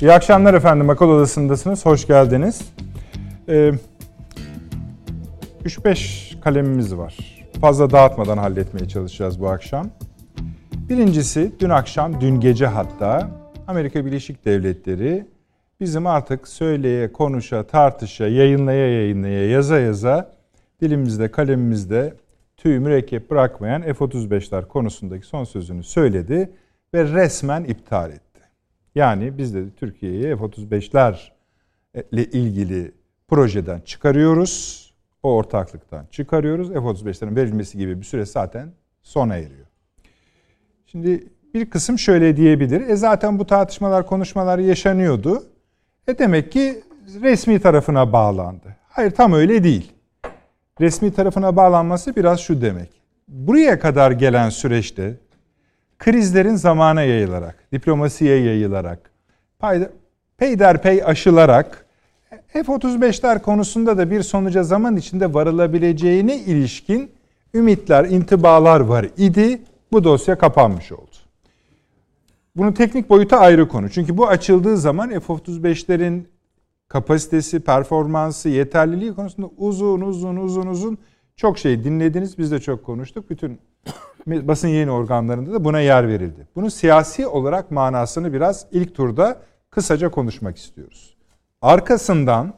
İyi akşamlar efendim. Akıl Odası'ndasınız. Hoş geldiniz. Ee, 3-5 kalemimiz var. Fazla dağıtmadan halletmeye çalışacağız bu akşam. Birincisi dün akşam, dün gece hatta Amerika Birleşik Devletleri bizim artık söyleye, konuşa, tartışa, yayınlaya yayınlaya, yaza yaza dilimizde, kalemimizde tüy mürekkep bırakmayan F-35'ler konusundaki son sözünü söyledi ve resmen iptal etti. Yani biz de Türkiye'ye F-35'ler ile ilgili projeden çıkarıyoruz. O ortaklıktan çıkarıyoruz. F-35'lerin verilmesi gibi bir süre zaten sona eriyor. Şimdi bir kısım şöyle diyebilir. E zaten bu tartışmalar, konuşmalar yaşanıyordu. E demek ki resmi tarafına bağlandı. Hayır tam öyle değil. Resmi tarafına bağlanması biraz şu demek. Buraya kadar gelen süreçte krizlerin zamana yayılarak, diplomasiye yayılarak, peyderpey aşılarak F-35'ler konusunda da bir sonuca zaman içinde varılabileceğine ilişkin ümitler, intibalar var idi. Bu dosya kapanmış oldu. Bunun teknik boyutu ayrı konu. Çünkü bu açıldığı zaman F-35'lerin kapasitesi, performansı, yeterliliği konusunda uzun uzun uzun uzun çok şey dinlediniz. Biz de çok konuştuk. Bütün basın yayın organlarında da buna yer verildi. Bunun siyasi olarak manasını biraz ilk turda kısaca konuşmak istiyoruz. Arkasından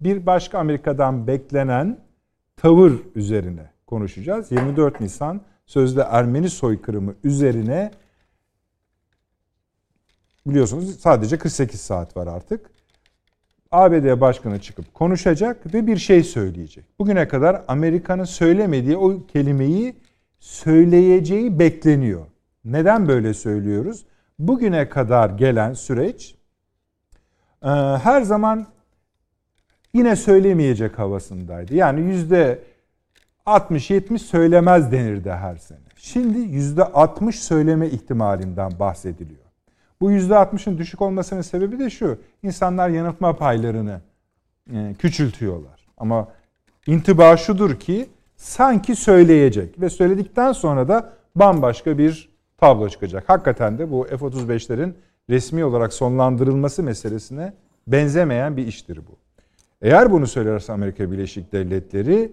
bir başka Amerika'dan beklenen tavır üzerine konuşacağız. 24 Nisan sözde Ermeni soykırımı üzerine biliyorsunuz sadece 48 saat var artık. ABD başkanı çıkıp konuşacak ve bir şey söyleyecek. Bugüne kadar Amerika'nın söylemediği o kelimeyi söyleyeceği bekleniyor. Neden böyle söylüyoruz? Bugüne kadar gelen süreç e, her zaman yine söylemeyecek havasındaydı. Yani yüzde 60-70 söylemez denirdi her sene. Şimdi yüzde 60 söyleme ihtimalinden bahsediliyor. Bu yüzde 60'ın düşük olmasının sebebi de şu. İnsanlar yanıltma paylarını e, küçültüyorlar. Ama intiba şudur ki sanki söyleyecek ve söyledikten sonra da bambaşka bir tablo çıkacak. Hakikaten de bu F-35'lerin resmi olarak sonlandırılması meselesine benzemeyen bir iştir bu. Eğer bunu söylerse Amerika Birleşik Devletleri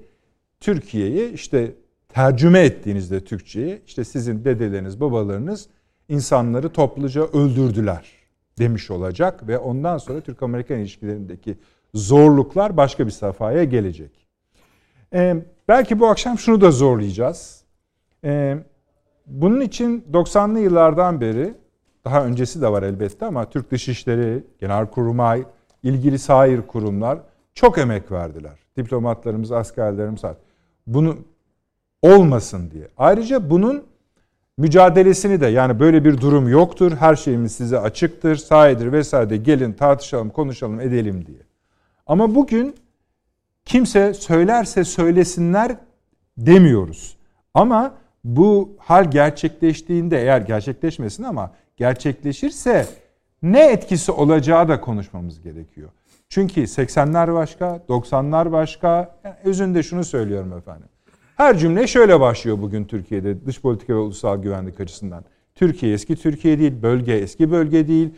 Türkiye'yi işte tercüme ettiğinizde Türkçe'ye işte sizin dedeleriniz, babalarınız insanları topluca öldürdüler demiş olacak ve ondan sonra Türk-Amerikan ilişkilerindeki zorluklar başka bir safhaya gelecek. Ee, belki bu akşam şunu da zorlayacağız. Ee, bunun için 90'lı yıllardan beri, daha öncesi de var elbette ama Türk Dışişleri, Genelkurmay, ilgili sair kurumlar çok emek verdiler. Diplomatlarımız, askerlerimiz bunu olmasın diye. Ayrıca bunun mücadelesini de yani böyle bir durum yoktur. Her şeyimiz size açıktır, sahidir vesaire gelin tartışalım, konuşalım, edelim diye. Ama bugün kimse söylerse söylesinler demiyoruz. Ama bu hal gerçekleştiğinde eğer gerçekleşmesin ama gerçekleşirse ne etkisi olacağı da konuşmamız gerekiyor. Çünkü 80'ler başka, 90'lar başka. Yani özünde şunu söylüyorum efendim. Her cümle şöyle başlıyor bugün Türkiye'de dış politika ve ulusal güvenlik açısından. Türkiye eski Türkiye değil, bölge eski bölge değil.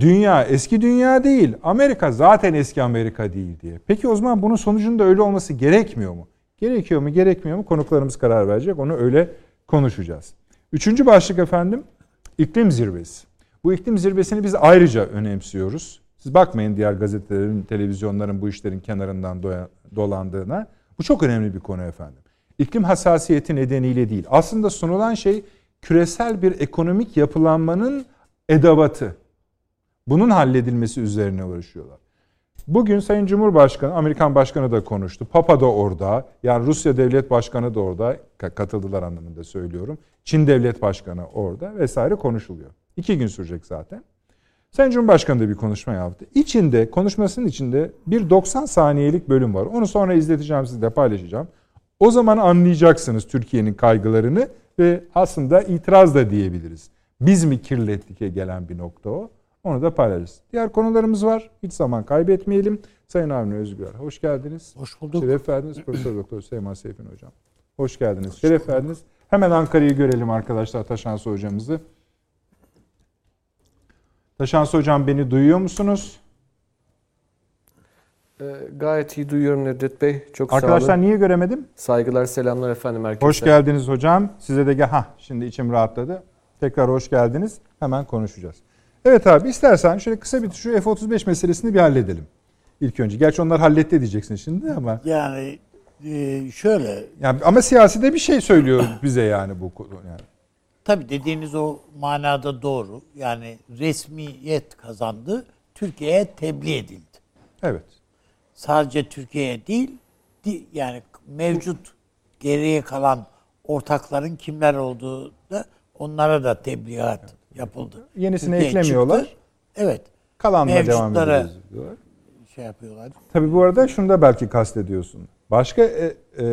Dünya eski dünya değil. Amerika zaten eski Amerika değil diye. Peki o zaman bunun sonucunda öyle olması gerekmiyor mu? Gerekiyor mu, gerekmiyor mu? Konuklarımız karar verecek. Onu öyle konuşacağız. Üçüncü başlık efendim, iklim zirvesi. Bu iklim zirvesini biz ayrıca önemsiyoruz. Siz bakmayın diğer gazetelerin, televizyonların bu işlerin kenarından dolandığına. Bu çok önemli bir konu efendim. İklim hassasiyeti nedeniyle değil. Aslında sunulan şey küresel bir ekonomik yapılanmanın edavatı. Bunun halledilmesi üzerine uğraşıyorlar. Bugün Sayın Cumhurbaşkanı, Amerikan Başkanı da konuştu. Papa da orada. Yani Rusya Devlet Başkanı da orada. Katıldılar anlamında söylüyorum. Çin Devlet Başkanı orada vesaire konuşuluyor. İki gün sürecek zaten. Sayın Cumhurbaşkanı da bir konuşma yaptı. İçinde, konuşmasının içinde bir 90 saniyelik bölüm var. Onu sonra izleteceğim, sizle paylaşacağım. O zaman anlayacaksınız Türkiye'nin kaygılarını ve aslında itiraz da diyebiliriz. Biz mi kirlettik'e gelen bir nokta o. Onu da paylaşırız. Diğer konularımız var. Hiç zaman kaybetmeyelim. Sayın Avni Özgür, hoş geldiniz. Hoş bulduk. Şeref verdiniz Profesör Doktor Seyman Seyfin Hocam. Hoş geldiniz. Hoş Şeref verdiniz. Hemen Ankara'yı görelim arkadaşlar Taşansı hocamızı. Taşansı Hocam beni duyuyor musunuz? Ee, gayet iyi duyuyorum Nedret Bey. Çok sağ Arkadaşlar olun. niye göremedim? Saygılar, selamlar efendim herkese. Hoş geldiniz hocam. Size de. Ha, şimdi içim rahatladı. Tekrar hoş geldiniz. Hemen konuşacağız. Evet abi istersen şöyle kısa bir şu F-35 meselesini bir halledelim. İlk önce. Gerçi onlar halletti diyeceksin şimdi ama. Yani e, şöyle Yani ama siyasi de bir şey söylüyor bize yani bu konu yani. tabi dediğiniz o manada doğru. Yani resmiyet kazandı. Türkiye'ye tebliğ edildi. Evet. Sadece Türkiye'ye değil yani mevcut geriye kalan ortakların kimler olduğu da onlara da tebliğat yapıldı. Yenisini Türkiye eklemiyorlar. çıktı. Evet. Kalanla devam edeceğiz diyorlar. Şey yapıyorlar. Tabii bu arada şunu da belki kastediyorsun. Başka e, e,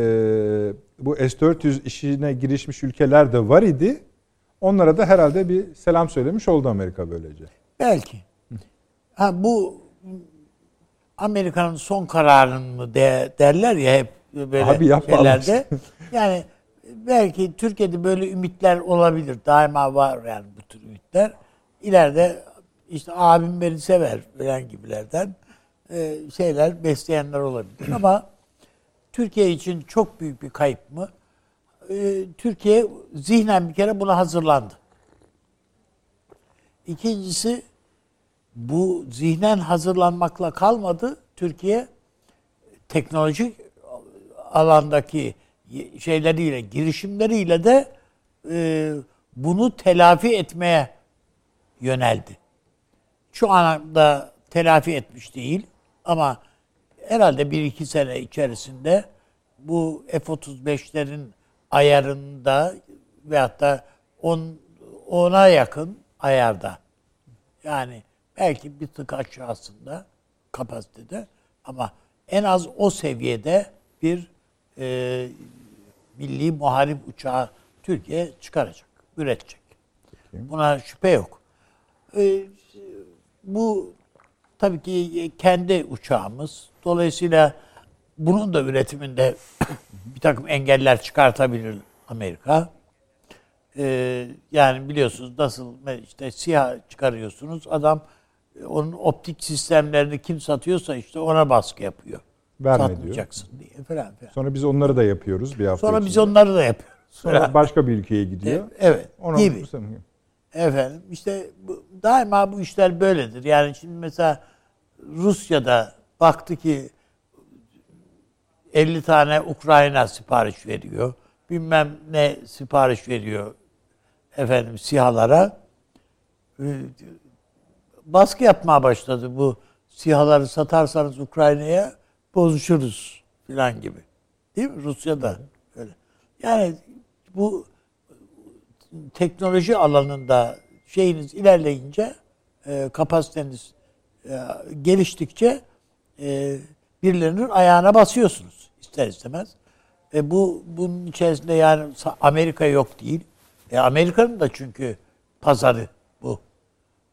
bu S-400 işine girişmiş ülkeler de var idi. Onlara da herhalde bir selam söylemiş oldu Amerika böylece. Belki. Ha bu Amerika'nın son kararın mı de, derler ya hep böyle Abi yapma şeylerde. yani belki Türkiye'de böyle ümitler olabilir. Daima var yani bu tür ümitler. İleride işte abim beni sever falan gibilerden e, şeyler besleyenler olabilir. Ama Türkiye için çok büyük bir kayıp mı? E, Türkiye zihnen bir kere buna hazırlandı. İkincisi bu zihnen hazırlanmakla kalmadı. Türkiye teknolojik alandaki şeyleriyle, girişimleriyle de e, bunu telafi etmeye yöneldi. Şu anda telafi etmiş değil ama herhalde bir iki sene içerisinde bu F-35'lerin ayarında veyahut da on, ona yakın ayarda yani belki bir tık aşağısında kapasitede ama en az o seviyede bir e, milli muharip uçağı Türkiye çıkaracak, üretecek. Buna şüphe yok. E, bu tabii ki kendi uçağımız. Dolayısıyla bunun da üretiminde bir takım engeller çıkartabilir Amerika. Ee, yani biliyorsunuz nasıl işte siyah çıkarıyorsunuz. Adam e, onun optik sistemlerini kim satıyorsa işte ona baskı yapıyor. Verme diyor. Satmayacaksın diye falan filan. Sonra biz onları da yapıyoruz bir hafta Sonra içinde. biz onları da yapıyoruz. Sonra başka bir ülkeye gidiyor. Evet. Ona gibi. Efendim işte bu, daima bu işler böyledir. Yani şimdi mesela Rusya'da baktı ki 50 tane Ukrayna sipariş veriyor. Bilmem ne sipariş veriyor efendim sihalara. Ee, Baskı yapmaya başladı bu sihaları satarsanız Ukrayna'ya bozuşuruz filan gibi. Değil mi? Rusya'da öyle. Yani bu teknoloji alanında şeyiniz ilerleyince e, kapasiteniz e, geliştikçe e, birilerinin ayağına basıyorsunuz ister istemez. E, bu bunun içerisinde yani Amerika yok değil. E, Amerika'nın da çünkü pazarı bu.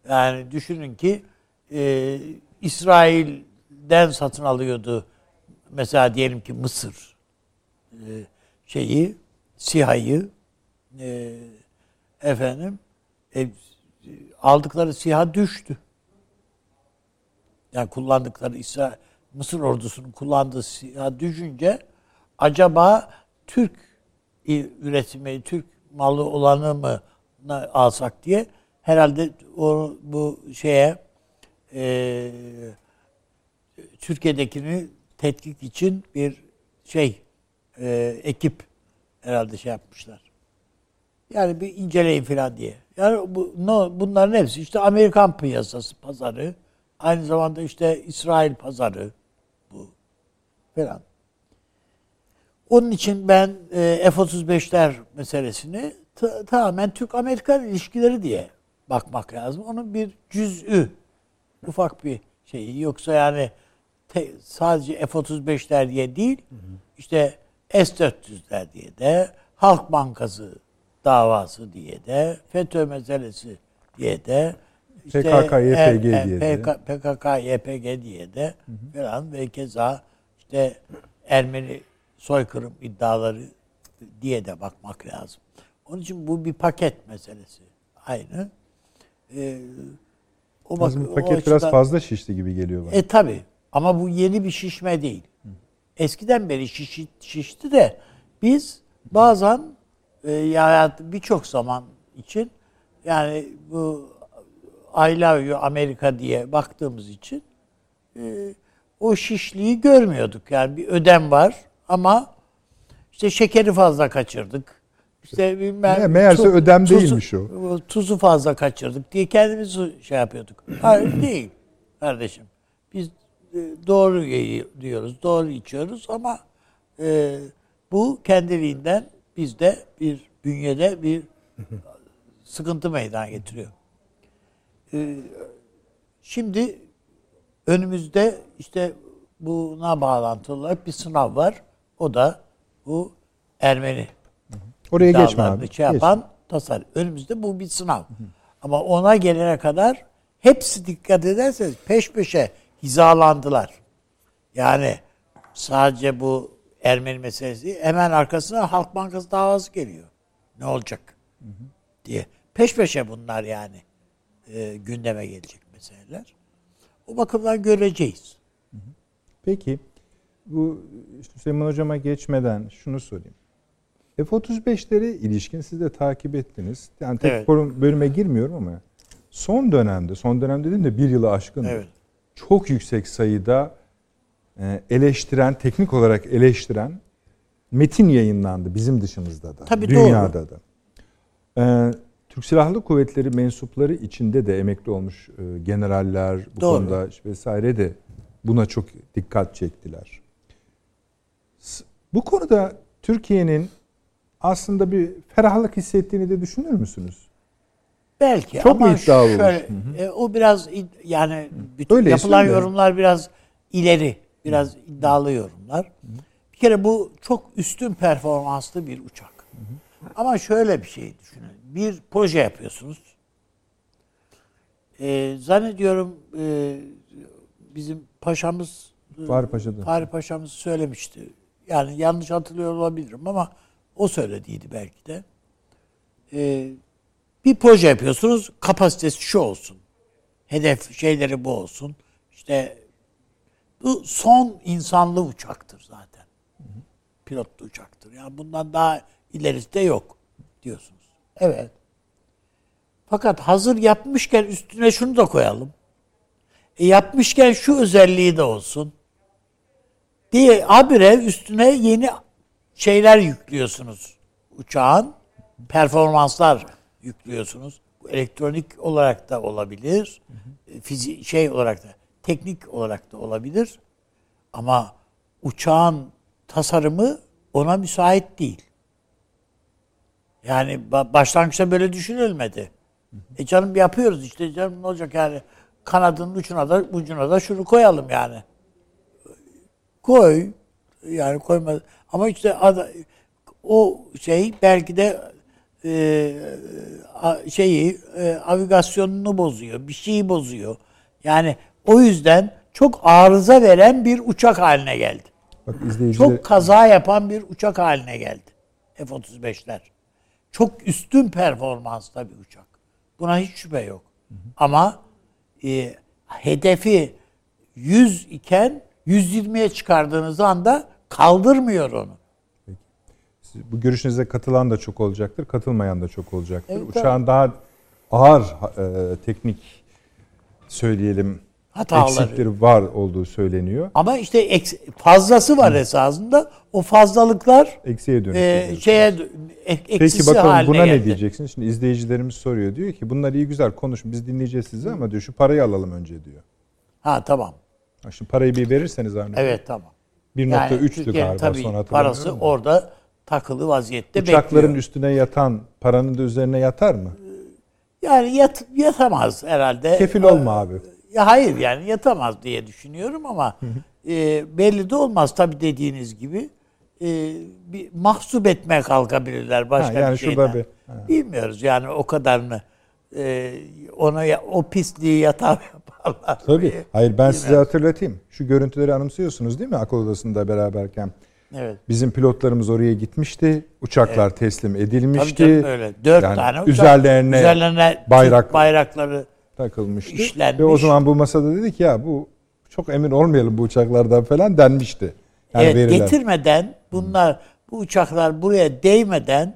Yani düşünün ki e, İsrail'den satın alıyordu mesela diyelim ki Mısır e, şeyi SİHA'yı e, efendim e, aldıkları SİHA düştü. Yani kullandıkları İsrail, Mısır ordusunun kullandığı SİHA düşünce acaba Türk üretimi, Türk malı olanı mı alsak diye herhalde o bu şeye e, Türkiye'dekini tetkik için bir şey e, ekip herhalde şey yapmışlar. Yani bir inceleyin falan diye. Yani bu no, bunların hepsi işte Amerikan piyasası pazarı, aynı zamanda işte İsrail pazarı bu falan. Onun için ben e, F-35'ler meselesini ta- tamamen Türk-Amerikan ilişkileri diye bakmak lazım. Onun bir cüz'ü, ufak bir şeyi. Yoksa yani te- sadece F-35'ler diye değil, işte S-400'ler diye de, Halk Bankası davası diye de, FETÖ meselesi diye de, işte PKK, YPG e- e- diye de. PK PKK, YPG diye de falan ve keza işte Ermeni soykırım iddiaları diye de bakmak lazım. Onun için bu bir paket meselesi. Aynı. Ee, O bak- bu o paket biraz açıdan- fazla şişti gibi geliyor bana. E tabi. Ama bu yeni bir şişme değil. Eskiden beri şişi, şişti de biz bazen e, ya birçok zaman için yani bu I love you Amerika diye baktığımız için e, o şişliği görmüyorduk. Yani bir ödem var ama işte şekeri fazla kaçırdık. İşte bilmem Me- meğerse tu- ödem tuzu- değilmiş o. Tuzu fazla kaçırdık diye kendimizi şey yapıyorduk. Hayır değil kardeşim. Biz doğru ye- diyoruz, doğru içiyoruz ama e, bu kendiliğinden bizde bir bünyede bir sıkıntı meydana getiriyor. E, şimdi önümüzde işte buna bağlantılı olarak bir sınav var. O da bu Ermeni Oraya geçme abi. Şey yapan tasarı. Önümüzde bu bir sınav. Ama ona gelene kadar hepsi dikkat ederseniz peş peşe hizalandılar. Yani sadece bu Ermeni meselesi değil, hemen arkasına Halk Bankası davası geliyor. Ne olacak? diye. Peş peşe bunlar yani e, gündeme gelecek meseleler. O bakımdan göreceğiz. Peki bu Süleyman Hocam'a geçmeden şunu sorayım. F-35'lere ilişkin siz de takip ettiniz. Yani tek Evet. bölüme girmiyorum ama son dönemde, son dönem dedim de bir yılı aşkın Evet. Çok yüksek sayıda e, eleştiren, teknik olarak eleştiren metin yayınlandı bizim dışımızda da, Tabii dünyada da. E, Türk Silahlı Kuvvetleri mensupları içinde de emekli olmuş e, generaller bu Doğru. konuda vesaire de buna çok dikkat çektiler. Bu konuda Türkiye'nin aslında bir ferahlık hissettiğini de düşünür müsünüz? Belki Çok mu ama iddialı olur? şöyle, e, o biraz yani bütün Öyle yapılan yorumlar biraz ileri, biraz iddialı yorumlar. Bir kere bu çok üstün performanslı bir uçak. Ama şöyle bir şey düşünün. Bir proje yapıyorsunuz. E, zannediyorum e, bizim paşamız e, Fahri Paşa'da. Fahri Paşa'mız söylemişti. Yani yanlış hatırlıyor olabilirim ama o söylediydi belki de. Ee, bir proje yapıyorsunuz, kapasitesi şu olsun. Hedef şeyleri bu olsun. İşte bu son insanlı uçaktır zaten. Pilotlu uçaktır. Yani bundan daha ilerisi de yok diyorsunuz. Evet. Fakat hazır yapmışken üstüne şunu da koyalım. E yapmışken şu özelliği de olsun diye habire üstüne yeni şeyler yüklüyorsunuz. Uçağın performanslar yüklüyorsunuz. Elektronik olarak da olabilir. Fizi şey olarak da teknik olarak da olabilir. Ama uçağın tasarımı ona müsait değil. Yani ba- başlangıçta böyle düşünülmedi. E canım yapıyoruz işte canım ne olacak yani kanadının ucuna da ucuna da şunu koyalım yani koy yani koyma ama işte o şey belki de e, şeyi e, navigasyonunu bozuyor bir şeyi bozuyor. Yani o yüzden çok arıza veren bir uçak haline geldi. Bak izleyiciler çok kaza yapan bir uçak haline geldi F-35'ler çok üstün performanslı bir uçak. Buna hiç şüphe yok. Ama e, hedefi 100 iken 120'ye çıkardığınız anda kaldırmıyor onu. Bu görüşünüze katılan da çok olacaktır, katılmayan da çok olacaktır. Evet, Uçağın daha ağır e, teknik söyleyelim Hataları. eksikleri var olduğu söyleniyor. Ama işte eks- fazlası var esasında. O fazlalıklar Eksiğe dönüş. e, şeye ek- Peki bakalım buna geldi. ne diyeceksin? Şimdi izleyicilerimiz soruyor. Diyor ki bunlar iyi güzel konuşun biz dinleyeceğiz sizi ama diyor şu parayı alalım önce diyor. Ha tamam. Ha, Şimdi parayı bir verirseniz Bey, Evet tamam. 1.3'tü Türkiye'nin galiba tabii sonra parası orada takılı vaziyette Uçakların bekliyor. üstüne yatan paranın da üzerine yatar mı? Yani yat, yatamaz herhalde. Kefil olma abi. Ya hayır yani yatamaz diye düşünüyorum ama e, belli de olmaz tabii dediğiniz gibi. E, bir mahsup etmeye kalkabilirler başka Ha, yani bir şurada şeyden. bir- ha. Bilmiyoruz yani o kadarını e, ona o pisliği yatağa yaparlar. Tabii. Hayır ben size hatırlatayım. Şu görüntüleri anımsıyorsunuz değil mi akıl odasında beraberken? Evet. Bizim pilotlarımız oraya gitmişti. Uçaklar teslim Tabii edilmişti. canım öyle. Dört Yani tane uçak. üzerlerine üzerlerine bayrak- Türk bayrakları takılmıştı. İşlenmiş. Ve o zaman bu masada dedik ya bu çok emin olmayalım bu uçaklardan falan denmişti. Yani evet verilen. getirmeden bunlar bu uçaklar buraya değmeden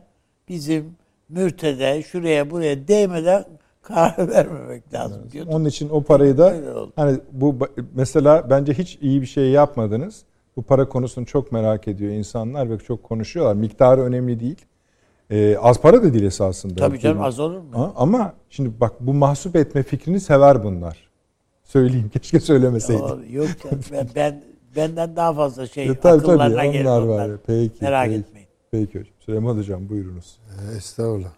bizim mürtede şuraya buraya değmeden karar vermemek lazım diyordu. Onun için o parayı da hani bu mesela bence hiç iyi bir şey yapmadınız. Bu para konusunu çok merak ediyor insanlar ve çok konuşuyorlar. Miktarı önemli değil. Ee, az para da değil esasında. Tabii canım az olur mu? Ha, Ama şimdi bak bu mahsup etme fikrini sever bunlar. Söyleyeyim keşke söylemeseydim. Yok ben, ben benden daha fazla şey E, tabii akıllarına tabii gelir onlar onlar. var. Peki. Merak peki. etmeyin. Peki hocam. Süleyman hocam buyurunuz. Ee, Estağfurullah.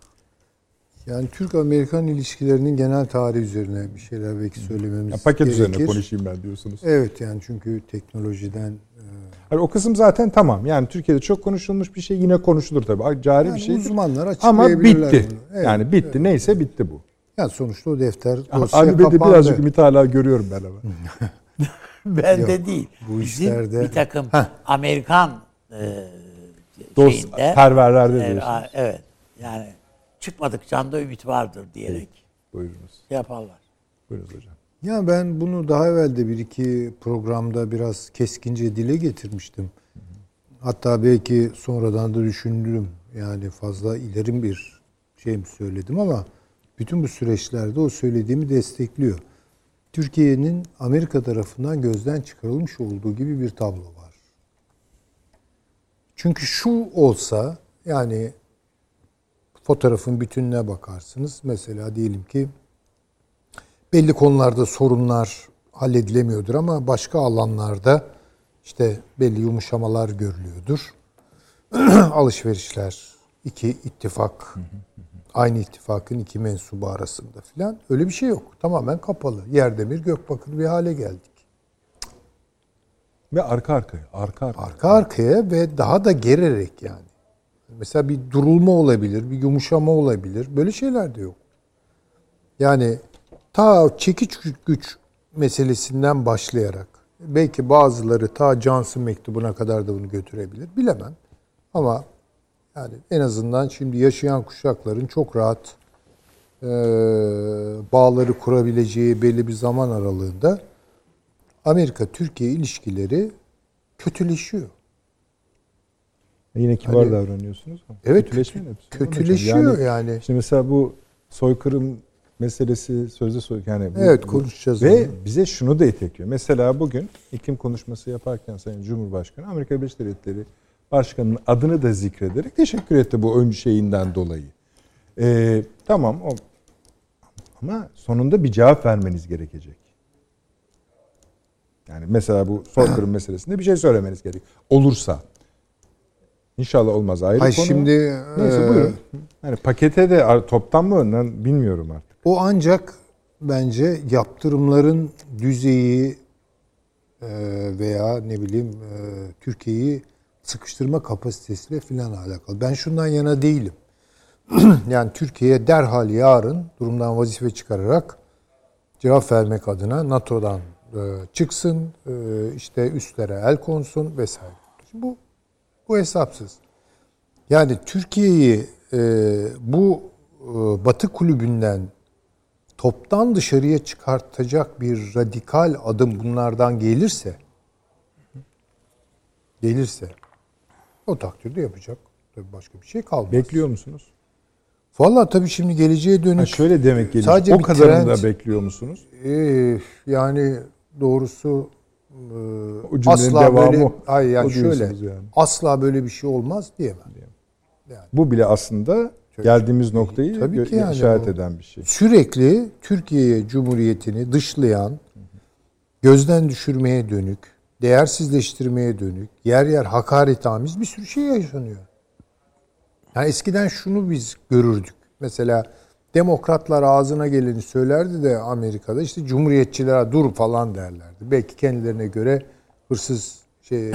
Yani Türk-Amerikan ilişkilerinin genel tarihi üzerine bir şeyler belki söylememiz Ya, paket gerekir. üzerine konuşayım ben diyorsunuz. Evet yani çünkü teknolojiden e, Hani o kısım zaten tamam. Yani Türkiye'de çok konuşulmuş bir şey yine konuşulur tabii. Cari yani bir şey. uzmanlar Ama açıklayabilirler bitti. bunu. Evet, yani bitti. evet. Neyse bitti bu. Yani sonuçta o defter dosya Abi de kapandı. birazcık ümit hala görüyorum ben ama. Ben Yok, de değil. bu Bizim işlerde- bir takım Heh. Amerikan e, Dost şeyinde perverlerde Evet, diyorsunuz. evet. Yani çıkmadık canda ümit vardır diyerek Buyurunuz. şey yaparlar. Buyurunuz hocam. Ya ben bunu daha evvel de bir iki programda biraz keskince dile getirmiştim. Hatta belki sonradan da düşündüm. Yani fazla ilerim bir şey mi söyledim ama bütün bu süreçlerde o söylediğimi destekliyor. Türkiye'nin Amerika tarafından gözden çıkarılmış olduğu gibi bir tablo var. Çünkü şu olsa yani fotoğrafın bütününe bakarsınız. Mesela diyelim ki belli konularda sorunlar halledilemiyordur ama başka alanlarda işte belli yumuşamalar görülüyordur. Alışverişler, iki ittifak, aynı ittifakın iki mensubu arasında filan öyle bir şey yok. Tamamen kapalı. Yerdemir gökbakır bir hale geldik. Ve arka arkaya. Arka arkaya. Arka arkaya ve daha da gererek yani. Mesela bir durulma olabilir, bir yumuşama olabilir. Böyle şeyler de yok. Yani ta çekiç güç meselesinden başlayarak belki bazıları ta Johnson mektubuna kadar da bunu götürebilir. Bilemem. Ama yani en azından şimdi yaşayan kuşakların çok rahat e, bağları kurabileceği belli bir zaman aralığında Amerika-Türkiye ilişkileri kötüleşiyor. Yine kibar Hani- davranıyorsunuz. ama Evet, için Kötüleşiyor yani. Şimdi mesela bu soykırım meselesi sözde soy yani Evet bu- konuşacağız. Ve onu. bize şunu da itekliyor. Mesela bugün iklim konuşması yaparken Sayın Cumhurbaşkanı Amerika Birleşik Devletleri Başkanı'nın adını da zikrederek teşekkür etti bu ön şeyinden dolayı. Ee, tamam o ama sonunda bir cevap vermeniz gerekecek. Yani mesela bu soykırım meselesinde bir şey söylemeniz gerek. Olursa. İnşallah olmaz ayrı Ay konu. şimdi Neyse e, buyurun. Yani pakete de toptan mı lan bilmiyorum artık. O ancak bence yaptırımların düzeyi e, veya ne bileyim e, Türkiye'yi sıkıştırma kapasitesiyle filan alakalı. Ben şundan yana değilim. yani Türkiye derhal yarın durumdan vazife çıkararak cevap vermek adına NATO'dan e, çıksın, işte üstlere el konsun vesaire. Bu bu hesapsız. Yani Türkiye'yi bu Batı kulübünden toptan dışarıya çıkartacak bir radikal adım bunlardan gelirse gelirse o takdirde yapacak tabii başka bir şey kalmaz. Bekliyor musunuz? Vallahi tabii şimdi geleceğe dönük Ha şöyle demek geliyor. Sadece o kadarını trend- da bekliyor musunuz? Ee, yani doğrusu e, asla devamı böyle hayır yani şöyle yani. asla böyle bir şey olmaz diyemem. Bu bile aslında geldiğimiz noktayı Tabii ki yani işaret bu. eden bir şey. Sürekli Türkiye Cumhuriyeti'ni dışlayan, gözden düşürmeye dönük, değersizleştirmeye dönük, yer yer hakaretamiz bir sürü şey yaşanıyor. Yani eskiden şunu biz görürdük. Mesela demokratlar ağzına geleni söylerdi de Amerika'da işte cumhuriyetçilere dur falan derlerdi. Belki kendilerine göre hırsız şey e,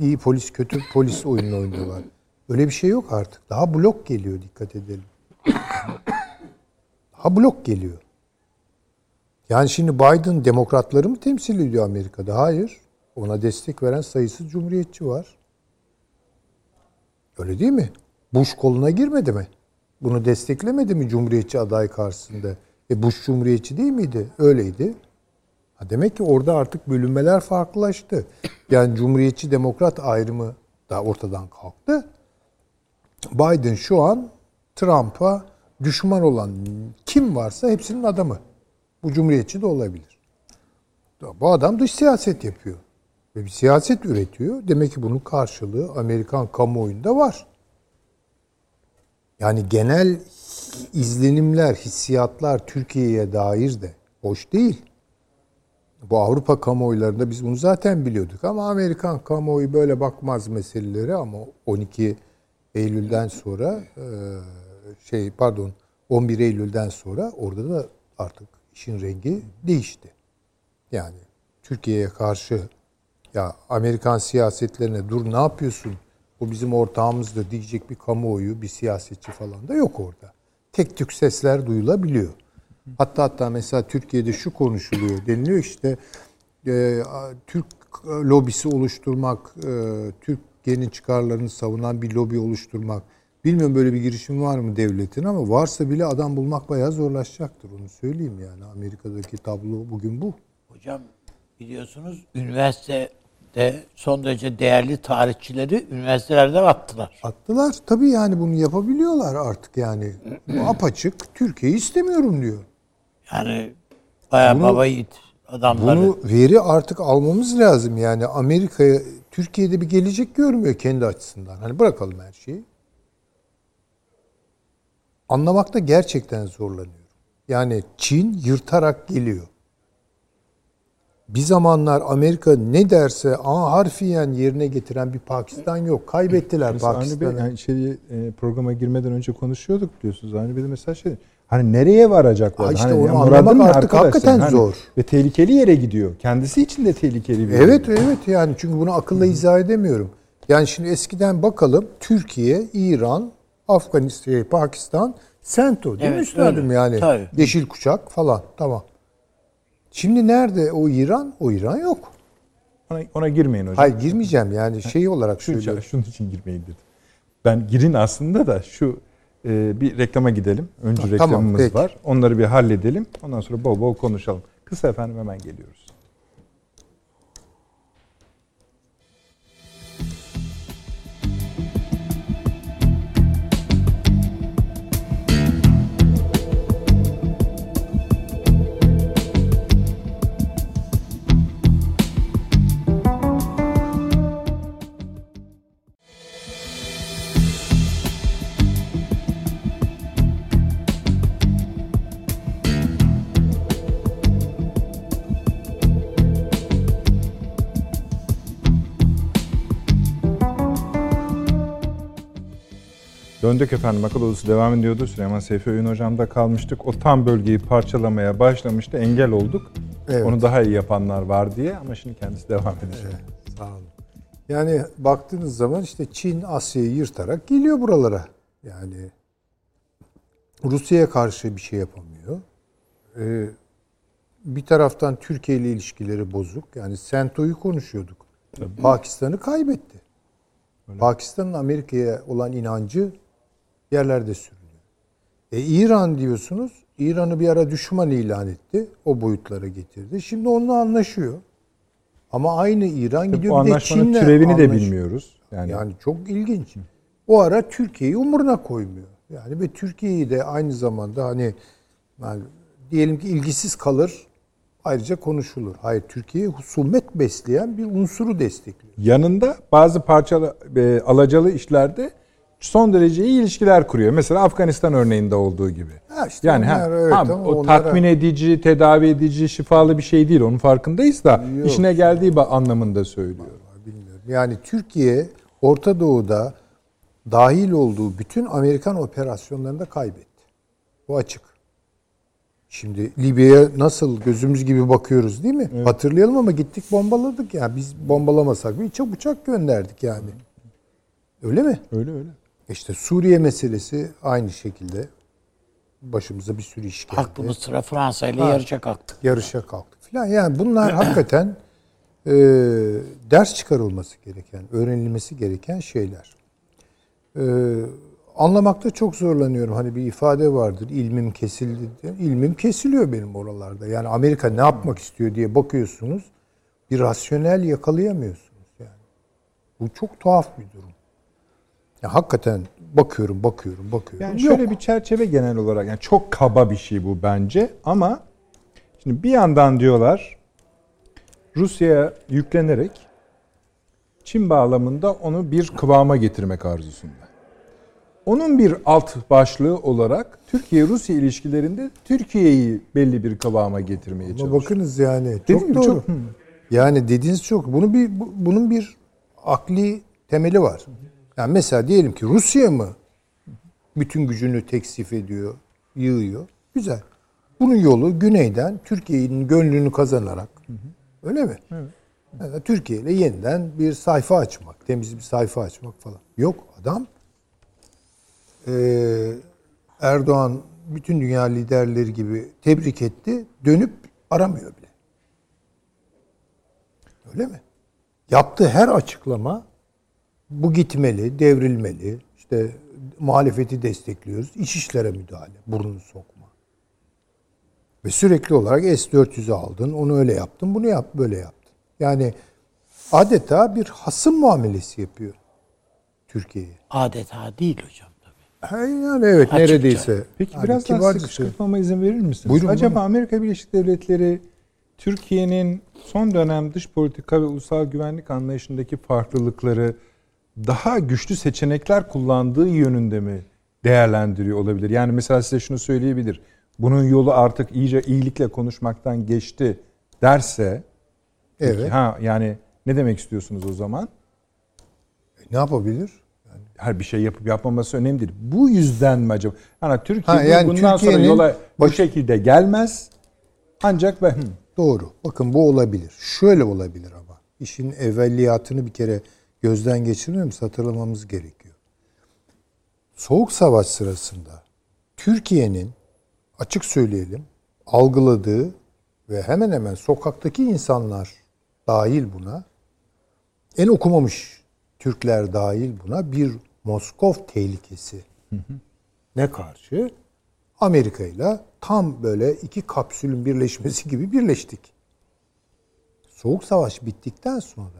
iyi polis kötü polis oyununu oynuyorlar. Öyle bir şey yok artık. Daha blok geliyor dikkat edelim. Daha blok geliyor. Yani şimdi Biden demokratları mı temsil ediyor Amerika'da? Hayır. Ona destek veren sayısız cumhuriyetçi var. Öyle değil mi? Bush koluna girmedi mi? Bunu desteklemedi mi cumhuriyetçi aday karşısında? E Bush Cumhuriyetçi değil miydi? Öyleydi. Ha demek ki orada artık bölünmeler farklılaştı. Yani Cumhuriyetçi Demokrat ayrımı da ortadan kalktı. Biden şu an Trump'a düşman olan kim varsa hepsinin adamı. Bu Cumhuriyetçi de olabilir. Bu adam dış siyaset yapıyor. Ve bir siyaset üretiyor. Demek ki bunun karşılığı Amerikan kamuoyunda var. Yani genel izlenimler, hissiyatlar Türkiye'ye dair de hoş değil. Bu Avrupa kamuoylarında biz bunu zaten biliyorduk ama Amerikan kamuoyu böyle bakmaz meselelere ama 12 Eylül'den sonra e, şey pardon 11 Eylül'den sonra orada da artık işin rengi değişti. Yani Türkiye'ye karşı ya Amerikan siyasetlerine dur ne yapıyorsun? Bu bizim ortağımızdır diyecek bir kamuoyu, bir siyasetçi falan da yok orada. Tek tük sesler duyulabiliyor. Hatta hatta mesela Türkiye'de şu konuşuluyor deniliyor işte e, Türk lobisi oluşturmak, e, Türkiye'nin çıkarlarını savunan bir lobi oluşturmak. Bilmiyorum böyle bir girişim var mı devletin ama varsa bile adam bulmak bayağı zorlaşacaktır onu söyleyeyim yani. Amerika'daki tablo bugün bu. Hocam biliyorsunuz üniversitede son derece değerli tarihçileri üniversitelerde attılar. Attılar. Tabii yani bunu yapabiliyorlar artık yani. Bu apaçık Türkiye'yi istemiyorum diyor. Yani bayağı Bunu- baba yiğit adamları. Bunu veri artık almamız lazım yani Amerika'ya Türkiye'de bir gelecek görmüyor kendi açısından. Hani bırakalım her şeyi. Anlamakta gerçekten zorlanıyorum. Yani Çin yırtarak geliyor. Bir zamanlar Amerika ne derse A harfiyen yerine getiren bir Pakistan yok. Kaybettiler Pakistan'ı. yani içeriye e, programa girmeden önce konuşuyorduk biliyorsunuz. Avni Bey de mesela şey hani nereye varacaklar? Ha işte hani onu anlamak artık hakikaten? Hani zor. Ve tehlikeli yere gidiyor. Kendisi için de tehlikeli bir yere Evet gidiyor. evet yani çünkü bunu akılla izah edemiyorum. Yani şimdi eskiden bakalım Türkiye, İran, Afganistan, şey, Pakistan, Sento değil mi Evet, üstadım öyle. yani? Tabii. Yeşil kuşak falan tamam. Şimdi nerede o İran? O İran yok. Ona, ona girmeyin hocam. Hayır girmeyeceğim yani şey olarak Şu, söylüyorum. şunun için girmeyin dedim. Ben girin aslında da şu e, bir reklama gidelim. Önce tamam, reklamımız peki. var. Onları bir halledelim. Ondan sonra bol bol konuşalım. Kısa efendim hemen geliyoruz. Döndük efendim. Akıl odası devam ediyordu. Süleyman Seyfi Öğün hocamda kalmıştık. O tam bölgeyi parçalamaya başlamıştı. Engel olduk. Evet. Onu daha iyi yapanlar var diye ama şimdi kendisi devam edecek. Sağ olun. Yani baktığınız zaman işte Çin Asya'yı yırtarak geliyor buralara. Yani Rusya'ya karşı bir şey yapamıyor. Ee, bir taraftan Türkiye ile ilişkileri bozuk. Yani Sento'yu konuşuyorduk. Pakistan'ı kaybetti. Pakistan'ın Amerika'ya olan inancı yerlerde sürünüyor. E İran diyorsunuz. İran'ı bir ara düşman ilan etti. O boyutlara getirdi. Şimdi onunla anlaşıyor. Ama aynı İran gidiyor Bu bir de anlaşmanın Çin'le türevini de anlaşıyor. bilmiyoruz. Yani, Yani çok ilginç. O ara Türkiye'yi umuruna koymuyor. Yani ve Türkiye'yi de aynı zamanda hani yani diyelim ki ilgisiz kalır ayrıca konuşulur. Hayır Türkiye husumet besleyen bir unsuru destekliyor. yanında bazı parçalı e, alacalı işlerde son derece iyi ilişkiler kuruyor. Mesela Afganistan örneğinde olduğu gibi. Ha işte yani ha, onlar evet ha, o onlara- tatmin edici, tedavi edici, şifalı bir şey değil. Onun farkındayız da Yok. işine geldiği anlamında söylüyorum. Bilmiyorum. Yani Türkiye Orta Doğu'da dahil olduğu bütün Amerikan operasyonlarında kaybetti. Bu açık. Şimdi Libya'ya nasıl gözümüz gibi bakıyoruz değil mi? Hatırlayalım ama gittik bombaladık ya. Biz bombalamasak bir uçak gönderdik yani. Öyle mi? Öyle öyle. İşte Suriye meselesi aynı şekilde başımıza bir sürü iş geldi. Aklımız sıra Fransa ile yarışa kalktı. yarışa kalktık filan. Yani bunlar hakikaten e, ders çıkarılması gereken, öğrenilmesi gereken şeyler. E, anlamakta çok zorlanıyorum. Hani bir ifade vardır. ilmim kesildi diye. İlmim kesiliyor benim oralarda. Yani Amerika ne yapmak istiyor diye bakıyorsunuz. Bir rasyonel yakalayamıyorsunuz yani. Bu çok tuhaf bir durum. Ya hakikaten bakıyorum, bakıyorum, bakıyorum. Yani Yok. şöyle bir çerçeve genel olarak yani çok kaba bir şey bu bence ama şimdi bir yandan diyorlar Rusya'ya yüklenerek Çin bağlamında onu bir kıvama getirmek arzusunda. Onun bir alt başlığı olarak Türkiye-Rusya ilişkilerinde Türkiye'yi belli bir kıvama getirmeye çalışıyor. bakınız yani çok doğru. çok-. Yani dediğiniz çok. Bunu bir bu- bunun bir akli temeli var. Yani mesela diyelim ki Rusya mı bütün gücünü teksif ediyor, yığıyor. Güzel. Bunun yolu güneyden Türkiye'nin gönlünü kazanarak. Öyle mi? Yani Türkiye ile yeniden bir sayfa açmak, temiz bir sayfa açmak falan. Yok adam eee, Erdoğan bütün dünya liderleri gibi tebrik etti. Dönüp aramıyor bile. Öyle mi? Yaptığı her açıklama bu gitmeli, devrilmeli. İşte muhalefeti destekliyoruz. İç işlere müdahale, burnunu sokma. Ve sürekli olarak S-400'ü aldın, onu öyle yaptın, bunu yap, böyle yaptın. Yani adeta bir hasım muamelesi yapıyor Türkiye'ye. Adeta değil hocam Yani evet Açıkça. neredeyse. Peki Yani biraz daha sıkıştırmama izin verir misiniz? Buyurun, Acaba buyurun. Amerika Birleşik Devletleri Türkiye'nin son dönem dış politika ve ulusal güvenlik anlayışındaki farklılıkları daha güçlü seçenekler kullandığı yönünde mi değerlendiriyor olabilir? Yani mesela size şunu söyleyebilir. Bunun yolu artık iyice iyilikle konuşmaktan geçti derse peki, Evet. ha yani ne demek istiyorsunuz o zaman? Ne yapabilir? her bir şey yapıp yapmaması önemli değil. Bu yüzden mi acaba? Yani Türkiye Ha, yani bundan sonra yola bu baş- şekilde gelmez. Ancak ben Doğru. Bakın bu olabilir. Şöyle olabilir ama. İşin evveliyatını bir kere gözden geçirmemiz, hatırlamamız gerekiyor. Soğuk Savaş sırasında Türkiye'nin açık söyleyelim algıladığı ve hemen hemen sokaktaki insanlar dahil buna en okumamış Türkler dahil buna bir Moskov tehlikesi ne karşı? Amerika ile tam böyle iki kapsülün birleşmesi gibi birleştik. Soğuk Savaş bittikten sonra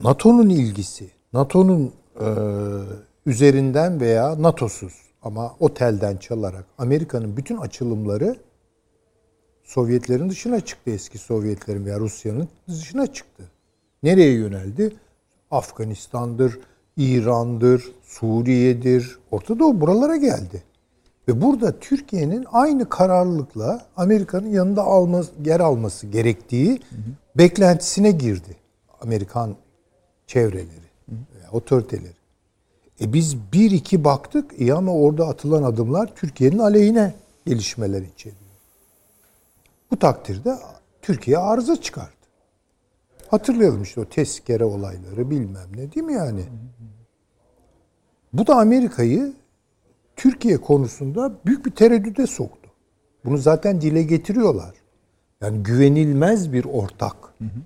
NATO'nun ilgisi, NATO'nun e, üzerinden veya NATO'suz ama otelden çalarak Amerika'nın bütün açılımları Sovyetlerin dışına çıktı eski Sovyetlerin veya Rusya'nın dışına çıktı. Nereye yöneldi? Afganistan'dır, İran'dır, Suriye'dir, Orta Doğu buralara geldi. Ve burada Türkiye'nin aynı kararlılıkla Amerika'nın yanında alması, yer alması gerektiği beklentisine girdi. Amerikan çevreleri, veya otoriteleri. E biz bir iki baktık iyi ama orada atılan adımlar Türkiye'nin aleyhine gelişmeler içeriyor. Bu takdirde Türkiye arıza çıkardı. Hatırlayalım işte o tezkere olayları bilmem ne değil mi yani? Bu da Amerika'yı Türkiye konusunda büyük bir tereddüde soktu. Bunu zaten dile getiriyorlar. Yani güvenilmez bir ortak.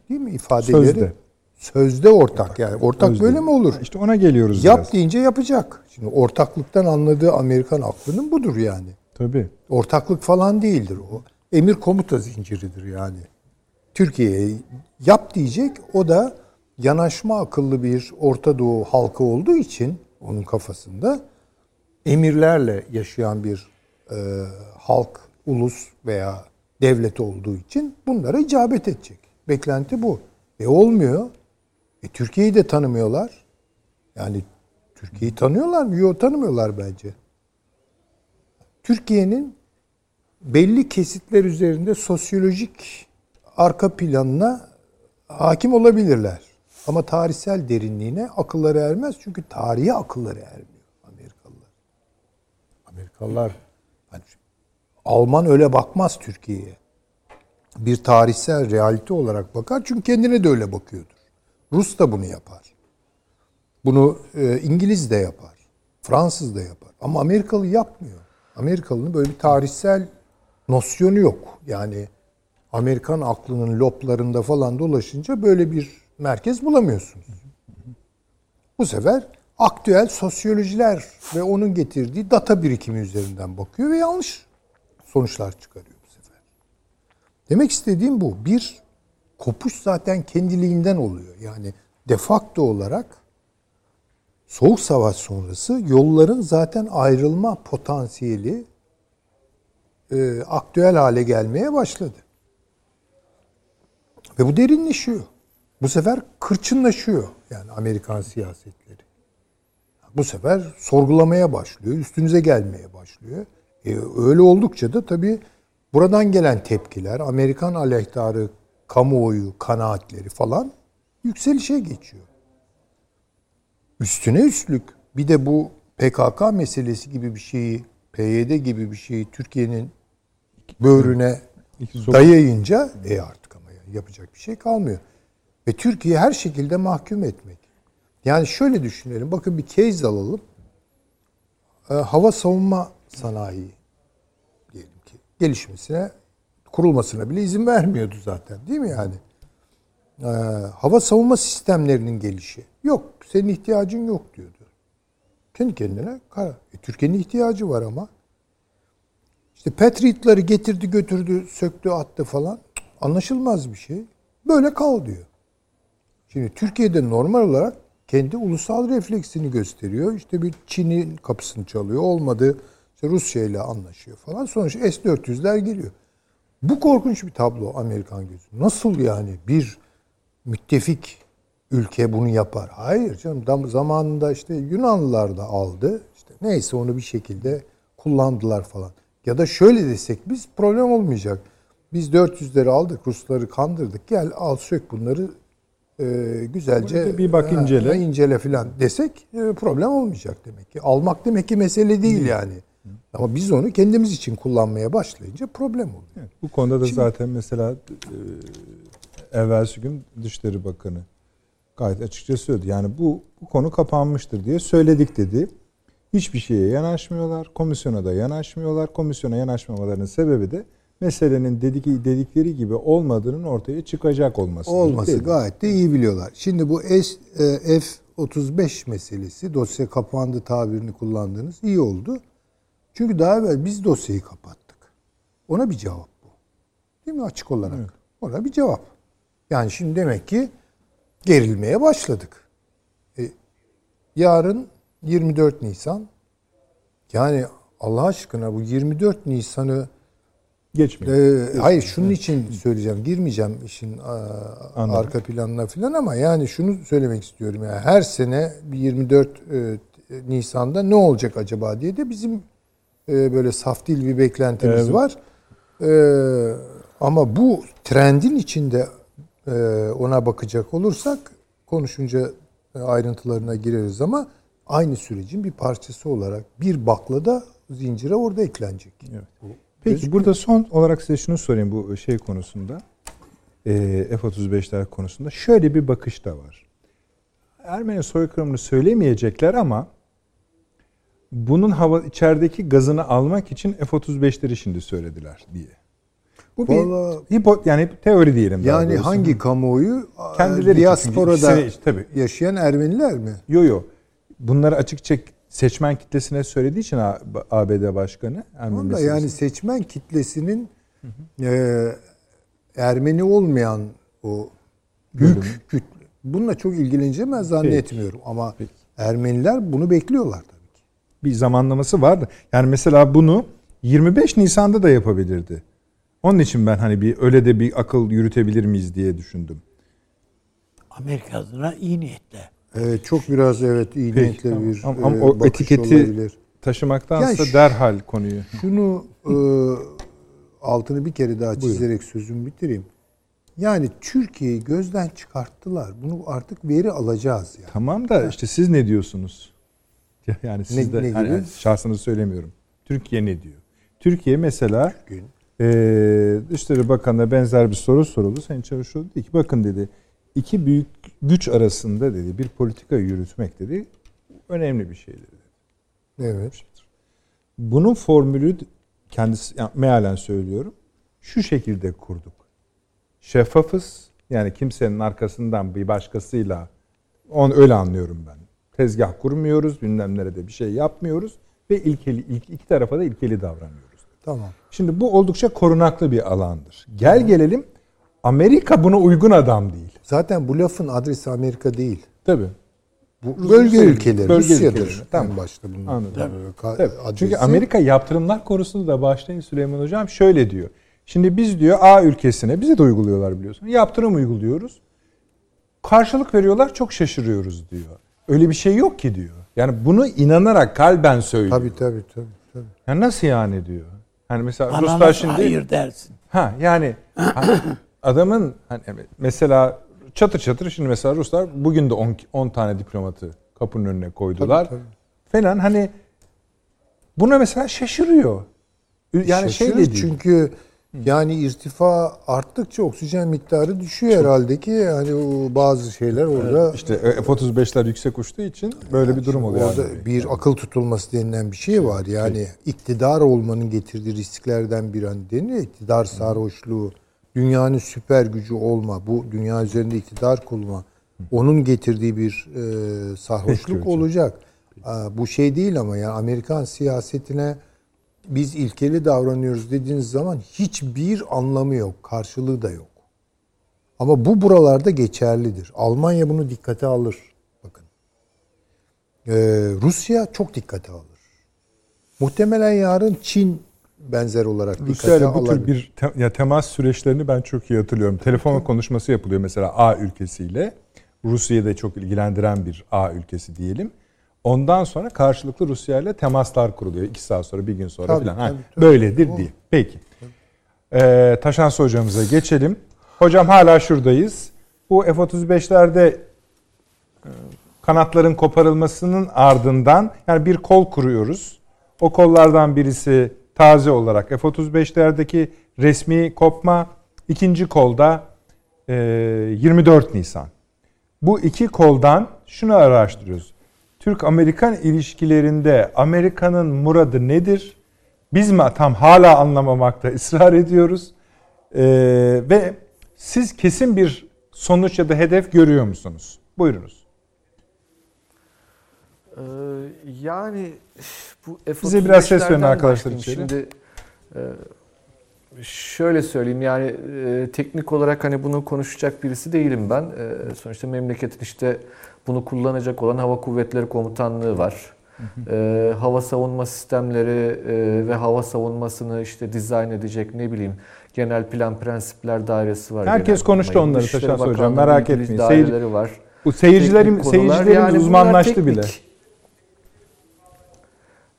Değil mi ifadeleri? Sözde. Sözde ortak yani. Ortak Özde. böyle mi olur? İşte ona geliyoruz Yap biraz. deyince yapacak. Şimdi ortaklıktan anladığı Amerikan aklının budur yani. Tabii. Ortaklık falan değildir o. Emir komuta zinciridir yani. Türkiye'ye yap diyecek o da yanaşma akıllı bir Orta Doğu halkı olduğu için onun kafasında emirlerle yaşayan bir e, halk, ulus veya devlet olduğu için bunlara icabet edecek. Beklenti bu. E olmuyor. E Türkiye'yi de tanımıyorlar. Yani Türkiye'yi tanıyorlar mı? Yok tanımıyorlar bence. Türkiye'nin belli kesitler üzerinde sosyolojik arka planına hakim olabilirler. Ama tarihsel derinliğine akılları ermez. Çünkü tarihe akılları ermiyor Amerikalılar. Amerikalılar hani Alman öyle bakmaz Türkiye'ye. Bir tarihsel realite olarak bakar. Çünkü kendine de öyle bakıyordur. Rus da bunu yapar. Bunu e, İngiliz de yapar. Fransız da yapar. Ama Amerikalı yapmıyor. Amerikalı'nın böyle bir tarihsel nosyonu yok. Yani Amerikan aklının loblarında falan dolaşınca böyle bir merkez bulamıyorsunuz. Bu sefer aktüel sosyolojiler ve onun getirdiği data birikimi üzerinden bakıyor ve yanlış sonuçlar çıkarıyor bu sefer. Demek istediğim bu. Bir, kopuş zaten kendiliğinden oluyor. Yani de facto olarak Soğuk Savaş sonrası yolların zaten ayrılma potansiyeli e, aktüel hale gelmeye başladı. Ve bu derinleşiyor. Bu sefer kırçınlaşıyor yani Amerikan siyasetleri. Bu sefer sorgulamaya başlıyor, üstünüze gelmeye başlıyor. E, öyle oldukça da tabii buradan gelen tepkiler, Amerikan aleyhtarı kamuoyu kanaatleri falan yükselişe geçiyor. Üstüne üstlük bir de bu PKK meselesi gibi bir şeyi, PYD gibi bir şeyi Türkiye'nin böğrüne dayayınca e artık ama yani yapacak bir şey kalmıyor. Ve Türkiye her şekilde mahkum etmek. Yani şöyle düşünelim. Bakın bir case alalım. Ee, hava savunma sanayi diyelim ki gelişmesine kurulmasına bile izin vermiyordu zaten değil mi yani? Ee, hava savunma sistemlerinin gelişi. Yok senin ihtiyacın yok diyordu. Kendi kendine kara. E, Türkiye'nin ihtiyacı var ama. İşte Patriot'ları getirdi götürdü söktü attı falan. Anlaşılmaz bir şey. Böyle kal diyor. Şimdi Türkiye'de normal olarak kendi ulusal refleksini gösteriyor. İşte bir Çin'in kapısını çalıyor. Olmadı işte Rusya ile anlaşıyor falan. Sonuç S-400'ler geliyor. Bu korkunç bir tablo Amerikan gözü. Nasıl yani bir müttefik ülke bunu yapar? Hayır canım zamanında işte Yunanlılar da aldı. İşte neyse onu bir şekilde kullandılar falan. Ya da şöyle desek biz problem olmayacak. Biz 400'leri aldık, Rusları kandırdık. Gel al sök bunları e, güzelce bir bak incele. E, incele filan desek e, problem olmayacak demek ki. Almak demek ki mesele değil yani. Ama biz onu kendimiz için kullanmaya başlayınca problem oluyor. Evet, bu konuda da Şimdi, zaten mesela e, evvelsi gün Dışişleri Bakanı gayet açıkça söyledi. Yani bu, bu konu kapanmıştır diye söyledik dedi. Hiçbir şeye yanaşmıyorlar. Komisyona da yanaşmıyorlar. Komisyona yanaşmamalarının sebebi de meselenin dedik, dedikleri gibi olmadığının ortaya çıkacak olması. Olması gayet de iyi biliyorlar. Şimdi bu S, e, F-35 meselesi dosya kapandı tabirini kullandığınız iyi oldu. Çünkü daha evvel biz dosyayı kapattık. Ona bir cevap bu. Değil mi açık olarak? Evet. Ona bir cevap. Yani şimdi demek ki gerilmeye başladık. E, yarın 24 Nisan. Yani Allah aşkına bu 24 Nisan'ı Geçmiyor. Ee, hayır şunun için söyleyeceğim. Girmeyeceğim işin Anladım. arka planına falan ama yani şunu söylemek istiyorum. Yani her sene 24 e, Nisan'da ne olacak acaba diye de bizim e, böyle saf dil bir beklentimiz evet. var. E, ama bu trendin içinde e, ona bakacak olursak konuşunca e, ayrıntılarına gireriz ama aynı sürecin bir parçası olarak bir baklada zincire orada eklenecek. Evet. Peki Gözüküyor. burada son olarak size şunu sorayım bu şey konusunda. E, F-35'ler konusunda. Şöyle bir bakış da var. Ermeni soykırımını söylemeyecekler ama bunun hava içerideki gazını almak için F-35'leri şimdi söylediler diye. Bu Vallahi, bir hipo, yani teori diyelim. Yani hangi kamuoyu? Kendileri diasporada tabii. yaşayan Ermeniler mi? Yok yok. Bunları açıkça seçmen kitlesine söylediği için ABD Başkanı. Ermeni yani seçmen kitlesinin E, Ermeni olmayan o büyük kütle. Bununla çok ilgileneceğimi zannetmiyorum. Peki. Ama Peki. Ermeniler bunu bekliyorlar tabii ki. Bir zamanlaması vardı. Yani mesela bunu 25 Nisan'da da yapabilirdi. Onun için ben hani bir öyle de bir akıl yürütebilir miyiz diye düşündüm. Amerika adına iyi niyetle. Evet çok biraz evet iyi Peki, niyetli tamam. bir ama, ama e, o etiketi olabilir. taşımaktansa yani derhal konuyu. Şunu e, altını bir kere daha çizerek Buyurun. sözümü bitireyim. Yani Türkiye'yi gözden çıkarttılar. Bunu artık veri alacağız yani. Tamam da işte siz ne diyorsunuz? Yani siz ne, de ne hani şahsınızı söylemiyorum. Türkiye ne diyor? Türkiye mesela Türkiye. e, Dışişleri Bakanı'na benzer bir soru soruldu. Sayın Çavuşoğlu dedi ki bakın dedi iki büyük güç arasında dedi bir politika yürütmek dedi önemli bir şeydir dedi. Evet. Bunun formülü kendisi yani mealen söylüyorum. Şu şekilde kurduk. Şeffafız. Yani kimsenin arkasından bir başkasıyla on öyle anlıyorum ben. Tezgah kurmuyoruz, bilmem nerede bir şey yapmıyoruz ve ilkeli ilk, iki tarafa da ilkeli davranıyoruz. Tamam. Şimdi bu oldukça korunaklı bir alandır. Gel gelelim Amerika buna uygun adam değil. Zaten bu lafın adresi Amerika değil. Tabii. Bu bölge ülkeleri, bölge Rusya'dır ülkeleri. Tamam. başta bunun. Anladım. ka- Tabii. adresi. Çünkü Amerika yaptırımlar konusunda da başlayın Süleyman Hocam şöyle diyor. Şimdi biz diyor A ülkesine bize de uyguluyorlar biliyorsun. Yaptırım uyguluyoruz. Karşılık veriyorlar çok şaşırıyoruz diyor. Öyle bir şey yok ki diyor. Yani bunu inanarak kalben söylüyor. Tabii tabii tabii. tabii. Ya nasıl yani diyor. Hani mesela Ruslar Ananas şimdi hayır dersin. Ha yani adamın hani mesela çatır çatır şimdi mesela Ruslar bugün de 10 10 tane diplomatı kapının önüne koydular. Tabii, Falan hani buna mesela şaşırıyor. Yani şey Şaşırır değil. çünkü yani irtifa arttıkça oksijen miktarı düşüyor herhalde ki yani o bazı şeyler orada işte F-35'ler yüksek uçtuğu için böyle bir durum oluyor. orada yani. bir akıl tutulması denilen bir şey var. Yani iktidar olmanın getirdiği risklerden biri hani deniyor iktidar sarhoşluğu, dünyanın süper gücü olma, bu dünya üzerinde iktidar kurma, onun getirdiği bir e, sarhoşluk Peki olacak. Aa, bu şey değil ama yani Amerikan siyasetine biz ilkeli davranıyoruz dediğiniz zaman hiçbir anlamı yok, karşılığı da yok. Ama bu buralarda geçerlidir. Almanya bunu dikkate alır. Bakın. Ee, Rusya çok dikkate alır. Muhtemelen yarın Çin benzer olarak dikkate Rusya'yla bu tür bir te- ya temas süreçlerini ben çok iyi hatırlıyorum. Telefon konuşması yapılıyor mesela A ülkesiyle. Rusya'yı da çok ilgilendiren bir A ülkesi diyelim. Ondan sonra karşılıklı Rusya ile temaslar kuruluyor. İki saat sonra, bir gün sonra Tabii, falan. Ha, tabii, tabii. böyledir diye. Peki. Ee, Taşansı hocamıza geçelim. Hocam hala şuradayız. Bu F-35'lerde e, kanatların koparılmasının ardından yani bir kol kuruyoruz. O kollardan birisi taze olarak F-35'lerdeki resmi kopma, ikinci kolda e, 24 Nisan. Bu iki koldan şunu araştırıyoruz. Türk-Amerikan ilişkilerinde Amerika'nın muradı nedir? Biz mi tam hala anlamamakta ısrar ediyoruz? Ee, ve siz kesin bir sonuç ya da hedef görüyor musunuz? Buyurunuz. Ee, yani bu F-35'lerden Bize biraz ses verin arkadaşlar içeri. Şimdi e, şöyle söyleyeyim yani e, teknik olarak hani bunu konuşacak birisi değilim ben. E, sonuçta memleketin işte bunu kullanacak olan Hava Kuvvetleri Komutanlığı var. E, hava savunma sistemleri e, ve hava savunmasını işte dizayn edecek ne bileyim genel plan prensipler dairesi var. Herkes konuştu onları Dışişleri Taşans Hocam, merak etmeyin. Daireleri var. Bu seyircilerim seyircilerimiz Yani uzmanlaştı teknik. bile.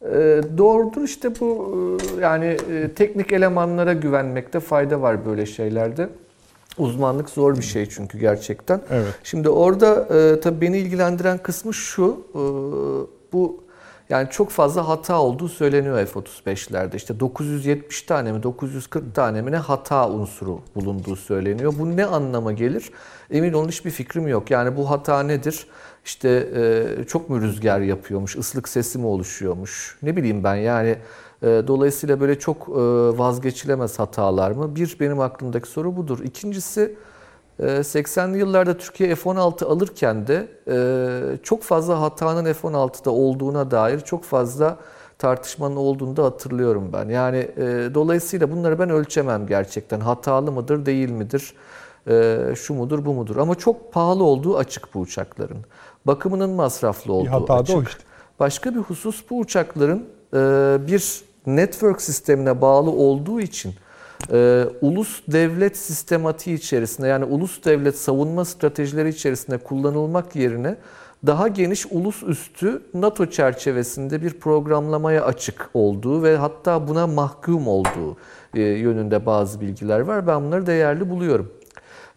Ee, doğrudur işte bu e, yani e, teknik elemanlara güvenmekte fayda var böyle şeylerde. Uzmanlık zor bir şey çünkü gerçekten. Evet. Şimdi orada e, tabii beni ilgilendiren kısmı şu. e, bu yani çok fazla hata olduğu söyleniyor F-35'lerde. İşte 970 tane mi 940 tane mi ne hata unsuru bulunduğu söyleniyor. Bu ne anlama gelir? Emin olun hiçbir fikrim yok. Yani bu hata nedir? İşte e, çok mu rüzgar yapıyormuş, ıslık sesi mi oluşuyormuş? Ne bileyim ben yani dolayısıyla böyle çok e, vazgeçilemez hatalar mı? Bir benim aklımdaki soru budur. İkincisi e, 80'li yıllarda Türkiye F-16 alırken de e, çok fazla hatanın F-16'da olduğuna dair çok fazla tartışmanın olduğunu da hatırlıyorum ben. Yani e, dolayısıyla bunları ben ölçemem gerçekten. Hatalı mıdır, değil midir? E, şu mudur, bu mudur? Ama çok pahalı olduğu açık bu uçakların. Bakımının masraflı olduğu hata da açık. o işte. Başka bir husus bu uçakların e, bir network sistemine bağlı olduğu için e, ulus devlet sistematiği içerisinde yani ulus devlet savunma stratejileri içerisinde kullanılmak yerine daha geniş ulus üstü NATO çerçevesinde bir programlamaya açık olduğu ve hatta buna mahkum olduğu e, yönünde bazı bilgiler var. Ben bunları değerli buluyorum.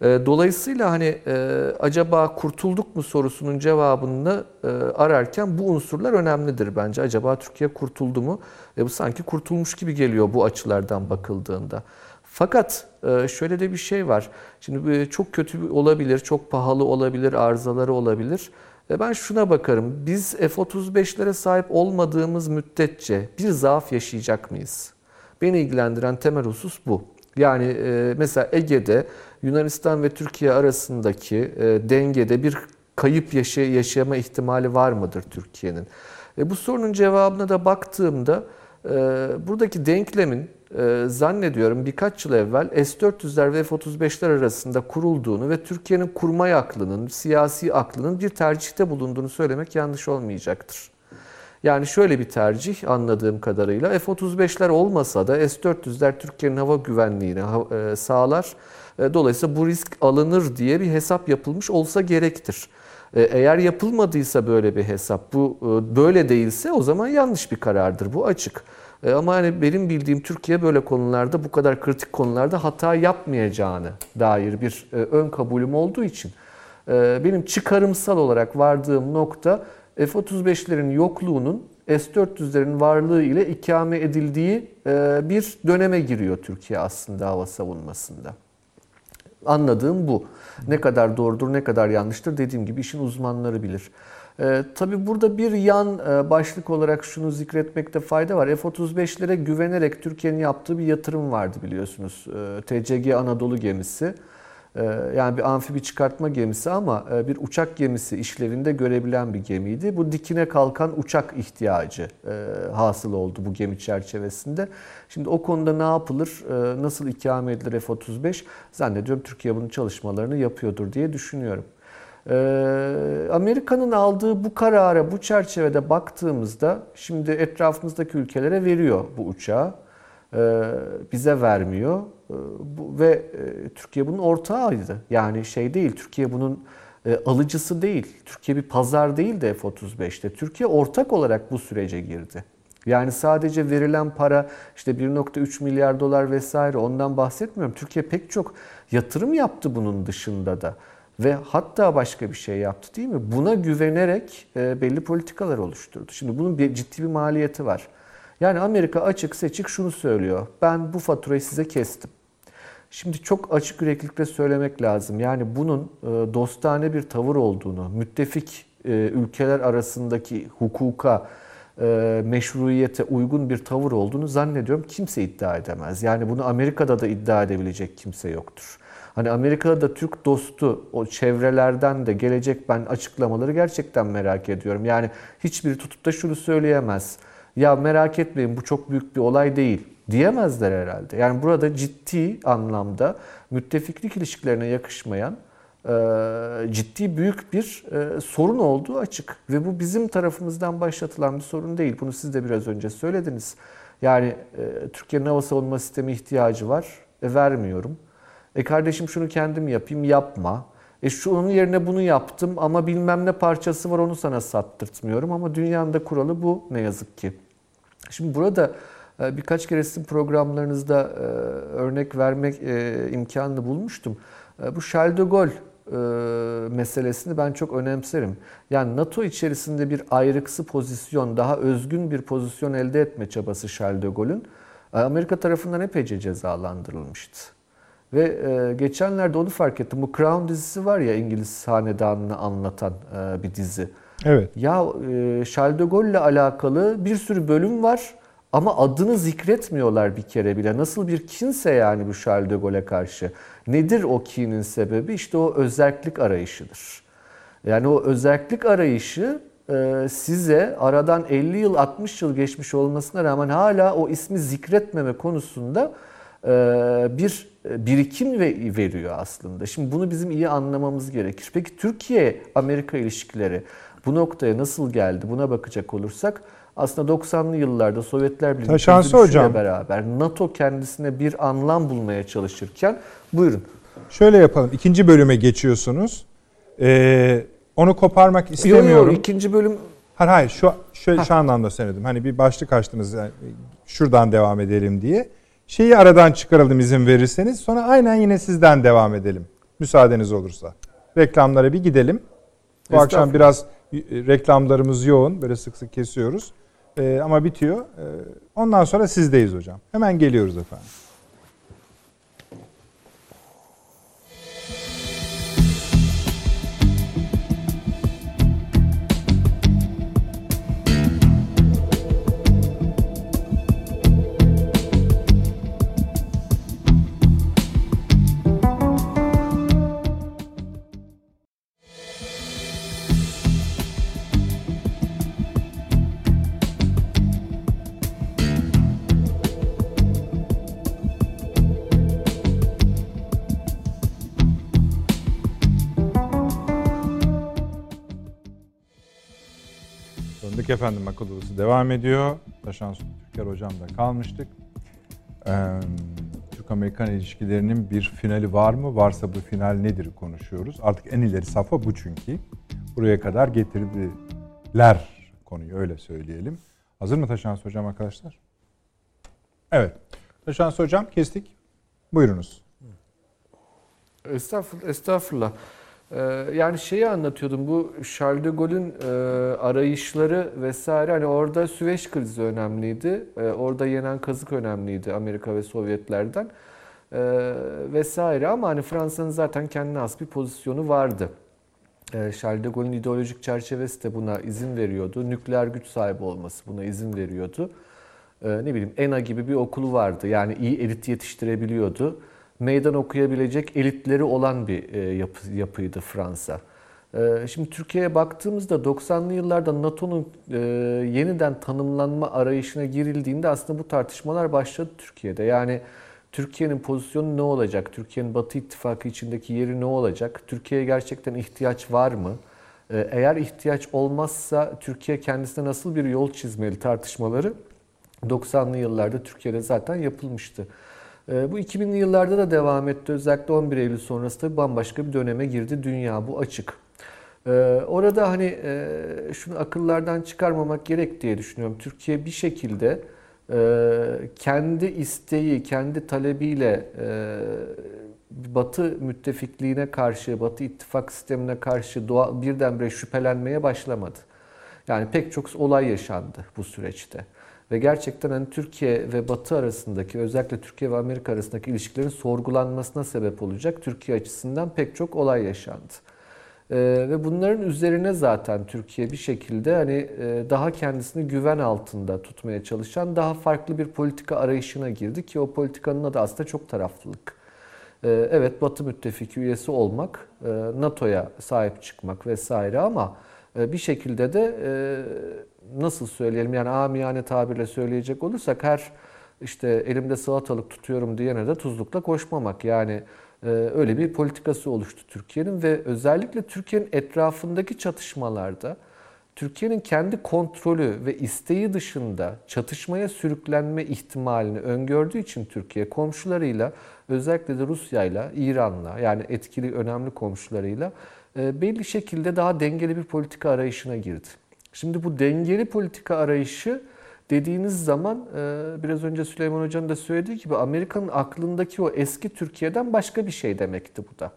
E, Dolayısıyla hani e, acaba kurtulduk mu sorusunun cevabını e, ararken bu unsurlar önemlidir bence. Acaba Türkiye kurtuldu mu? E, bu sanki kurtulmuş gibi geliyor bu açılardan bakıldığında. Fakat e, şöyle de bir şey var. Şimdi çok kötü olabilir, çok pahalı olabilir, arızaları olabilir. E, Ben şuna bakarım. Biz F-35'lere sahip olmadığımız müddetçe bir zaaf yaşayacak mıyız? Beni ilgilendiren temel husus bu. Yani e, mesela Ege'de Yunanistan ve Türkiye arasındaki e, dengede bir kayıp yaşa yaşama ihtimali var mıdır Türkiye'nin? E, bu sorunun cevabına da baktığımda e, buradaki denklemin e, zannediyorum birkaç yıl evvel S-400'ler ve F-35'ler arasında kurulduğunu ve Türkiye'nin kurmay aklının, siyasi aklının bir tercihte bulunduğunu söylemek yanlış olmayacaktır. Yani şöyle bir tercih anladığım kadarıyla F-35'ler olmasa da S-400'ler Türkiye'nin hava güvenliğini e, sağlar. E, dolayısıyla bu risk alınır diye bir hesap yapılmış olsa gerektir. E, eğer yapılmadıysa böyle bir hesap, bu böyle değilse o zaman yanlış bir karardır. Bu açık. Ama hani benim bildiğim Türkiye böyle konularda, bu kadar kritik konularda hata yapmayacağını dair bir ön kabulüm olduğu için benim çıkarımsal olarak vardığım nokta F-35'lerin yokluğunun S-400'lerin varlığı ile ikame edildiği e, bir döneme giriyor Türkiye aslında hava savunmasında. Anladığım bu. Ne kadar doğrudur, ne kadar yanlıştır dediğim gibi işin uzmanları bilir. Ee, tabii burada bir yan e, başlık olarak şunu zikretmekte fayda var. F-35'lere güvenerek Türkiye'nin yaptığı bir yatırım vardı biliyorsunuz. Ee, TCG Anadolu gemisi. Ee, yani bir amfibi çıkartma gemisi ama e, bir uçak gemisi işlevinde görebilen bir gemiydi. Bu dikine kalkan uçak ihtiyacı e, hasıl oldu bu gemi çerçevesinde. Şimdi o konuda ne yapılır, e, nasıl ikame edilir F-35 zannediyorum Türkiye bunun çalışmalarını yapıyordur diye düşünüyorum. Amerika'nın aldığı bu karara bu çerçevede baktığımızda şimdi etrafımızdaki ülkelere veriyor bu uçağı. Bize vermiyor. Ee, ve e, Türkiye bunun ortağıydı. Yani şey değil, Türkiye bunun e, alıcısı değil. Türkiye bir pazar değil de F-35'te. Türkiye ortak olarak bu sürece girdi. Yani sadece verilen para işte 1.3 milyar dolar vesaire ondan bahsetmiyorum. Türkiye pek çok yatırım yaptı bunun dışında da. Ve hatta başka bir şey yaptı değil mi? Buna güvenerek e, belli politikalar oluşturdu. Şimdi bunun bir ciddi bir maliyeti var. Yani Amerika açık seçik şunu söylüyor. Ben bu faturayı size kestim. Şimdi çok açık yüreklilikle söylemek lazım. Yani bunun e, dostane bir tavır olduğunu, müttefik e, ülkeler arasındaki hukuka, e, meşruiyete uygun bir tavır olduğunu zannediyorum kimse iddia edemez. Yani bunu Amerika'da da iddia edebilecek kimse yoktur. Hani Amerika'da da Türk dostu o çevrelerden de gelecek ben açıklamaları gerçekten merak ediyorum. Yani hiçbiri tutup da şunu söyleyemez ya merak etmeyin bu çok büyük bir olay değil diyemezler herhalde. Yani burada ciddi anlamda müttefiklik ilişkilerine yakışmayan e, ciddi büyük bir e, sorun olduğu açık. Ve bu bizim tarafımızdan başlatılan bir sorun değil. Bunu siz de biraz önce söylediniz. Yani e, Türkiye'nin hava savunma sistemi ihtiyacı var. E, vermiyorum. E kardeşim şunu kendim yapayım yapma. E şu onun yerine bunu yaptım ama bilmem ne parçası var onu sana sattırtmıyorum. Ama dünyanın da kuralı bu ne yazık ki. Şimdi burada e, birkaç kere sizin programlarınızda e, örnek vermek e, imkanını bulmuştum. Bu Charles de Gaulle meselesini ben çok önemserim. Yani NATO içerisinde bir ayrıksı pozisyon, daha özgün bir pozisyon elde etme çabası Charles de Gaulle'ün Amerika tarafından epeyce cezalandırılmıştı. Ve geçenlerde onu fark ettim. Bu Crown dizisi var ya İngiliz hanedanını anlatan bir dizi. Evet. Ya e, Charles de Gaulle ile alakalı bir sürü bölüm var ama adını zikretmiyorlar bir kere bile. Nasıl bir kinse yani bu Charles de Gaulle'e karşı. Nedir o kinin sebebi? İşte o özellik arayışıdır. Yani o özellik arayışı e, size aradan 50 yıl 60 yıl geçmiş olmasına rağmen hala o ismi zikretmeme konusunda e, bir birikim veriyor aslında. Şimdi bunu bizim iyi anlamamız gerekir. Peki Türkiye-Amerika ilişkileri bu noktaya nasıl geldi buna bakacak olursak aslında 90'lı yıllarda Sovyetler Birliği Taşansı hocam. beraber NATO kendisine bir anlam bulmaya çalışırken buyurun. Şöyle yapalım. İkinci bölüme geçiyorsunuz. Ee, onu koparmak istemiyorum. Yok yok ikinci bölüm Hayır hayır şu şu, şu anlamda söyledim. Hani bir başlık açtınız yani şuradan devam edelim diye. Şeyi aradan çıkaralım izin verirseniz. Sonra aynen yine sizden devam edelim. Müsaadeniz olursa. Reklamlara bir gidelim. Bu akşam biraz reklamlarımız yoğun. Böyle sık sık kesiyoruz. Ee, ama bitiyor. Ee, ondan sonra sizdeyiz hocam. Hemen geliyoruz efendim. Efendim akıl odası devam ediyor. Taşan Türker hocamda kalmıştık. Ee, Türk-Amerikan ilişkilerinin bir finali var mı? Varsa bu final nedir konuşuyoruz. Artık en ileri safha bu çünkü. Buraya kadar getirdiler konuyu öyle söyleyelim. Hazır mı Taşans hocam arkadaşlar? Evet. Taşans hocam kestik. Buyurunuz. Estağfurullah. estağfurullah. Ee, yani şeyi anlatıyordum bu Charles de Gaulle'ün e, arayışları vesaire hani orada Süveyş krizi önemliydi. E, orada yenen kazık önemliydi Amerika ve Sovyetlerden e, vesaire ama hani Fransa'nın zaten kendine has bir pozisyonu vardı. E, Charles de Gaulle'ün ideolojik çerçevesi de buna izin veriyordu. Nükleer güç sahibi olması buna izin veriyordu. Ne bileyim ENA gibi bir okulu vardı. Yani iyi elit yetiştirebiliyordu meydan okuyabilecek elitleri olan bir e, yapı, yapıydı Fransa. E, şimdi Türkiye'ye baktığımızda 90'lı yıllarda NATO'nun e, yeniden tanımlanma arayışına girildiğinde aslında bu tartışmalar başladı Türkiye'de. Yani Türkiye'nin pozisyonu ne olacak? Türkiye'nin Batı İttifakı içindeki yeri ne olacak? Türkiye'ye gerçekten ihtiyaç var mı? Eğer ihtiyaç olmazsa Türkiye kendisine nasıl bir yol çizmeli tartışmaları 90'lı yıllarda Türkiye'de zaten yapılmıştı. Ee, bu 2000'li yıllarda da devam etti. Özellikle 11 Eylül sonrası da bambaşka bir döneme girdi dünya. Bu açık. Ee, orada hani e, şunu akıllardan çıkarmamak gerek diye düşünüyorum. Türkiye bir şekilde e, kendi isteği, kendi talebiyle e, Batı müttefikliğine karşı, Batı ittifak sistemine karşı doğa, birdenbire şüphelenmeye başlamadı. Yani pek çok olay yaşandı bu süreçte. Ve gerçekten hani Türkiye ve Batı arasındaki özellikle Türkiye ve Amerika arasındaki ilişkilerin sorgulanmasına sebep olacak Türkiye açısından pek çok olay yaşandı. Ee, ve bunların üzerine zaten Türkiye bir şekilde hani e, daha kendisini güven altında tutmaya çalışan daha farklı bir politika arayışına girdi ki o politikanın adı aslında çok taraflılık. Ee, evet Batı müttefiki üyesi olmak, e, NATO'ya sahip çıkmak vesaire ama e, bir şekilde de e, nasıl söyleyelim yani amiyane tabirle söyleyecek olursak her işte elimde salatalık tutuyorum diyene de tuzlukla koşmamak. Yani e, öyle bir politikası oluştu Türkiye'nin ve özellikle Türkiye'nin etrafındaki çatışmalarda Türkiye'nin kendi kontrolü ve isteği dışında çatışmaya sürüklenme ihtimalini öngördüğü için Türkiye komşularıyla özellikle de Rusya'yla, İran'la yani etkili önemli komşularıyla belli şekilde daha dengeli bir politika arayışına girdi. Şimdi bu dengeli politika arayışı dediğiniz zaman e, biraz önce Süleyman Hoca'nın da söylediği gibi Amerika'nın aklındaki o eski Türkiye'den başka bir şey demekti bu da.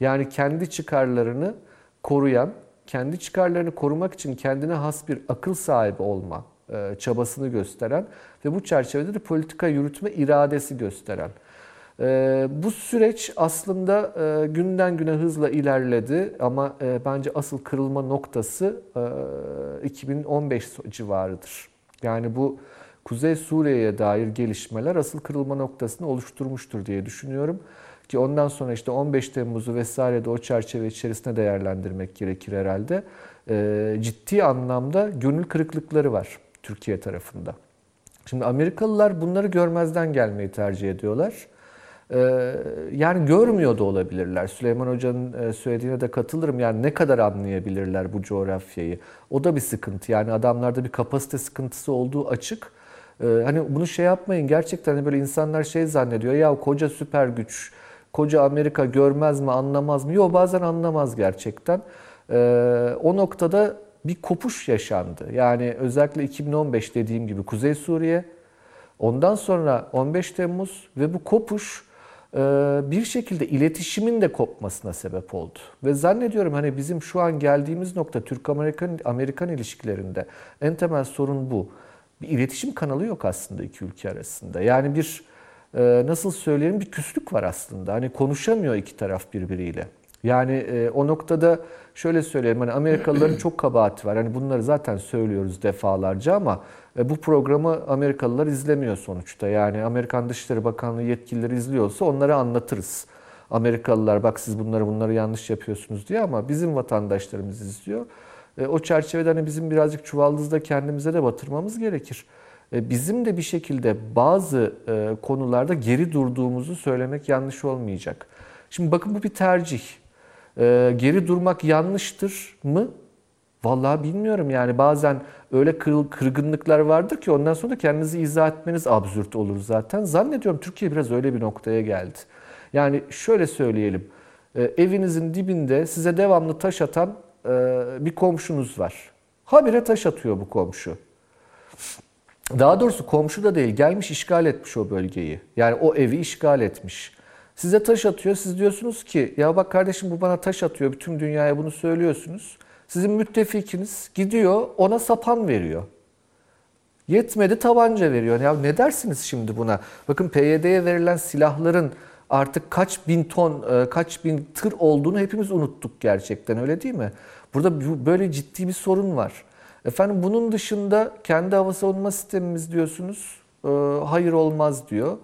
Yani kendi çıkarlarını koruyan, kendi çıkarlarını korumak için kendine has bir akıl sahibi olma e, çabasını gösteren ve bu çerçevede de politika yürütme iradesi gösteren ee, bu süreç aslında e, günden güne hızla ilerledi ama e, bence asıl kırılma noktası 2015 e, civarıdır. Yani bu Kuzey Suriye'ye dair gelişmeler asıl kırılma noktasını oluşturmuştur diye düşünüyorum. Ki ondan sonra işte 15 Temmuz'u vesaire de o çerçeve içerisinde değerlendirmek gerekir herhalde. Ciddi anlamda gönül kırıklıkları var Türkiye tarafında. Şimdi Amerikalılar bunları görmezden gelmeyi tercih ediyorlar. Ee, yani görmüyor da olabilirler. Süleyman Hoca'nın e, söylediğine de katılırım. Yani ne kadar anlayabilirler bu coğrafyayı? O da bir sıkıntı. Yani adamlarda bir kapasite sıkıntısı olduğu açık. Ee, hani bunu şey yapmayın. Gerçekten hani böyle insanlar şey zannediyor. Ya koca süper güç, koca Amerika görmez mi, anlamaz mı? Yok bazen anlamaz gerçekten. Ee, o noktada bir kopuş yaşandı. Yani özellikle 2015 dediğim gibi Kuzey Suriye, ondan sonra 15 Temmuz ve bu kopuş bir şekilde iletişimin de kopmasına sebep oldu. Ve zannediyorum hani bizim şu an geldiğimiz nokta Türk-Amerikan Amerikan ilişkilerinde en temel sorun bu. Bir iletişim kanalı yok aslında iki ülke arasında. Yani bir e, nasıl söyleyelim bir küslük var aslında. Hani konuşamıyor iki taraf birbiriyle. Yani e, o noktada şöyle söyleyeyim hani Amerikalıların çok kabahati var. Hani bunları zaten söylüyoruz defalarca ama e, bu programı Amerikalılar izlemiyor sonuçta. Yani Amerikan Dışişleri Bakanlığı yetkilileri izliyorsa onlara anlatırız. Amerikalılar bak siz bunları bunları yanlış yapıyorsunuz diye ama bizim vatandaşlarımız izliyor. E, o çerçevede hani bizim birazcık çuvaldızda kendimize de batırmamız gerekir. E, bizim de bir şekilde bazı konularda geri durduğumuzu söylemek yanlış olmayacak. Şimdi bakın bu bir tercih. Geri durmak yanlıştır mı? Vallahi bilmiyorum yani bazen öyle kır, kırgınlıklar vardır ki ondan sonra da kendinizi izah etmeniz absürt olur zaten. Zannediyorum Türkiye biraz öyle bir noktaya geldi. Yani şöyle söyleyelim. E, evinizin dibinde size devamlı taş atan e, bir komşunuz var. Habire taş atıyor bu komşu. Daha doğrusu komşu da değil, gelmiş işgal etmiş o bölgeyi. Yani o evi işgal etmiş. Size taş atıyor, siz diyorsunuz ki ya bak kardeşim bu bana taş atıyor, bütün dünyaya bunu söylüyorsunuz. Sizin müttefikiniz gidiyor ona sapan veriyor. Yetmedi tabanca veriyor. Ya ne dersiniz şimdi buna? Bakın PYD'ye verilen silahların artık kaç bin ton, e, kaç bin tır olduğunu hepimiz unuttuk gerçekten öyle değil mi? Burada böyle ciddi bir sorun var. Efendim bunun dışında kendi hava savunma sistemimiz diyorsunuz. E, hayır olmaz diyor.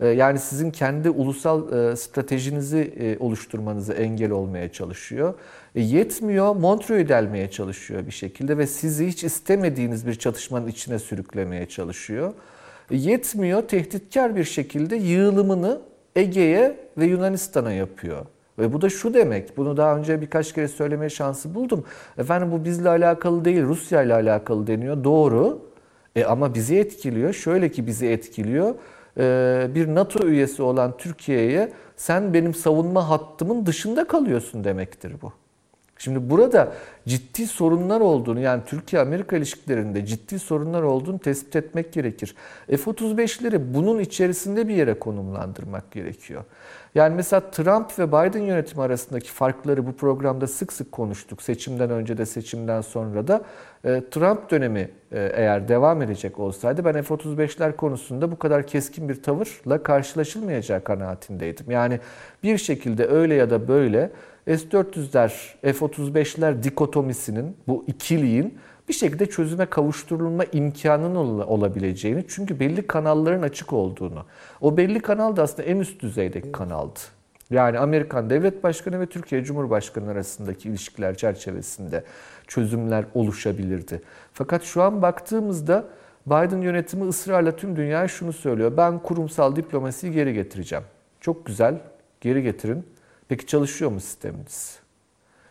E, yani sizin kendi ulusal stratejinizi oluşturmanızı engel olmaya çalışıyor. Yetmiyor, Montreux'u delmeye çalışıyor bir şekilde ve sizi hiç istemediğiniz bir çatışmanın içine sürüklemeye çalışıyor. Yetmiyor, tehditkar bir şekilde yığılımını Ege'ye ve Yunanistan'a yapıyor. Ve bu da şu demek, bunu daha önce birkaç kere söylemeye şansı buldum. Efendim bu bizle alakalı değil, Rusya ile alakalı deniyor. Doğru. E ama bizi etkiliyor. Şöyle ki bizi etkiliyor. E, bir NATO üyesi olan Türkiye'ye sen benim savunma hattımın dışında kalıyorsun demektir bu. Şimdi burada ciddi sorunlar olduğunu yani Türkiye-Amerika ilişkilerinde ciddi sorunlar olduğunu tespit etmek gerekir. F-35'leri bunun içerisinde bir yere konumlandırmak gerekiyor. Yani mesela Trump ve Biden yönetimi arasındaki farkları bu programda sık sık konuştuk. Seçimden önce de seçimden sonra da. E, Trump dönemi e, eğer devam edecek olsaydı ben F-35'ler konusunda bu kadar keskin bir tavırla karşılaşılmayacağı kanaatindeydim. Yani bir şekilde öyle ya da böyle S-400'ler, F-35'ler dikotomisinin, bu ikiliğin bir şekilde çözüme kavuşturulma imkanının olabileceğini çünkü belli kanalların açık olduğunu. O belli kanal da aslında en üst düzeydeki kanaldı. Yani Amerikan Devlet Başkanı ve Türkiye Cumhurbaşkanı arasındaki ilişkiler çerçevesinde çözümler oluşabilirdi. Fakat şu an baktığımızda Biden yönetimi ısrarla tüm dünyaya şunu söylüyor. Ben kurumsal diplomasiyi geri getireceğim. Çok güzel, geri getirin. Peki çalışıyor mu sisteminiz?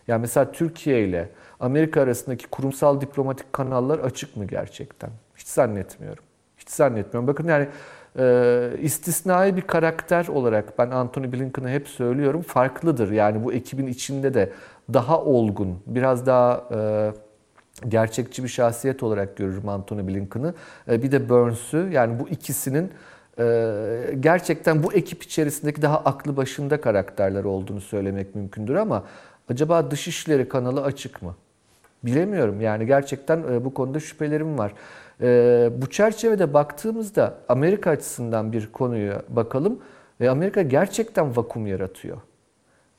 Yani mesela Türkiye ile Amerika arasındaki kurumsal diplomatik kanallar açık mı gerçekten? Hiç zannetmiyorum. Hiç zannetmiyorum. Bakın yani e, istisnai bir karakter olarak ben Anthony Blinken'ı hep söylüyorum farklıdır. Yani bu ekibin içinde de daha olgun, biraz daha e, gerçekçi bir şahsiyet olarak görürüm Anthony Blinken'ı. E, bir de Burns'ü yani bu ikisinin ee, gerçekten bu ekip içerisindeki daha aklı başında karakterler olduğunu söylemek mümkündür ama acaba Dışişleri kanalı açık mı? Bilemiyorum yani gerçekten e, bu konuda şüphelerim var. Ee, bu çerçevede baktığımızda Amerika açısından bir konuya bakalım ve Amerika gerçekten vakum yaratıyor.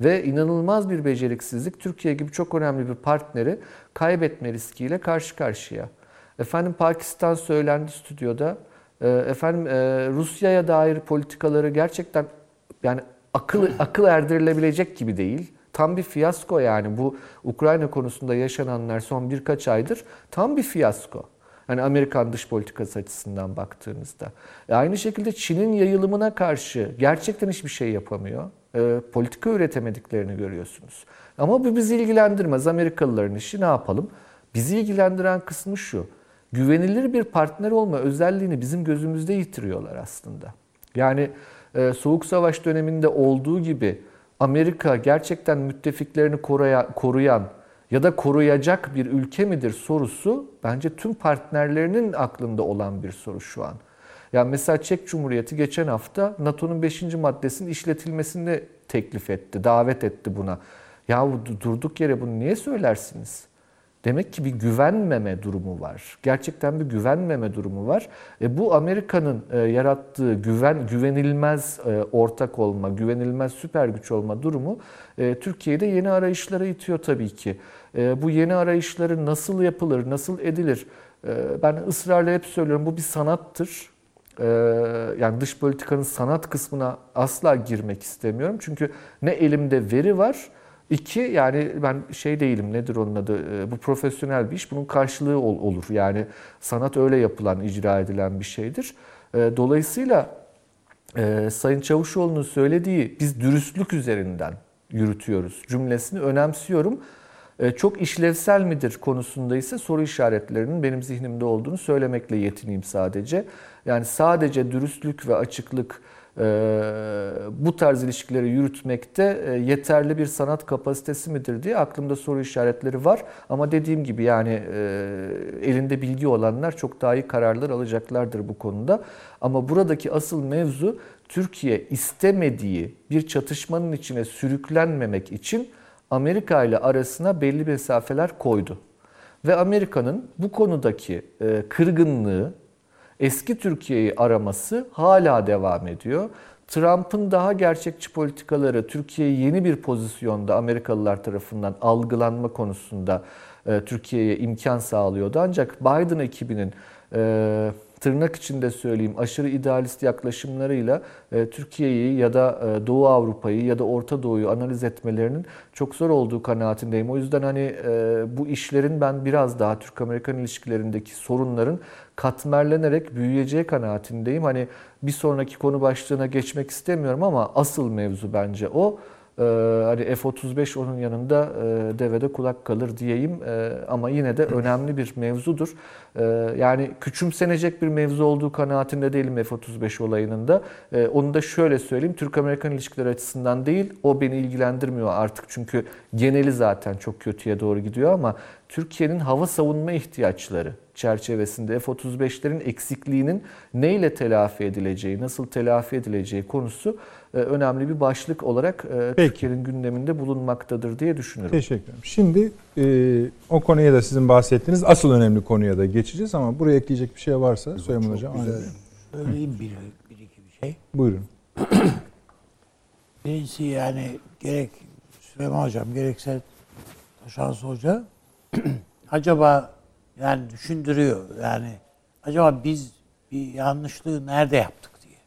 Ve inanılmaz bir beceriksizlik Türkiye gibi çok önemli bir partneri kaybetme riskiyle karşı karşıya. Efendim Pakistan söylendi stüdyoda. Ee, efendim e, Rusya'ya dair politikaları gerçekten yani akıl akıl erdirilebilecek gibi değil. Tam bir fiyasko yani bu Ukrayna konusunda yaşananlar son birkaç aydır tam bir fiyasko. Yani Amerikan dış politikası açısından baktığınızda. E aynı şekilde Çin'in yayılımına karşı gerçekten hiçbir şey yapamıyor. E, politika üretemediklerini görüyorsunuz. Ama bu bizi ilgilendirmez. Amerikalıların işi ne yapalım? Bizi ilgilendiren kısmı şu güvenilir bir partner olma özelliğini bizim gözümüzde yitiriyorlar aslında. Yani e, Soğuk Savaş döneminde olduğu gibi Amerika gerçekten müttefiklerini koruyan, koruyan ya da koruyacak bir ülke midir sorusu bence tüm partnerlerinin aklında olan bir soru şu an. Yani mesela Çek Cumhuriyeti geçen hafta NATO'nun 5. maddesinin işletilmesini teklif etti, davet etti buna. Ya durduk yere bunu niye söylersiniz? Demek ki bir güvenmeme durumu var. Gerçekten bir güvenmeme durumu var. E, bu Amerika'nın e, yarattığı güven güvenilmez e, ortak olma, güvenilmez süper güç olma durumu e, Türkiye'de yeni arayışlara itiyor tabii ki. E, bu yeni arayışları nasıl yapılır, nasıl edilir? E, ben ısrarla hep söylüyorum bu bir sanattır. E, yani dış politikanın sanat kısmına asla girmek istemiyorum. Çünkü ne elimde veri var İki yani ben şey değilim nedir onun adı e, bu profesyonel bir iş bunun karşılığı ol, olur. Yani sanat öyle yapılan icra edilen bir şeydir. E, dolayısıyla e, Sayın Çavuşoğlu'nun söylediği biz dürüstlük üzerinden yürütüyoruz cümlesini önemsiyorum. E, çok işlevsel midir konusunda ise soru işaretlerinin benim zihnimde olduğunu söylemekle yetineyim sadece. Yani sadece dürüstlük ve açıklık bu tarz ilişkileri yürütmekte e, yeterli bir sanat kapasitesi midir diye aklımda soru işaretleri var. Ama dediğim gibi yani elinde bilgi olanlar çok daha iyi kararlar alacaklardır bu konuda. Ama buradaki asıl mevzu Türkiye istemediği bir çatışmanın içine sürüklenmemek için Amerika ile arasına belli mesafeler koydu. Ve Amerika'nın bu konudaki e, kırgınlığı, eski Türkiye'yi araması hala devam ediyor. Trump'ın daha gerçekçi politikaları Türkiye'yi yeni bir pozisyonda Amerikalılar tarafından algılanma konusunda e, Türkiye'ye imkan sağlıyordu. Ancak Biden ekibinin e, tırnak içinde söyleyeyim aşırı idealist yaklaşımlarıyla e, Türkiye'yi ya da e, Doğu Avrupa'yı ya da Orta Doğu'yu analiz etmelerinin çok zor olduğu kanaatindeyim. O yüzden hani e, bu işlerin ben biraz daha Türk-Amerikan ilişkilerindeki sorunların katmerlenerek büyüyeceği kanaatindeyim. Hani bir sonraki konu başlığına geçmek istemiyorum ama asıl mevzu bence o. Ee, hani F-35 onun yanında e, devede kulak kalır diyeyim ee, ama yine de önemli bir mevzudur. Ee, yani küçümsenecek bir mevzu olduğu kanaatinde değilim F-35 olayının da. Onu da şöyle söyleyeyim, Türk-Amerikan ilişkileri açısından değil, o beni ilgilendirmiyor artık çünkü geneli zaten çok kötüye doğru gidiyor ama Türkiye'nin hava savunma ihtiyaçları çerçevesinde F-35'lerin eksikliğinin neyle telafi edileceği, nasıl telafi edileceği konusu e, önemli bir başlık olarak e, Türkiye'nin gündeminde bulunmaktadır diye düşünüyorum. Teşekkür ederim. Şimdi e, o konuya da sizin bahsettiğiniz asıl önemli konuya da geçeceğiz ama buraya ekleyecek bir şey varsa Süleyman Hocam. Söyleyeyim bir, bir iki bir şey. Buyurun. Birincisi yani gerek Süleyman Hocam gerekse Şans Hoca acaba yani düşündürüyor yani acaba biz bir yanlışlığı nerede yaptık diye.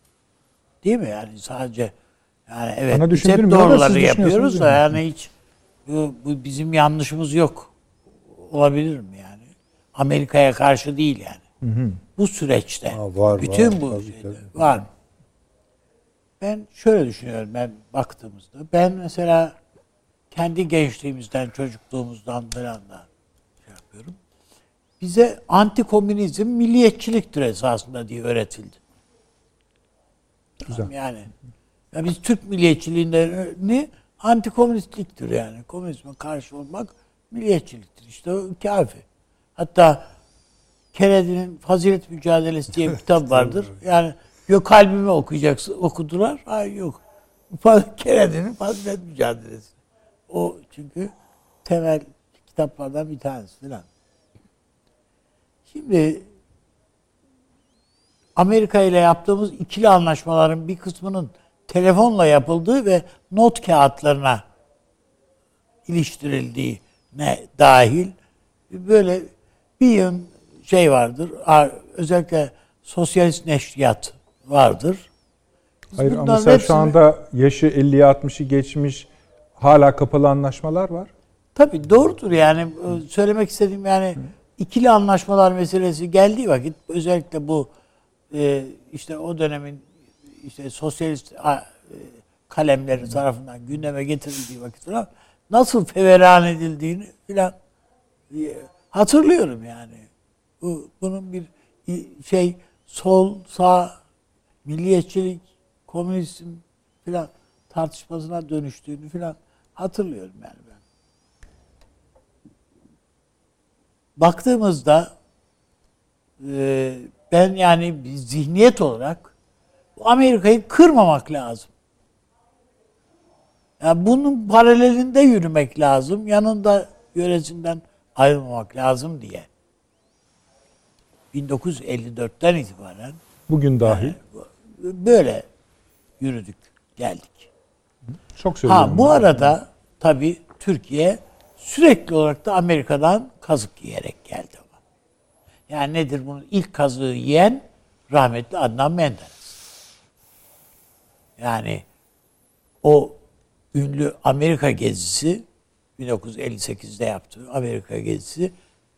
Değil mi yani sadece yani evet biz hep doğruları yapıyoruz da yani hiç bu, bu bizim yanlışımız yok. Olabilir mi yani? Amerika'ya karşı değil yani. Bu süreçte. Ha, var, bütün var, bu tabii, şeyde tabii. var? Ben şöyle düşünüyorum ben baktığımızda. Ben mesela kendi gençliğimizden, çocukluğumuzdan falan da şey yapıyorum. Bize antikomünizm milliyetçiliktir esasında diye öğretildi. Güzel. Yani ya biz Türk milliyetçiliğini antikomünistliktir yani. Komünizme karşı olmak milliyetçiliktir. İşte o kafi. Hatta Kennedy'nin Fazilet Mücadelesi diye bir kitap vardır. Yani yok kalbimi okuyacaksın okudular. Hayır yok. Kennedy'nin Fazilet Mücadelesi. O çünkü temel kitaplardan bir tanesi falan. Şimdi Amerika ile yaptığımız ikili anlaşmaların bir kısmının telefonla yapıldığı ve not kağıtlarına iliştirildiği ne dahil böyle bir yön şey vardır. Özellikle sosyalist neşriyat vardır. Biz Hayır ama mesela hepsini- şu anda yaşı 50'ye 60'ı geçmiş hala kapalı anlaşmalar var. Tabii doğrudur yani söylemek istediğim yani ikili anlaşmalar meselesi geldiği vakit özellikle bu e, işte o dönemin işte sosyalist a, e, kalemleri tarafından gündeme getirildiği vakit falan nasıl feveran edildiğini filan e, hatırlıyorum yani. Bu bunun bir şey sol sağ milliyetçilik komünizm filan tartışmasına dönüştüğünü filan hatırlıyorum yani ben. Baktığımızda e, ben yani bir zihniyet olarak Amerika'yı kırmamak lazım. Yani bunun paralelinde yürümek lazım. Yanında yöresinden ayrılmamak lazım diye. 1954'ten itibaren Bugün dahil. böyle yürüdük, geldik. Çok söylüyorum. Ha bu arada tabii Türkiye sürekli olarak da Amerika'dan kazık yiyerek geldi ama. Yani nedir bunun ilk kazığı yiyen rahmetli Adnan Menderes. Yani o ünlü Amerika gezisi 1958'de yaptığı Amerika gezisi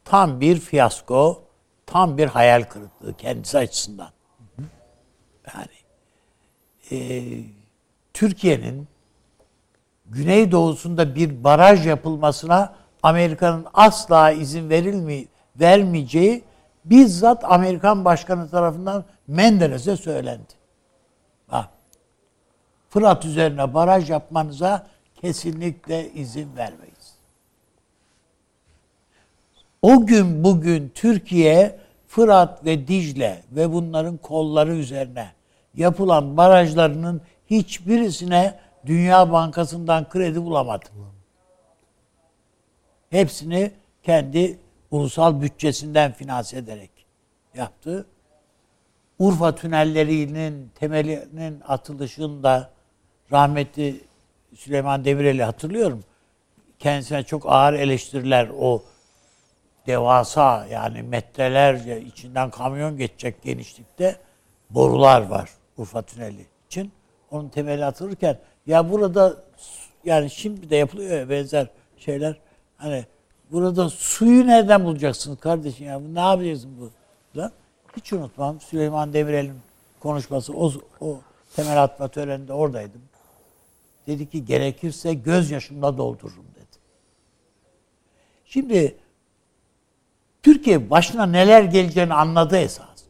tam bir fiyasko, tam bir hayal kırıklığı kendisi açısından. Yani e, Türkiye'nin güneydoğusunda bir baraj yapılmasına Amerika'nın asla izin verilmi vermeyeceği bizzat Amerikan başkanı tarafından Menderes'e söylendi. Bak, Fırat üzerine baraj yapmanıza kesinlikle izin vermeyiz. O gün bugün Türkiye Fırat ve Dicle ve bunların kolları üzerine yapılan barajlarının hiçbirisine Dünya Bankası'ndan kredi bulamadı. Hepsini kendi ulusal bütçesinden finanse ederek yaptı. Urfa tünellerinin temelinin atılışında rahmetli Süleyman Demirel'i hatırlıyorum. Kendisine çok ağır eleştiriler o devasa yani metrelerce içinden kamyon geçecek genişlikte borular var Urfa Tüneli için. Onun temeli atılırken ya burada yani şimdi de yapılıyor ya benzer şeyler. Hani burada suyu nereden bulacaksınız kardeşim ya? Ne yapacaksın bu? Lan? Hiç unutmam Süleyman Demirel'in konuşması o, o temel atma töreninde oradaydım. Dedi ki gerekirse gözyaşımla doldururum dedi. Şimdi Türkiye başına neler geleceğini anladı esas.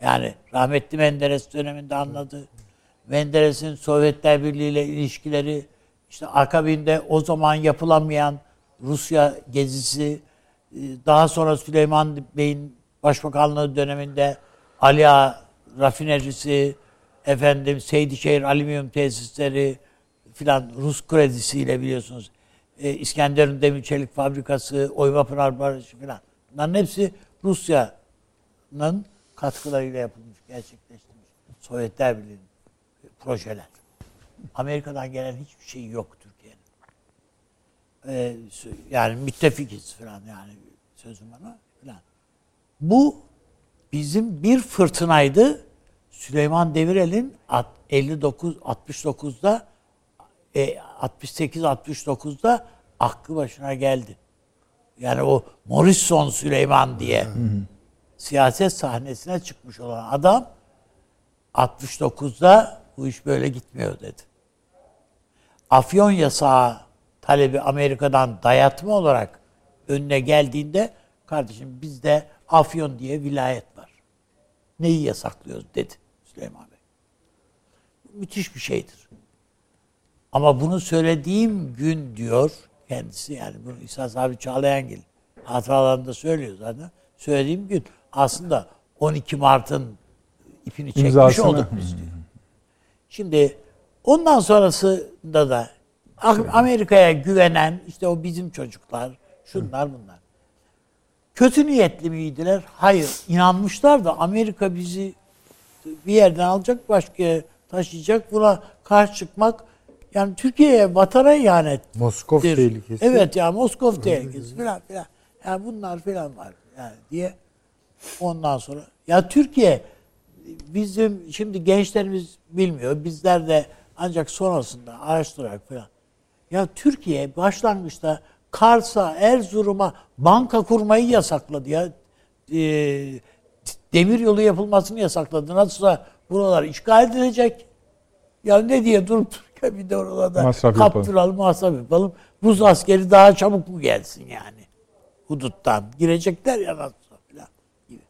Yani rahmetli Menderes döneminde anladı. Menderes'in Sovyetler Birliği ile ilişkileri, işte akabinde o zaman yapılamayan Rusya gezisi, daha sonra Süleyman Bey'in başbakanlığı döneminde Ali Ağa rafinerisi, efendim Seydişehir alüminyum tesisleri filan Rus kredisiyle biliyorsunuz. E, İskenderun Demir Çelik Fabrikası, Oyvapınar Barajı filan. Bunların hepsi Rusya'nın katkılarıyla yapılmış, gerçekleştirilmiş. Sovyetler Birliği'nin projeler. Amerika'dan gelen hiçbir şey yok Ee, yani müttefikiz falan yani sözüm bana falan. Bu bizim bir fırtınaydı. Süleyman Demirel'in 59 69'da 68 69'da aklı başına geldi. Yani o Morrison Süleyman diye siyaset sahnesine çıkmış olan adam 69'da bu iş böyle gitmiyor dedi. Afyon yasağı talebi Amerika'dan dayatma olarak önüne geldiğinde kardeşim bizde Afyon diye vilayet var. Neyi yasaklıyoruz dedi Süleyman Bey. Müthiş bir şeydir. Ama bunu söylediğim gün diyor kendisi yani bunu İsa Sabri Çağlayangil hatıralarında söylüyor zaten. Söylediğim gün aslında 12 Mart'ın ipini çekmiş İmzasını. olduk biz diyor. Şimdi ondan sonrasında da Amerika'ya güvenen işte o bizim çocuklar, şunlar bunlar. Kötü niyetli miydiler? Hayır. inanmışlar da Amerika bizi bir yerden alacak, başka yere taşıyacak. Buna karşı çıkmak yani Türkiye'ye vatana ihanet. Moskov tehlikesi. Evet ya Moskov tehlikesi filan filan. Yani bunlar filan var yani diye. Ondan sonra ya Türkiye bizim şimdi gençlerimiz bilmiyor. Bizler de ancak sonrasında araştırarak filan. Ya Türkiye başlangıçta Kars'a, Erzurum'a banka kurmayı yasakladı ya. E, demir yolu yapılmasını yasakladı. Nasılsa buralar işgal edilecek. Ya ne diye durup dururken bir de oralarda Masraf kaptıralım, yapalım. masraf yapalım. Rus askeri daha çabuk mu gelsin yani? Huduttan. Girecekler ya nasılsa falan gibi.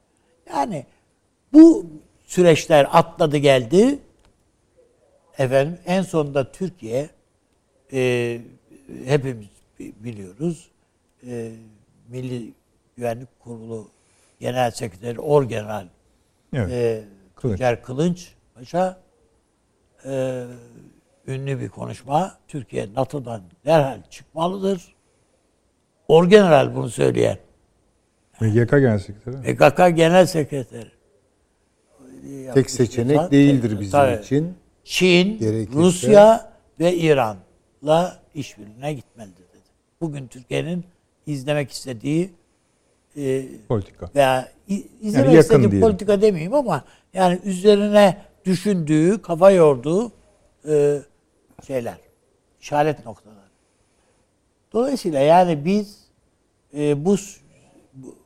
Yani bu süreçler atladı geldi. Efendim en sonunda Türkiye e, hepimiz bi- biliyoruz. E, Milli Güvenlik Kurulu Genel Sekreteri Orgeneral Evet. e, Kılıç. Kılınç Paşa e, ünlü bir konuşma. Türkiye NATO'dan derhal çıkmalıdır. Orgeneral bunu söyleyen. MGK Genel Sekreteri. PKK Genel Sekreteri. Tek seçenek değildir bizim Tabii. için. Çin, Gerekirse- Rusya ve İran'la işbirliğine gitmelidir dedi. Bugün Türkiye'nin izlemek istediği e, Politika. veya izlemek yakın istediği diyelim. politika demeyeyim ama yani üzerine düşündüğü, kafa yorduğu e, şeyler, işaret noktaları. Dolayısıyla yani biz e, bu, bu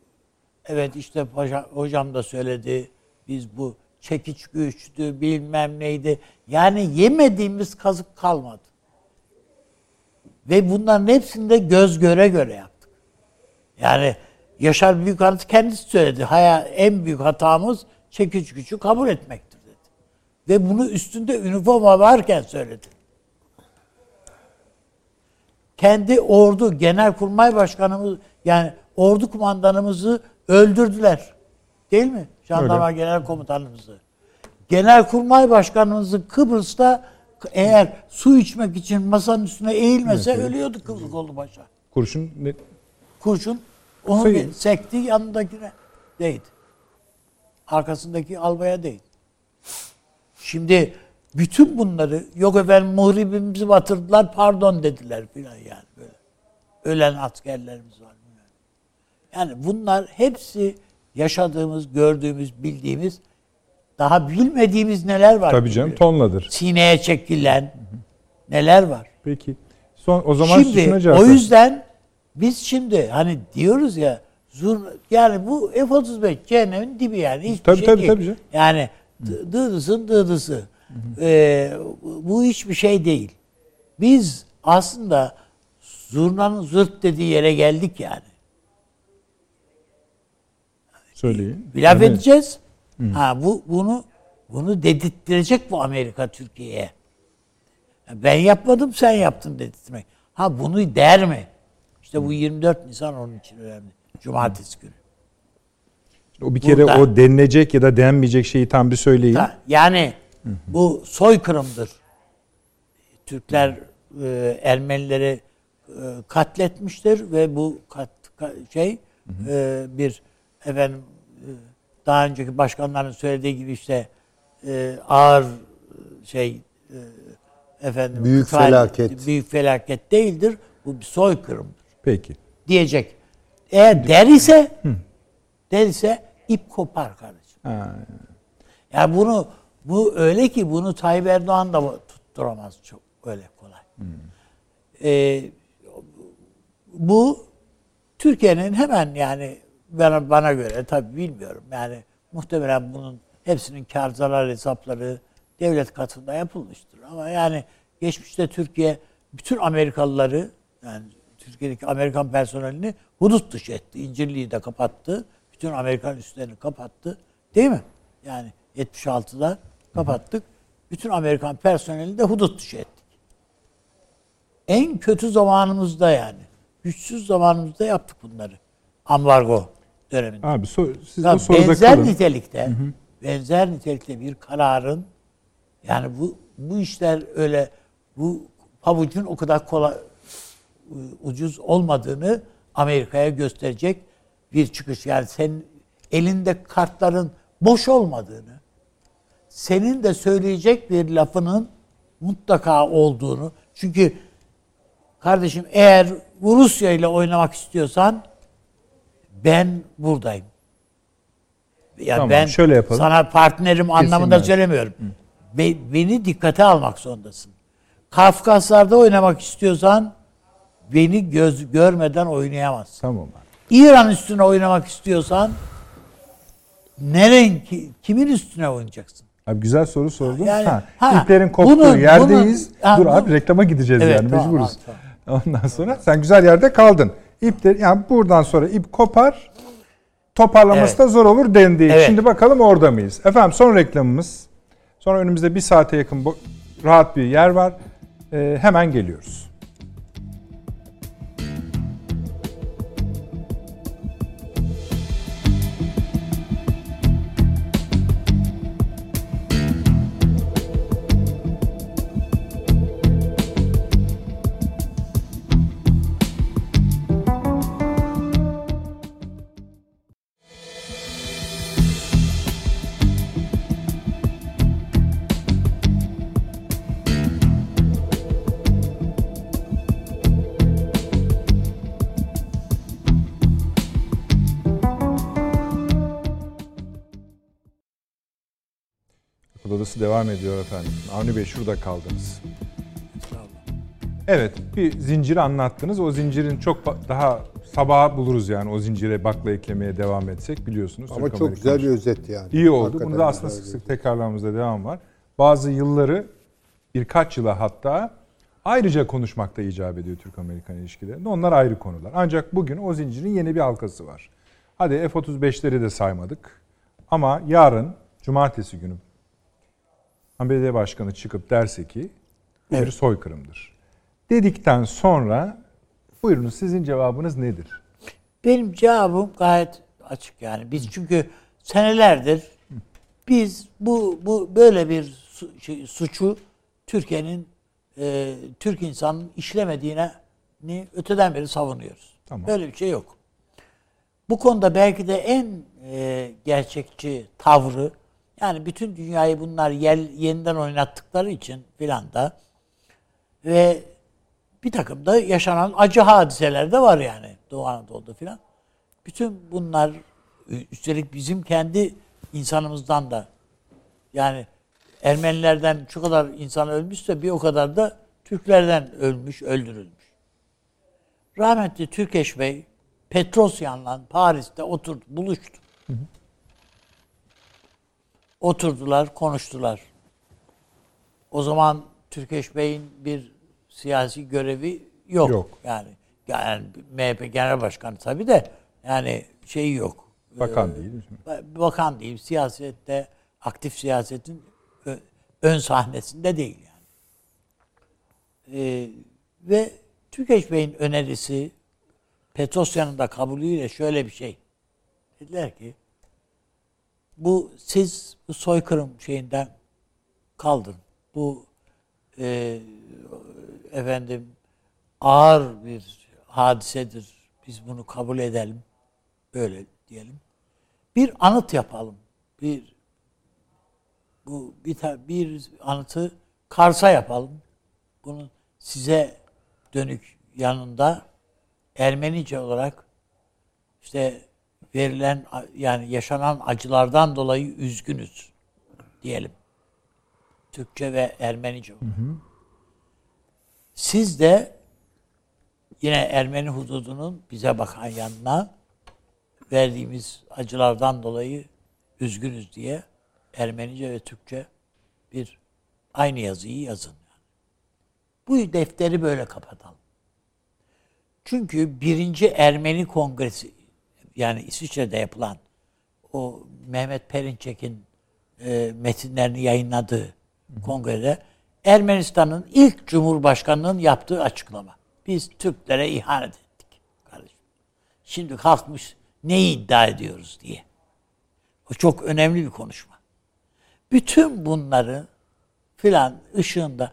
evet işte hoca- hocam da söyledi biz bu çekiç güçtü bilmem neydi. Yani yemediğimiz kazık kalmadı. Ve bunların hepsini de göz göre göre yaptık. Yani Yaşar Büyükanıt kendisi söyledi. Haya en büyük hatamız çekiç gücü kabul etmektir dedi. Ve bunu üstünde üniforma varken söyledi. Kendi ordu genelkurmay başkanımız yani ordu kumandanımızı öldürdüler. Değil mi? Jandarma genel komutanımızı. Genelkurmay başkanımızı Kıbrıs'ta eğer su içmek için masanın üstüne eğilmese ölüyordu Kıbrıs kolu başa. Kurşun ne, Kurşun onu Sayın- sekti yanındakine değdi. Arkasındaki albaya değdi. Şimdi bütün bunları yok efendim muhribimizi batırdılar pardon dediler filan yani böyle. Ölen askerlerimiz var. Yani bunlar hepsi yaşadığımız, gördüğümüz, bildiğimiz daha bilmediğimiz neler var. tabii canım tonladır. Sineye çekilen neler var. Peki. Son o zaman Şimdi o yüzden biz şimdi hani diyoruz ya zur, yani bu F-35 cehennemin dibi yani hiçbir Tabii, şey tabii, değil. tabii canım. Yani dı- dıdısın dıdısı. Ee, bu hiçbir şey değil. Biz aslında zurnanın zırt dediği yere geldik yani. Söyleyin. Bir laf Evet. edeceğiz. Ha bu bunu bunu dedirttirecek bu Amerika Türkiye'ye. Ben yapmadım sen yaptın dedirtmek. Ha bunu der mi? İşte bu 24 Nisan onun için önemli. Cumartesi günü. O bir kere Burada- o denilecek ya da denmeyecek şeyi tam bir söyleyin. Ta- Yani bu soykırımdır. Türkler e, Ermenileri e, katletmiştir ve bu kat, ka- şey e, bir efendim e, daha önceki başkanların söylediği gibi işte e, ağır e, şey e, efendim Büyük fal- felaket. büyük felaket değildir. Bu bir soykırımdır Peki. diyecek. Eğer der ise der ise ip kopar kardeşim. Ha, Yani bunu bu öyle ki bunu Tayyip Erdoğan da tutturamaz çok öyle kolay. Ee, bu Türkiye'nin hemen yani bana, bana göre tabii bilmiyorum yani muhtemelen bunun hepsinin kar zarar hesapları devlet katında yapılmıştır. Ama yani geçmişte Türkiye bütün Amerikalıları yani Türkiye'deki Amerikan personelini hudut dışı etti. İncirli'yi de kapattı. Bütün Amerikan üslerini kapattı. Değil mi? Yani 76'da kapattık. Bütün Amerikan personelini de hudut dışı ettik. En kötü zamanımızda yani. Güçsüz zamanımızda yaptık bunları. Ambargo döneminde. Abi so, siz o soruda benzer kalın. nitelikte benzer nitelikte bir kararın yani bu bu işler öyle bu pabucun o kadar kolay ucuz olmadığını Amerika'ya gösterecek bir çıkış. Yani senin elinde kartların boş olmadığını, senin de söyleyecek bir lafının mutlaka olduğunu. Çünkü kardeşim eğer Rusya ile oynamak istiyorsan ben buradayım. Ya Tamam, ben şöyle yapalım. sana partnerim anlamında evet. söylemiyorum. Be- beni dikkate almak zorundasın. Kafkaslar'da oynamak istiyorsan beni göz görmeden oynayamazsın. Tamam abi. İran üstüne oynamak istiyorsan neren ki, kimin üstüne oynayacaksın? Abi güzel soru sordun. Yani, ha, ha, iplerin koptuğu bunun- yerdeyiz. bunun- ha, Dur bu- abi reklama gideceğiz Evet, yani tamam, mecburuz. tamam, Ondan sonra sen güzel yerde kaldın. İpleri yani buradan sonra ip kopar. Toparlaması Evet. da zor olur dendi. Evet. Şimdi bakalım orada mıyız? Efendim son reklamımız. Sonra önümüzde bir saate yakın rahat bir yer var. Ee, hemen geliyoruz. Odası devam ediyor efendim. Avni Bey şurada kaldınız. Evet bir zinciri anlattınız. O zincirin çok daha sabaha buluruz yani o zincire bakla eklemeye devam etsek biliyorsunuz. Ama Türk çok güzel bir özet yani. İyi oldu. Hakikaten Bunu da aslında sık sık tekrarlamamızda devam var. Bazı yılları birkaç yıla hatta ayrıca konuşmakta icap ediyor Türk-Amerikan ilişkilerinde. Onlar ayrı konular. Ancak bugün o zincirin yeni bir halkası var. Hadi F-35'leri de saymadık. Ama yarın, cumartesi günü ABD Başkanı çıkıp derse ki bu bir Evet. soykırımdır. Dedikten sonra buyurun sizin cevabınız nedir? Benim cevabım gayet açık yani. Biz çünkü senelerdir biz bu bu böyle bir şey, suçu Türkiye'nin e, Türk insanının işlemediğine ni öteden beri savunuyoruz. Tamam. Böyle bir şey yok. Bu konuda belki de en e, gerçekçi tavrı yani bütün dünyayı bunlar yel, yeniden oynattıkları için filan da ve bir takım da yaşanan acı hadiseler de var yani Doğu Anadolu'da filan. Bütün bunlar üstelik bizim kendi insanımızdan da yani Ermenilerden şu kadar insan ölmüşse bir o kadar da Türklerden ölmüş, öldürülmüş. Rahmetli Türkeş Bey Petrosyan'la Paris'te oturdu, buluştu. Oturdular, konuştular. O zaman Türkeş Bey'in bir siyasi görevi yok. Yok. Yani, yani MHP Genel Başkanı tabii de yani şeyi yok. Bakan değil mi? Bakan değil, siyasette, aktif siyasetin ön sahnesinde değil yani. Ee, ve Türkeş Bey'in önerisi Petrosyan'ın da kabulüyle şöyle bir şey. Dediler ki bu siz bu soykırım şeyinden kaldırın. Bu e, efendim ağır bir hadisedir. Biz bunu kabul edelim. Böyle diyelim. Bir anıt yapalım. Bir bu bir, bir anıtı Kars'a yapalım. Bunu size dönük yanında Ermenice olarak işte verilen yani yaşanan acılardan dolayı üzgünüz diyelim. Türkçe ve Ermenice. Siz de yine Ermeni hududunun bize bakan yanına verdiğimiz acılardan dolayı üzgünüz diye Ermenice ve Türkçe bir aynı yazıyı yazın. Bu defteri böyle kapatalım. Çünkü birinci Ermeni Kongresi yani İsviçre'de yapılan o Mehmet Perinçek'in e, metinlerini yayınladığı kongrede Ermenistan'ın ilk cumhurbaşkanının yaptığı açıklama. Biz Türklere ihanet ettik kardeşim. Şimdi kalkmış neyi iddia ediyoruz diye. O çok önemli bir konuşma. Bütün bunları filan ışığında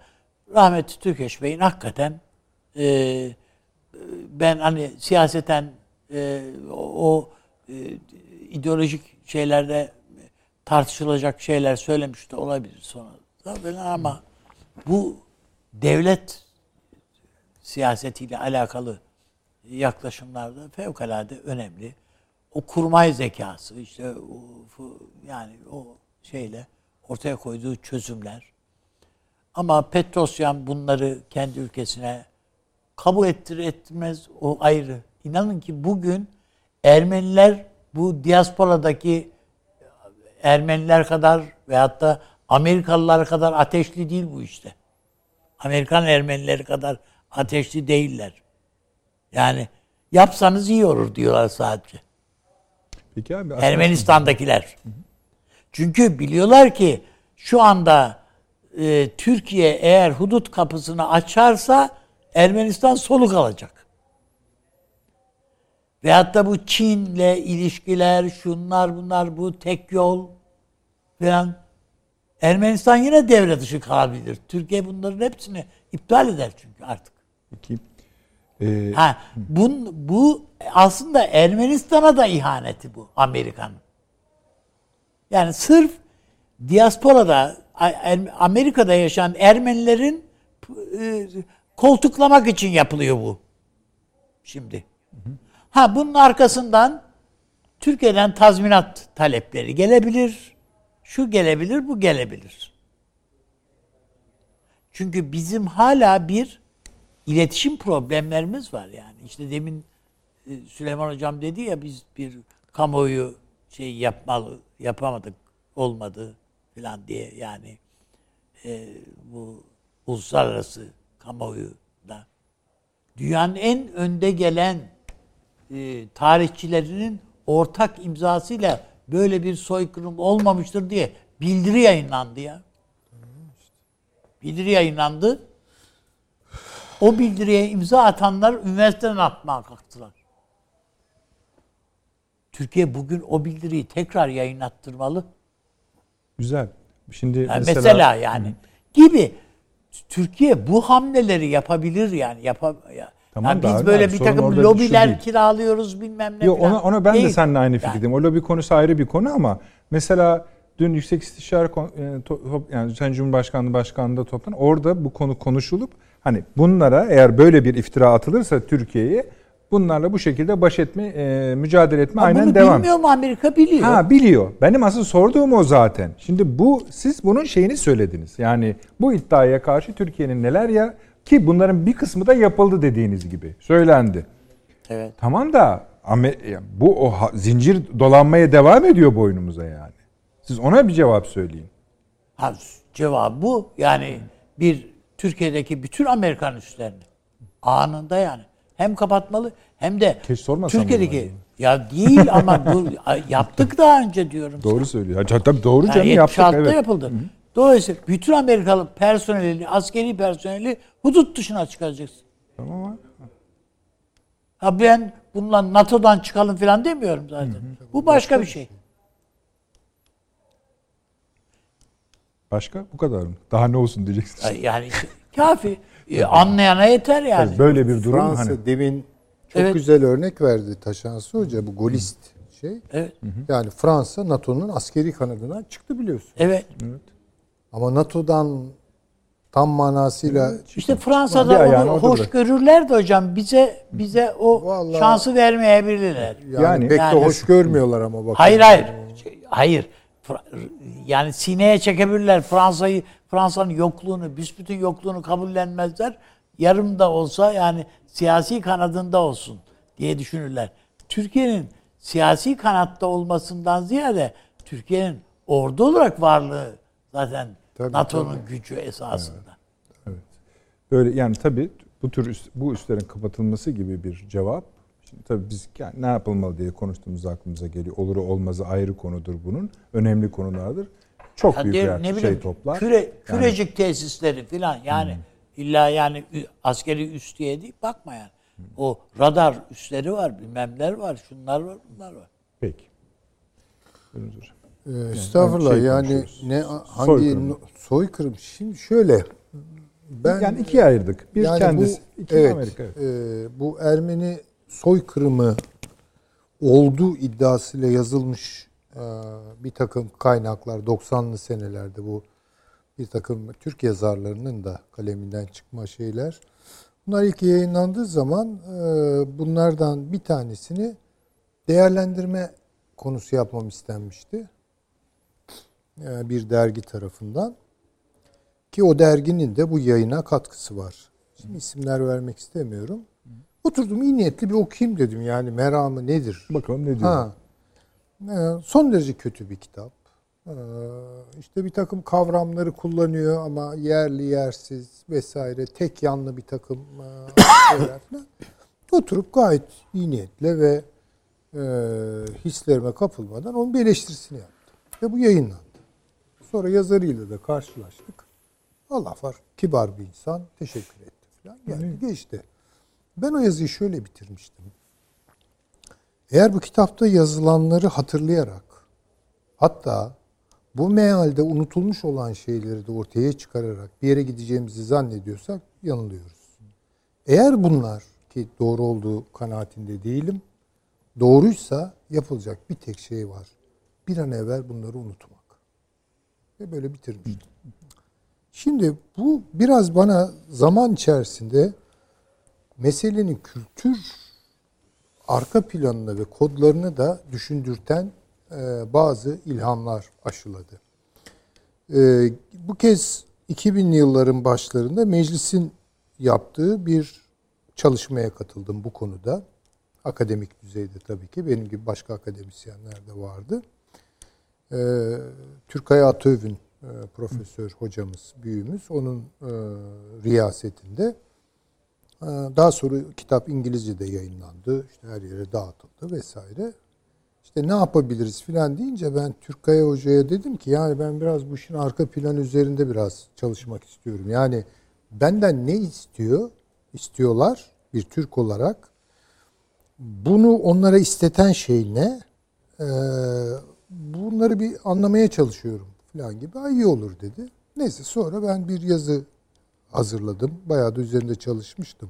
rahmetli Türkeş Bey'in hakikaten e, ben hani siyaseten e, o, e, ideolojik şeylerde tartışılacak şeyler söylemiş de olabilir sonra ama bu devlet siyasetiyle alakalı yaklaşımlarda fevkalade önemli. O kurmay zekası işte o, yani o şeyle ortaya koyduğu çözümler. Ama Petrosyan bunları kendi ülkesine kabul ettir etmez o ayrı. İnanın ki bugün Ermeniler bu diasporadaki Ermeniler kadar veyahut da Amerikalılar kadar ateşli değil bu işte. Amerikan Ermenileri kadar ateşli değiller. Yani yapsanız iyi olur diyorlar sadece. Peki abi Ermenistan'dakiler. Çünkü biliyorlar ki şu anda e, Türkiye eğer hudut kapısını açarsa Ermenistan soluk alacak. Ve hatta bu Çin'le ilişkiler, şunlar bunlar, bu tek yol falan Ermenistan yine devre dışı kalabilir. Türkiye bunların hepsini iptal eder çünkü artık. Peki, e, Ha, bun, bu aslında Ermenistan'a da ihaneti bu Amerika'nın. Yani sırf diasporada Er- Amerika'da yaşayan Ermenilerin e, koltuklamak için yapılıyor bu. Şimdi. Ha bunun arkasından Türkiye'den tazminat talepleri gelebilir. Şu gelebilir, bu gelebilir. Çünkü bizim hala bir iletişim problemlerimiz var yani. İşte demin e, Süleyman Hocam dedi ya biz bir kamuoyu şey yapmalı, yapamadık, olmadı falan diye yani e, bu uluslararası kamuoyu da. Dünyanın en önde gelen e, tarihçilerinin ortak imzasıyla böyle bir soykırım olmamıştır diye bildiri yayınlandı ya. Bildiri yayınlandı. O bildiriye imza atanlar üniversiteden atmaya kalktılar. Türkiye bugün o bildiriyi tekrar yayınlattırmalı. Güzel. Şimdi Yani mesela, mesela, yani gibi Türkiye bu hamleleri yapabilir yani yapam ya. Tamam Yani da biz böyle abi, bir takım şu lobiler değil. kiralıyoruz bilmem ne Yok ona, ona ben de Değil. seninle aynı Yani fikirdeyim. O lobi konusu ayrı bir konu ama mesela dün Yüksek İstişare e, yani Sayın Cumhurbaşkanlığı Başkanlığı'nda toplan orada bu konu konuşulup hani bunlara eğer böyle bir iftira atılırsa Türkiye'ye bunlarla bu şekilde baş etme, e, mücadele etme Ama aynen bunu devam. bilmiyor mu Amerika biliyor. Ha biliyor. Benim asıl sorduğum o zaten. Şimdi bu siz bunun şeyini söylediniz. Yani bu iddiaya karşı Türkiye'nin neler ya ki bunların bir kısmı da yapıldı dediğiniz gibi söylendi. Evet. Tamam da bu o zincir dolanmaya devam ediyor boynumuza yani. Siz ona bir cevap söyleyin. Ha, cevabı bu. Yani bir Türkiye'deki bütün Amerikan üslerini anında yani hem kapatmalı hem de Türkiye'deki ya değil ama bu yaptık daha önce diyorum. Doğru söylüyor. Ha, tabii doğru Yani canım yaptık 76'da evet. yapıldı. Dolayısıyla bütün Amerikalı personeli, askeri personeli hudut dışına çıkaracaksın. Tamam abi. Ha ben bununla NATO'dan çıkalım falan demiyorum zaten. Bu başka bir şey. Başka bu kadar mı? Daha ne olsun diyeceksiniz. Yani kafi. E, Anlayana yeter yani. Tabii böyle bir durum Fransa hani demin çok Evet. güzel örnek verdi Taşansı Hoca bu golist şey. Evet. Yani Fransa NATO'nun askeri kanadından çıktı biliyorsun. Evet. Ama NATO'dan tam manasıyla İşte Fransa'da onu hoş görürler de hocam bize bize o Vallahi- şansı vermeyebilirler. yani, Yani- pek Yani- de hoş görmüyorlar ama bak. Hayır hayır. Hayır. Yani sineye çekebilirler Fransa'yı Fransa'nın yokluğunu, büsbütün yokluğunu kabullenmezler. Yarım da olsa yani siyasi kanadında olsun diye düşünürler. Türkiye'nin siyasi kanatta olmasından ziyade Türkiye'nin ordu olarak varlığı zaten Tabii, NATO'nun gücü esasında. Böyle yani tabii bu tür üst- bu üstlerin kapatılması gibi bir cevap. Şimdi tabii biz yani ne yapılmalı diye konuştuğumuz aklımıza geliyor. Oluru olmazı ayrı konudur bunun. Önemli konulardır. Çok Ya büyük diğer- bir ne şey bileyim toplar. küre, Yani kürecik tesisleri falan yani illa yani askeri üs diye değil bakma yani. O radar üsleri var, bilmemler var, şunlar var, bunlar var. Peki. Buyurunuz hocam. Ee, estağfurullah şey yani ne hangi Soykırım. soykırım. Şimdi şöyle ben yani ikiye ayırdık. Bir yani kendisi, bu, iki evet, Amerika. Evet. e, bu Ermeni soykırımı olduğu iddiasıyla yazılmış e, bir takım kaynaklar 90'lı senelerde bu bir takım Türk yazarlarının da kaleminden çıkma şeyler. Bunlar ilk yayınlandığı zaman e, bunlardan bir tanesini değerlendirme konusu yapmam istenmişti. E, bir dergi tarafından. Ki o derginin de bu yayına katkısı var. Şimdi isimler vermek istemiyorum. Oturdum iyi niyetli bir okuyayım dedim. Yani meramı nedir? Bakalım ne diyor. Ha. Ee, Son derece kötü bir kitap. Ee, İşte bir takım kavramları kullanıyor ama yerli yersiz vesaire tek yanlı bir takım e, şeyler falan. Oturup gayet iyi niyetle ve e, hislerime kapılmadan onun bir eleştirisini yaptım. Ve bu yayınlandı. Sonra yazarıyla da karşılaştık. Allah var kibar bir insan teşekkür etti falan. Geldi geçti. Ben o yazıyı şöyle bitirmiştim. Eğer bu kitapta yazılanları hatırlayarak hatta bu mealde unutulmuş olan şeyleri de ortaya çıkararak bir yere gideceğimizi zannediyorsak yanılıyoruz. Eğer bunlar ki doğru olduğu kanaatinde değilim. Doğruysa yapılacak bir tek şey var. Bir an evvel bunları unutmak. Ve böyle bitirmiştim. Şimdi bu biraz bana zaman içerisinde meselenin kültür arka planını ve kodlarını da düşündürten e, bazı ilhamlar aşıladı. E, bu kez 2000'li yılların başlarında meclisin yaptığı bir çalışmaya katıldım bu konuda. Akademik düzeyde tabii ki. Benim gibi başka akademisyenler de vardı. E, Türkay Atöv'ün e, profesör hocamız, büyüğümüz onun e, riyasetinde. E, daha sonra kitap İngilizce'de yayınlandı. İşte her yere dağıtıldı vesaire. İşte ne yapabiliriz filan deyince ben Türkkaya Hoca'ya dedim ki yani ben biraz bu işin arka planı üzerinde biraz çalışmak istiyorum. Yani benden ne istiyor? istiyorlar bir Türk olarak. Bunu onlara isteten şey ne? Ee, bunları bir anlamaya çalışıyorum falan gibi. Ay iyi olur dedi. Neyse sonra ben bir yazı hazırladım. Bayağı da üzerinde çalışmıştım.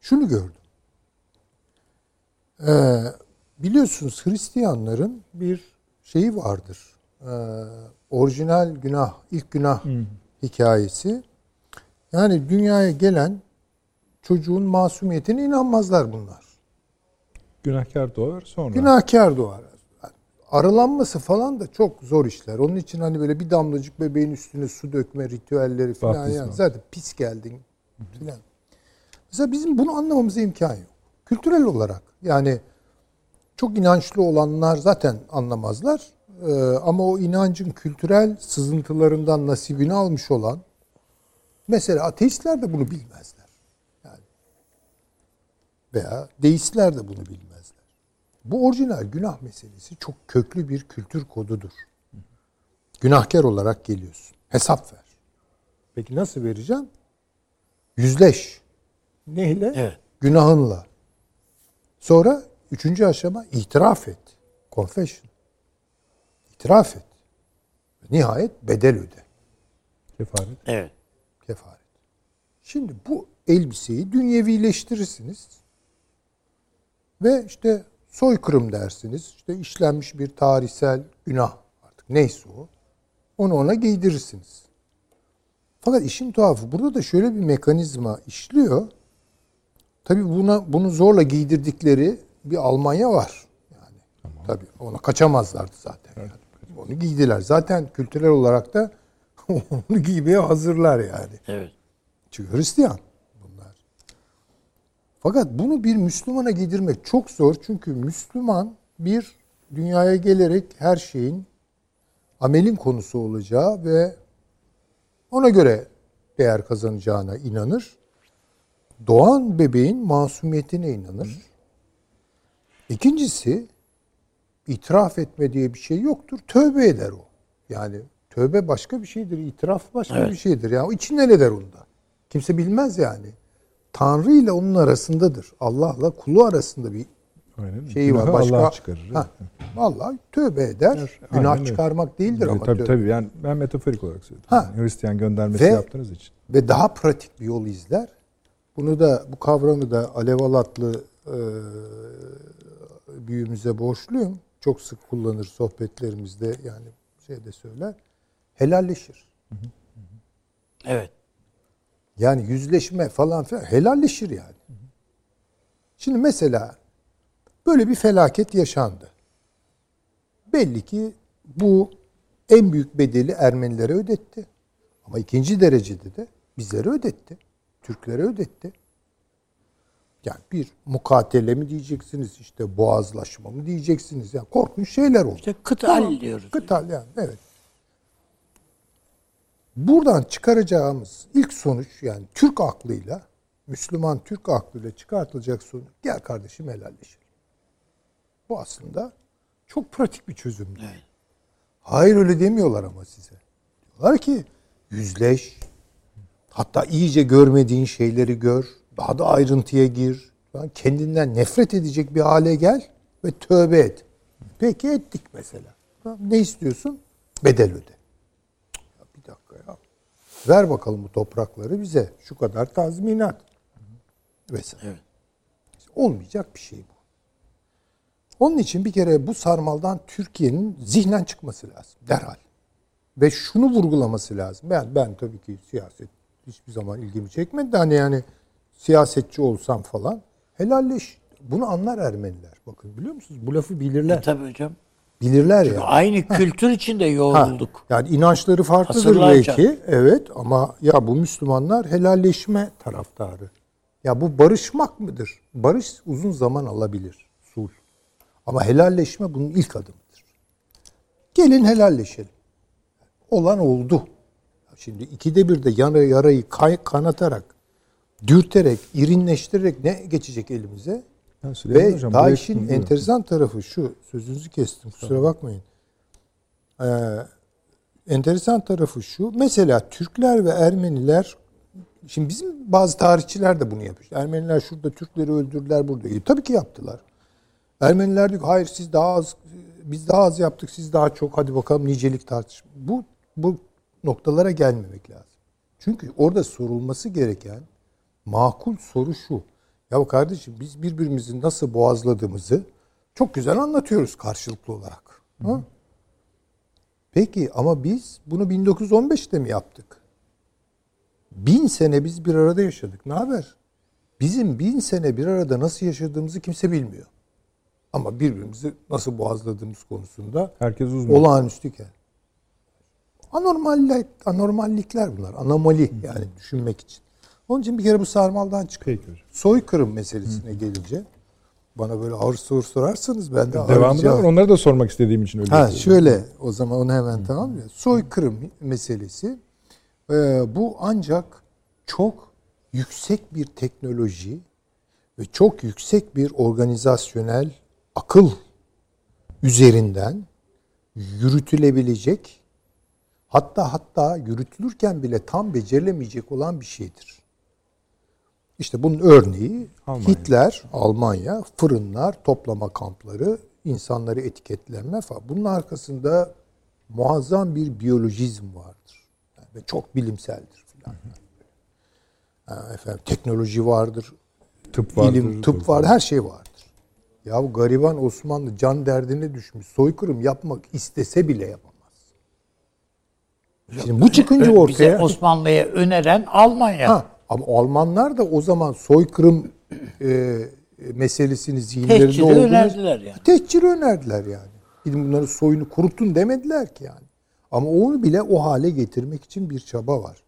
Şunu gördüm. Ee, biliyorsunuz Hristiyanların bir şeyi vardır. Ee, orijinal günah, ilk günah hikayesi. Yani dünyaya gelen çocuğun masumiyetine inanmazlar bunlar. Günahkar doğar sonra. Günahkar doğar. Arılanması falan da çok zor işler. Onun için hani böyle bir damlacık bebeğin üstüne su dökme ritüelleri falan Baptizma. yani zaten pis geldin falan. Mesela bizim bunu anlamamıza imkan yok. Kültürel olarak yani çok inançlı olanlar zaten anlamazlar. Ee, ama o inancın kültürel sızıntılarından nasibini almış olan mesela ateistler de bunu bilmezler. Yani veya deistler de bunu bilmezler. Bu orijinal günah meselesi çok köklü bir kültür kodudur. Günahkar olarak geliyorsun. Hesap ver. Peki nasıl vereceğim? Yüzleş. Neyle? Evet. Günahınla. Sonra üçüncü aşama itiraf et. Confession. İtiraf et. Nihayet bedel öde. Kefaret. Evet. Kefaret. Şimdi bu elbiseyi dünyevileştirirsiniz. Ve işte soykırım dersiniz. İşte işlenmiş bir tarihsel günah artık neyse o. Onu ona giydirirsiniz. Fakat işin tuhafı burada da şöyle bir mekanizma işliyor. Tabii buna bunu zorla giydirdikleri bir Almanya var. Yani tabii ona kaçamazlardı zaten. yani. Onu giydiler. Zaten kültürel olarak da onu giymeye hazırlar yani. Evet. Çünkü Hristiyan. Fakat bunu bir Müslümana giydirmek çok zor. Çünkü Müslüman bir dünyaya gelerek her şeyin amelin konusu olacağı ve ona göre değer kazanacağına inanır. Doğan bebeğin masumiyetine inanır. İkincisi itiraf etme diye bir şey yoktur. Tövbe eder o. Yani tövbe başka bir şeydir. itiraf başka Evet. bir şeydir. Yani o içinden eder onda. Kimse bilmez yani. Tanrı ile onun arasındadır. Allah'la kulu arasında bir Aynen. şeyi var. Günahı Başka Allah çıkarır. Ha, vallahi tövbe eder. Aynen Günah öyle. çıkarmak değildir ama tabii tövbe. tabii yani ben metaforik olarak söyledim. Ha. Yani Hristiyan göndermesi Ve- yaptığınız için. ve daha pratik bir yol izler. Bunu da bu kavramı da Alev Alatlı e, büyüğümüze borçluyum. Çok sık kullanır sohbetlerimizde yani şeyde söyler. Helalleşir. Evet. Yani yüzleşme falan filan helalleşir yani. Şimdi mesela böyle bir felaket yaşandı. Belli ki bu en büyük bedeli Ermenilere ödetti. Ama ikinci derecede de bizlere ödetti. Türklere ödetti. Yani bir mukatele mi diyeceksiniz işte boğazlaşma mı diyeceksiniz. Yani korkunç şeyler oldu. İşte kıtal diyoruz. Kıtal yani evet. Buradan çıkaracağımız ilk sonuç yani Türk aklıyla Müslüman Türk aklıyla çıkartılacak sonuç gel kardeşim helalleşelim. Bu aslında çok pratik bir çözümdür. Evet. Hayır öyle demiyorlar ama size. Diyorlar ki yüzleş. Hatta iyice görmediğin şeyleri gör. Daha da ayrıntıya gir. Yani kendinden nefret edecek bir hale gel ve tövbe et. Peki ettik mesela. Ne istiyorsun? Bedel öde. Ya bir dakika ya. Ver bakalım bu toprakları bize. Şu kadar tazminat. Vesaire. Evet. Olmayacak bir şey bu. Onun için bir kere bu sarmaldan Türkiye'nin zihnen çıkması lazım derhal. Ve şunu vurgulaması lazım. Ben ben tabii ki siyaset hiçbir zaman ilgimi çekmedi de hani yani siyasetçi olsam falan helalleş. Bunu anlar Ermeniler. Bakın biliyor musunuz? Bu lafı bilirler. E, tabii hocam. Bilirler ya. Aynı kültür içinde Ha, yoğrulduk. yani inançları farklıdır Asırlarca. belki. Evet ama ya bu Müslümanlar helalleşme taraftarı. Ya bu barışmak mıdır? Barış uzun zaman alabilir. Sulh. Ama helalleşme bunun ilk adımıdır. Gelin helalleşelim. olan oldu. Şimdi ikide bir de yara, yarayı kay, kanatarak, dürterek, irinleştirerek ne geçecek elimize? Süleyman Ve Hocam, daha işin enteresan tarafı şu, sözünüzü kestim kusura bakmayın. Ee, enteresan tarafı şu, mesela Türkler ve Ermeniler, şimdi bizim bazı tarihçiler de bunu yapıyor. Ermeniler şurada Türkleri öldürdüler burada. E, tabii ki yaptılar. Ermeniler diyor hayır siz daha az, biz daha az yaptık, siz daha çok, hadi bakalım nicelik tartış. Bu, bu noktalara gelmemek lazım. Çünkü orada sorulması gereken makul soru şu. Ya kardeşim biz birbirimizi nasıl boğazladığımızı çok güzel anlatıyoruz karşılıklı olarak. Ha? Peki ama biz bunu 1915'te mi yaptık? Bin sene biz bir arada yaşadık. Ne haber? Bizim bin sene bir arada nasıl yaşadığımızı kimse bilmiyor. Ama birbirimizi nasıl boğazladığımız konusunda Herkes uzman. olağanüstüken. Anormallik, anormallikler bunlar. Anomali yani düşünmek için. Onun için bir kere bu sarmaldan çıkıyor. Peki. Soykırım meselesine gelince bana böyle ağır soru sorarsanız ben de Devamlı cevap- var. Onları da sormak istediğim için öyle. Ha yapıyorum. şöyle o zaman onu hemen tamam ya. Soykırım meselesi e, bu ancak çok yüksek bir teknoloji ve çok yüksek bir organizasyonel akıl üzerinden yürütülebilecek hatta hatta yürütülürken bile tam becerilemeyecek olan bir şeydir. İşte bunun örneği Almanya. Hitler, Almanya, fırınlar, toplama kampları, insanları etiketlenme falan. Bunun arkasında muazzam bir biyolojizm vardır. Yani ve çok bilimseldir filan. Ha, efendim teknoloji vardır, Tıp vardır. bilim, tıp var, her şey vardır. Ya bu gariban Osmanlı can derdine düşmüş. Soykırım yapmak istese bile yapamaz. Şimdi bu çıkınca Bize ortaya Osmanlı'ya öneren Almanya. Ha, ama Almanlar da o zaman soykırım e, meselesini zihinlerinde Tehciri olduğunu önerdiler yani. Tehciri önerdiler yani. Gidin bunların soyunu kurutun demediler ki yani. Ama onu bile o hale getirmek için bir çaba var.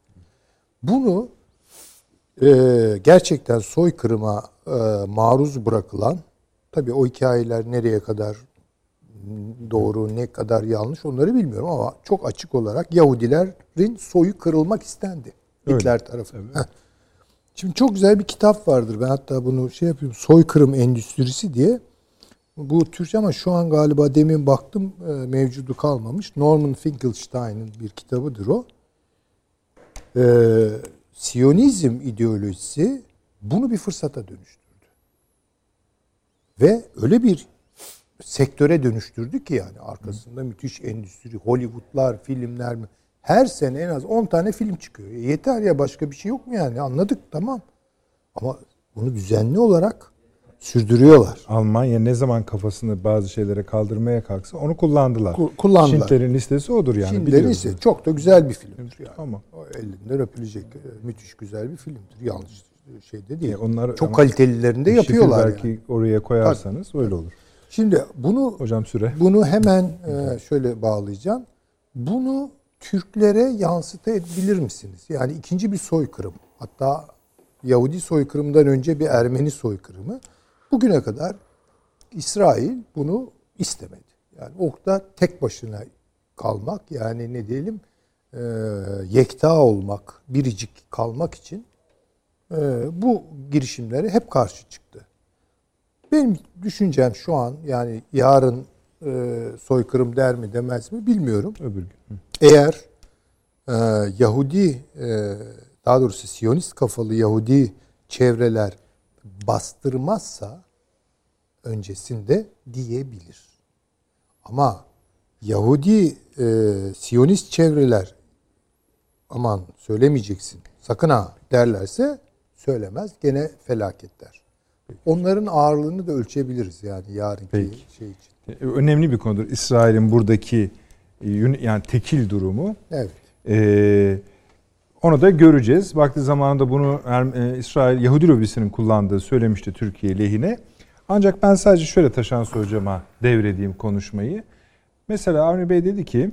Bunu e, gerçekten soykırıma e, maruz bırakılan, tabii o hikayeler nereye kadar doğru, ne kadar yanlış onları bilmiyorum ama çok açık olarak Yahudilerin soyu kırılmak istendi. Öyle. Hitler tarafından. Heh. Şimdi çok güzel bir kitap vardır. Ben hatta bunu şey yapıyorum. Soykırım Endüstrisi diye. Bu Türkçe ama şu an galiba demin baktım e, mevcudu kalmamış. Norman Finkelstein'ın bir kitabıdır o. E, Siyonizm ideolojisi bunu bir fırsata dönüştürdü. Ve öyle bir sektöre dönüştürdü ki yani arkasında müthiş endüstri, Hollywoodlar, filmler? Her sene en az 10 tane film çıkıyor. E yeter ya başka bir şey yok mu yani? Anladık tamam. Ama bunu düzenli olarak sürdürüyorlar. Almanya ne zaman kafasını bazı şeylere kaldırmaya kalksa onu kullandılar. Ku- kullandılar. Schindler'in listesi odur yani. Biliyoruz. ise çok da güzel bir filmdir yani. Tamam. O elinden öpülecek e, müthiş güzel bir filmdir. Yanlış şeyde değil. E, onlar çok de Bir yapıyorlar belki yani. oraya koyarsanız öyle olur. Şimdi bunu Hocam süre. Bunu hemen e, şöyle bağlayacağım. Bunu Türklere yansıtabilir misiniz? Yani ikinci bir soykırım. Hatta Yahudi soykırımından önce bir Ermeni soykırımı. Bugüne kadar İsrail bunu istemedi. Yani orada tek başına kalmak yani ne diyelim e, yekta olmak, biricik kalmak için e, bu girişimlere hep karşı çıktı. Benim düşüncem şu an yani yarın e, soykırım der mi demez mi bilmiyorum. Öbür gün. Eğer e, Yahudi e, daha doğrusu Siyonist kafalı Yahudi çevreler bastırmazsa öncesinde diyebilir. Ama Yahudi e, Siyonist çevreler aman söylemeyeceksin sakın ha derlerse söylemez gene felaketler. Onların ağırlığını da ölçebiliriz yani yarınki Peki. şey için. E, Önemli bir konudur. İsrail'in buradaki e, yani tekil durumu. Evet. Ee, onu da göreceğiz. Vakti zamanında bunu Er- e, İsrail Yahudi lobisinin kullandığı söylemişti Türkiye lehine. Ancak ben sadece şöyle Taşan hocama devredeyim konuşmayı. Mesela Avni Bey dedi ki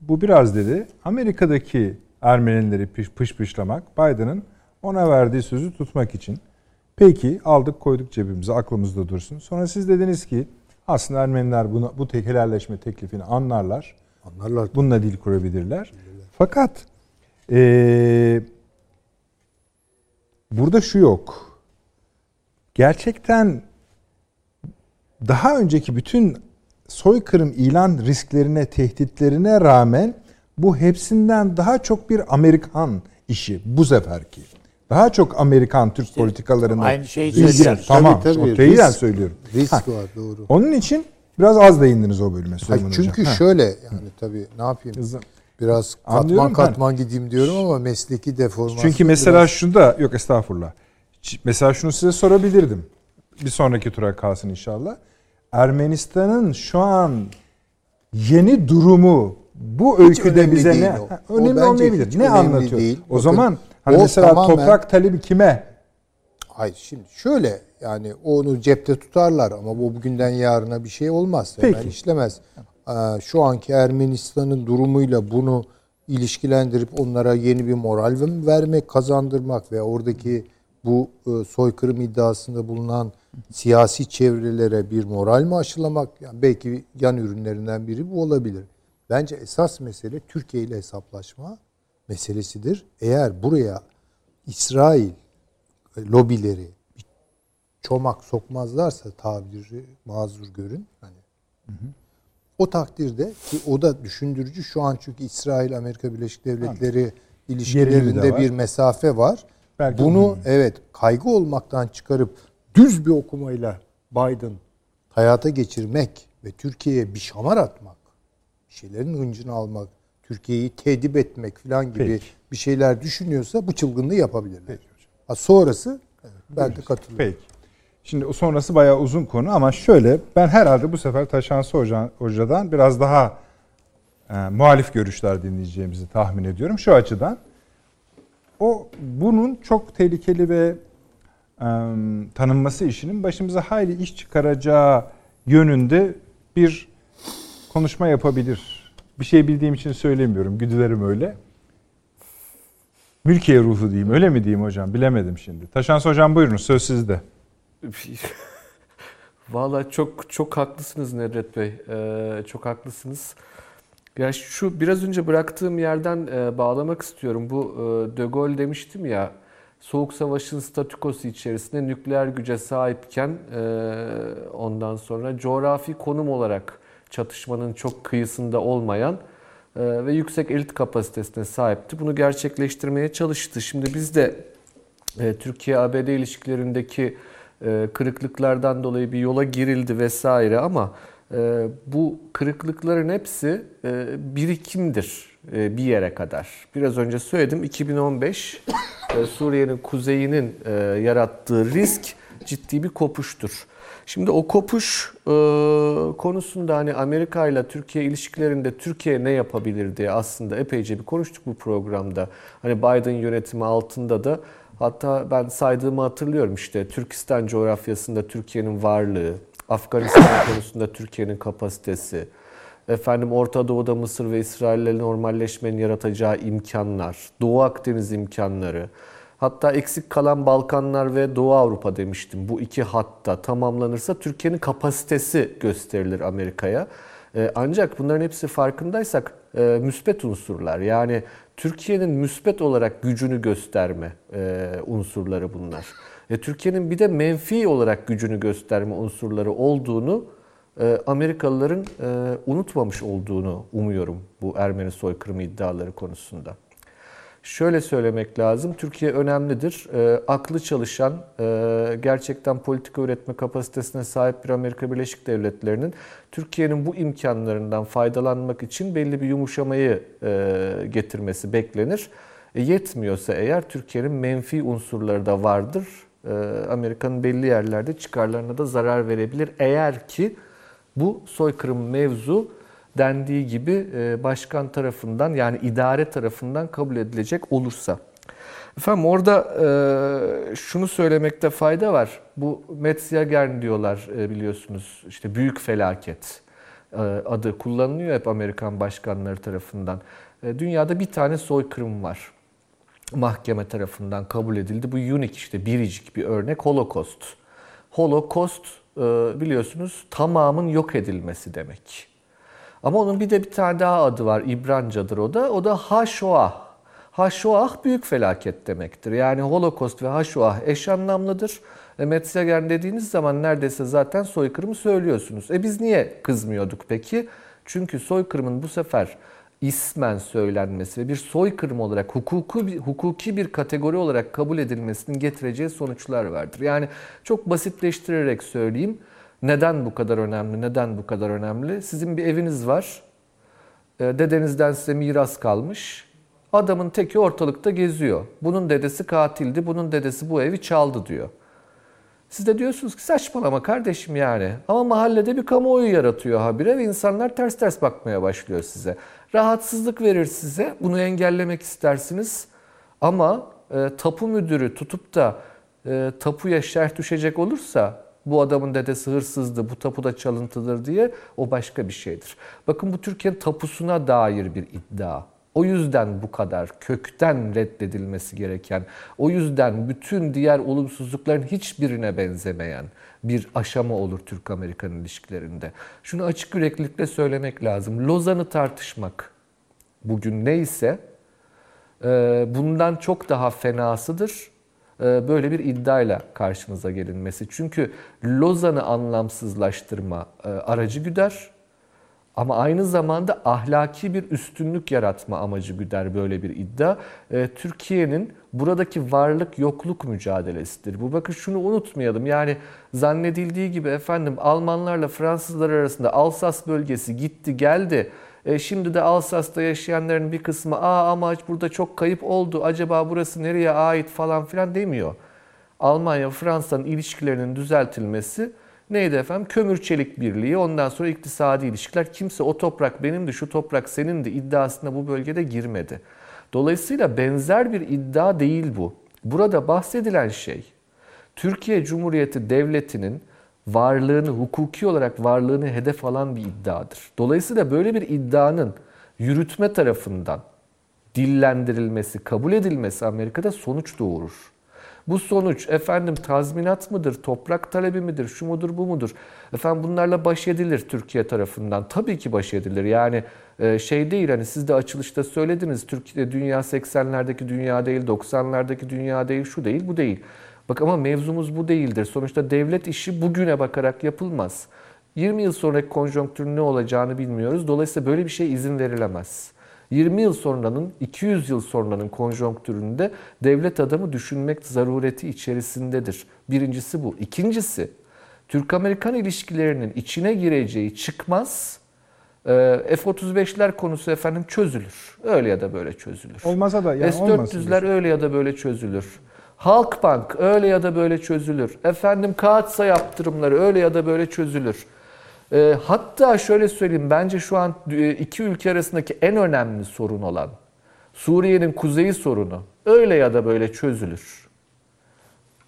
bu biraz dedi Amerika'daki Ermenileri piş pışpışlamak Biden'ın ona verdiği sözü tutmak için. Peki aldık koyduk cebimize aklımızda dursun. Sonra siz dediniz ki aslında Ermeniler buna, bu tek helalleşme teklifini anlarlar. Anlarlar. Bununla dil kurabilirler. Fakat eee, burada şu yok. Gerçekten daha önceki bütün soykırım ilan risklerine, tehditlerine rağmen bu hepsinden daha çok bir Amerikan işi bu seferki. Daha çok Amerikan Türk politikalarını aynı şeyi ilgilen- söylüyoruz. Tamam. Tabii, tabii. söylüyorum. Risk Ha, var doğru. Onun için biraz az değindiniz o bölüme Hayır, Hocam. çünkü Ha. şöyle yani tabii ne yapayım? Hızlı. Biraz Anlıyorum katman ben. katman gideyim diyorum ama mesleki deformasyon. Çünkü mesela biraz- şu da yok estağfurullah. Mesela şunu size sorabilirdim. Bir sonraki tura kalsın inşallah. Ermenistan'ın şu an yeni durumu bu öyküde bize ne o. Önemli olmayabilir. Ne anlatıyor? değil. O Bakın, zaman hani o mesela tamamen- toprak talebi kime? Hayır şimdi şöyle yani onu cepte tutarlar ama bu bugünden yarına bir şey olmaz. Hemen Peki. işlemez. Ee, Şu anki Ermenistan'ın durumuyla bunu ilişkilendirip onlara yeni bir moral vermek, kazandırmak ve oradaki bu e, soykırım iddiasında bulunan siyasi çevrelere bir moral mi aşılamak? Yani belki yan ürünlerinden biri bu olabilir. Bence esas mesele Türkiye ile hesaplaşma meselesidir. Eğer buraya İsrail lobileri çomak sokmazlarsa tabiri mazur görün. Hani o takdirde ki o da düşündürücü şu an çünkü İsrail Amerika Birleşik Devletleri de ilişkilerinde var. bir mesafe var. Belki Bunu evet kaygı olmaktan çıkarıp düz bir okumayla Biden hayata geçirmek ve Türkiye'ye bir şamar atmak, bir şeylerin hıncını almak, Türkiye'yi tedip etmek falan gibi Peki. bir şeyler düşünüyorsa bu çılgınlığı yapabilirler. Ha, sonrası evet, ben de katılıyorum. Peki. Şimdi o sonrası bayağı uzun konu ama şöyle ben herhalde bu sefer Taşansı Hoca, Hoca'dan biraz daha e, muhalif görüşler dinleyeceğimizi tahmin ediyorum. Şu açıdan o bunun çok tehlikeli ve e, tanınması işinin başımıza hayli iş çıkaracağı yönünde bir konuşma yapabilir. Bir şey bildiğim için söylemiyorum. Güdülerim öyle. Mülkiye ruhu diyeyim. Öyle mi diyeyim hocam? Bilemedim şimdi. Taşansı hocam buyurun söz sizde. Valla çok çok haklısınız Nedret Bey. Ee, çok haklısınız. Ya şu biraz önce bıraktığım yerden e, bağlamak istiyorum. Bu e, De Gaulle demiştim ya. Soğuk Savaş'ın statükosu içerisinde nükleer güce sahipken e, ondan sonra coğrafi konum olarak çatışmanın çok kıyısında olmayan e, ve yüksek elit kapasitesine sahipti. Bunu gerçekleştirmeye çalıştı. Şimdi biz de e, Türkiye-ABD ilişkilerindeki e, kırıklıklardan dolayı bir yola girildi vesaire ama bu kırıklıkların hepsi birikimdir bir yere kadar. Biraz önce söyledim 2015 e, Suriye'nin kuzeyinin yarattığı risk ciddi bir kopuştur. Şimdi o kopuş e, konusunda hani Amerika ile Türkiye ilişkilerinde Türkiye ne yapabilir diye aslında epeyce bir konuştuk bu programda. Hani Biden yönetimi altında da hatta ben saydığımı hatırlıyorum işte Türkistan coğrafyasında Türkiye'nin varlığı, Afganistan konusunda Türkiye'nin kapasitesi, efendim Orta Doğu'da Mısır ve İsrail'le normalleşmenin yaratacağı imkanlar, Doğu Akdeniz imkanları, Hatta eksik kalan Balkanlar ve Doğu Avrupa demiştim. Bu iki hatta tamamlanırsa Türkiye'nin kapasitesi gösterilir Amerika'ya. Ee, ancak bunların hepsi farkındaysak e, müspet unsurlar. Yani Türkiye'nin müspet olarak gücünü gösterme e, unsurları bunlar. E, Türkiye'nin bir de menfi olarak gücünü gösterme unsurları olduğunu Amerikalıların unutmamış olduğunu umuyorum bu Ermeni soykırımı iddiaları konusunda. Şöyle söylemek lazım, Türkiye önemlidir. E, aklı çalışan, e, gerçekten politika üretme kapasitesine sahip bir Amerika Birleşik Devletleri'nin Türkiye'nin bu imkanlarından faydalanmak için belli bir yumuşamayı e, getirmesi beklenir. E, yetmiyorsa eğer Türkiye'nin menfi unsurları da vardır. E, Amerika'nın belli yerlerde çıkarlarına da zarar verebilir. Eğer ki bu soykırım mevzu dendiği gibi e, başkan tarafından yani idare tarafından kabul edilecek olursa. Efendim orada e, şunu söylemekte fayda var. Bu Metzger diyorlar e, biliyorsunuz işte büyük felaket adı kullanılıyor hep Amerikan başkanları tarafından. Dünyada bir tane soykırım var. Mahkeme tarafından kabul edildi. Bu unik işte biricik bir örnek Holocaust. Holocaust biliyorsunuz tamamın yok edilmesi demek. Ama onun bir de bir tane daha adı var. İbrancadır o da. O da Haşoah. Haşoah büyük felaket demektir. Yani Holocaust ve Haşoah eş anlamlıdır. E, Metzeger dediğiniz zaman neredeyse zaten soykırımı söylüyorsunuz. E biz niye kızmıyorduk peki? Çünkü soykırımın bu sefer ismen söylenmesi ve bir soykırım olarak hukuki, hukuki bir kategori olarak kabul edilmesinin getireceği sonuçlar vardır. Yani çok basitleştirerek söyleyeyim. Neden bu kadar önemli? Neden bu kadar önemli? Sizin bir eviniz var. E, dedenizden size miras kalmış. Adamın teki ortalıkta geziyor. Bunun dedesi katildi, bunun dedesi bu evi çaldı diyor. Siz de diyorsunuz ki saçmalama kardeşim yani. Ama mahallede bir kamuoyu yaratıyor habire ve insanlar ters ters bakmaya başlıyor size. Rahatsızlık verir size. Bunu engellemek istersiniz. Ama e, tapu müdürü tutup da e, tapuya şerh düşecek olursa bu adamın dedesi hırsızdı, bu tapu da çalıntıdır diye o başka bir şeydir. Bakın bu Türkiye'nin tapusuna dair bir iddia. O yüzden bu kadar kökten reddedilmesi gereken, o yüzden bütün diğer olumsuzlukların hiçbirine benzemeyen bir aşama olur Türk-Amerikan ilişkilerinde. Şunu açık yüreklilikle söylemek lazım. Lozan'ı tartışmak bugün neyse e, bundan çok daha fenasıdır böyle bir iddiayla karşınıza gelinmesi. Çünkü Lozan'ı anlamsızlaştırma e, aracı güder ama aynı zamanda ahlaki bir üstünlük yaratma amacı güder böyle bir iddia. E, Türkiye'nin buradaki varlık yokluk mücadelesidir. Bu bakın şunu unutmayalım. Yani zannedildiği gibi efendim Almanlarla Fransızlar arasında Alsas bölgesi gitti geldi. E, şimdi de Alsas'ta yaşayanların bir kısmı aa ama burada çok kayıp oldu acaba burası nereye ait falan filan demiyor. Almanya Fransa'nın ilişkilerinin düzeltilmesi neydi efendim? Kömür çelik birliği ondan sonra iktisadi ilişkiler. Kimse o toprak benimdi şu toprak senindi iddiasına bu bölgede girmedi. Dolayısıyla benzer bir iddia değil bu. Burada bahsedilen şey Türkiye Cumhuriyeti Devleti'nin varlığını, hukuki olarak varlığını hedef alan bir iddiadır. Dolayısıyla böyle bir iddianın yürütme tarafından dillendirilmesi, kabul edilmesi Amerika'da sonuç doğurur. Bu sonuç efendim tazminat mıdır, toprak talebi midir, şu mudur, bu mudur? Efendim bunlarla baş edilir Türkiye tarafından. Tabii ki baş edilir. Yani e, şey değil hani siz de açılışta söylediniz. Türkiye dünya 80'lerdeki dünya değil, 90'lardaki dünya değil, şu değil, bu değil. Bak ama mevzumuz bu değildir. Sonuçta devlet işi bugüne bakarak yapılmaz. 20 yıl sonraki konjonktürün ne olacağını bilmiyoruz. Dolayısıyla böyle bir şey izin verilemez. 20 yıl sonranın, 200 yıl sonranın konjonktüründe devlet adamı düşünmek zarureti içerisindedir. Birincisi bu. İkincisi, Türk-Amerikan ilişkilerinin içine gireceği çıkmaz e, F-35'ler konusu efendim çözülür. Öyle ya da böyle çözülür. Olmasa da yani S-400'ler öyle ya da böyle çözülür. Halkbank öyle ya da böyle çözülür. Efendim kağıtsa yaptırımları öyle ya da böyle çözülür. E, hatta şöyle söyleyeyim bence şu an e, iki ülke arasındaki en önemli sorun olan Suriye'nin kuzeyi sorunu öyle ya da böyle çözülür.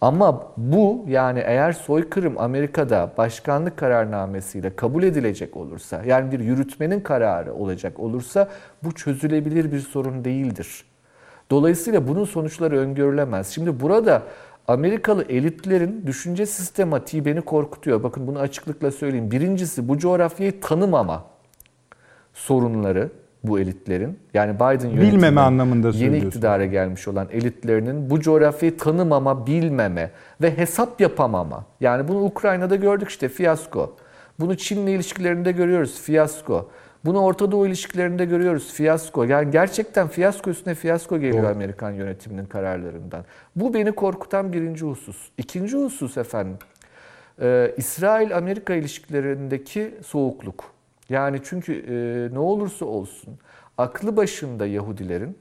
Ama bu yani eğer soykırım Amerika'da başkanlık kararnamesiyle kabul edilecek olursa yani bir yürütmenin kararı olacak olursa bu çözülebilir bir sorun değildir. Dolayısıyla bunun sonuçları öngörülemez. Şimdi burada Amerikalı elitlerin düşünce sistematiği beni korkutuyor. Bakın bunu açıklıkla söyleyeyim. Birincisi bu coğrafyayı tanımama sorunları bu elitlerin. Yani Biden bilmeme anlamında yeni iktidara gelmiş olan elitlerinin bu coğrafyayı tanımama, bilmeme ve hesap yapamama. Yani bunu Ukrayna'da gördük işte fiyasko. Bunu Çin'le ilişkilerinde görüyoruz fiyasko. Bunu Orta Doğu ilişkilerinde görüyoruz. Fiyasko. Yani gerçekten fiyasko üstüne fiyasko geliyor Doğru. Amerikan yönetiminin kararlarından. Bu beni korkutan birinci husus. İkinci husus efendim. E, İsrail-Amerika ilişkilerindeki soğukluk. Yani çünkü e, ne olursa olsun aklı başında Yahudilerin,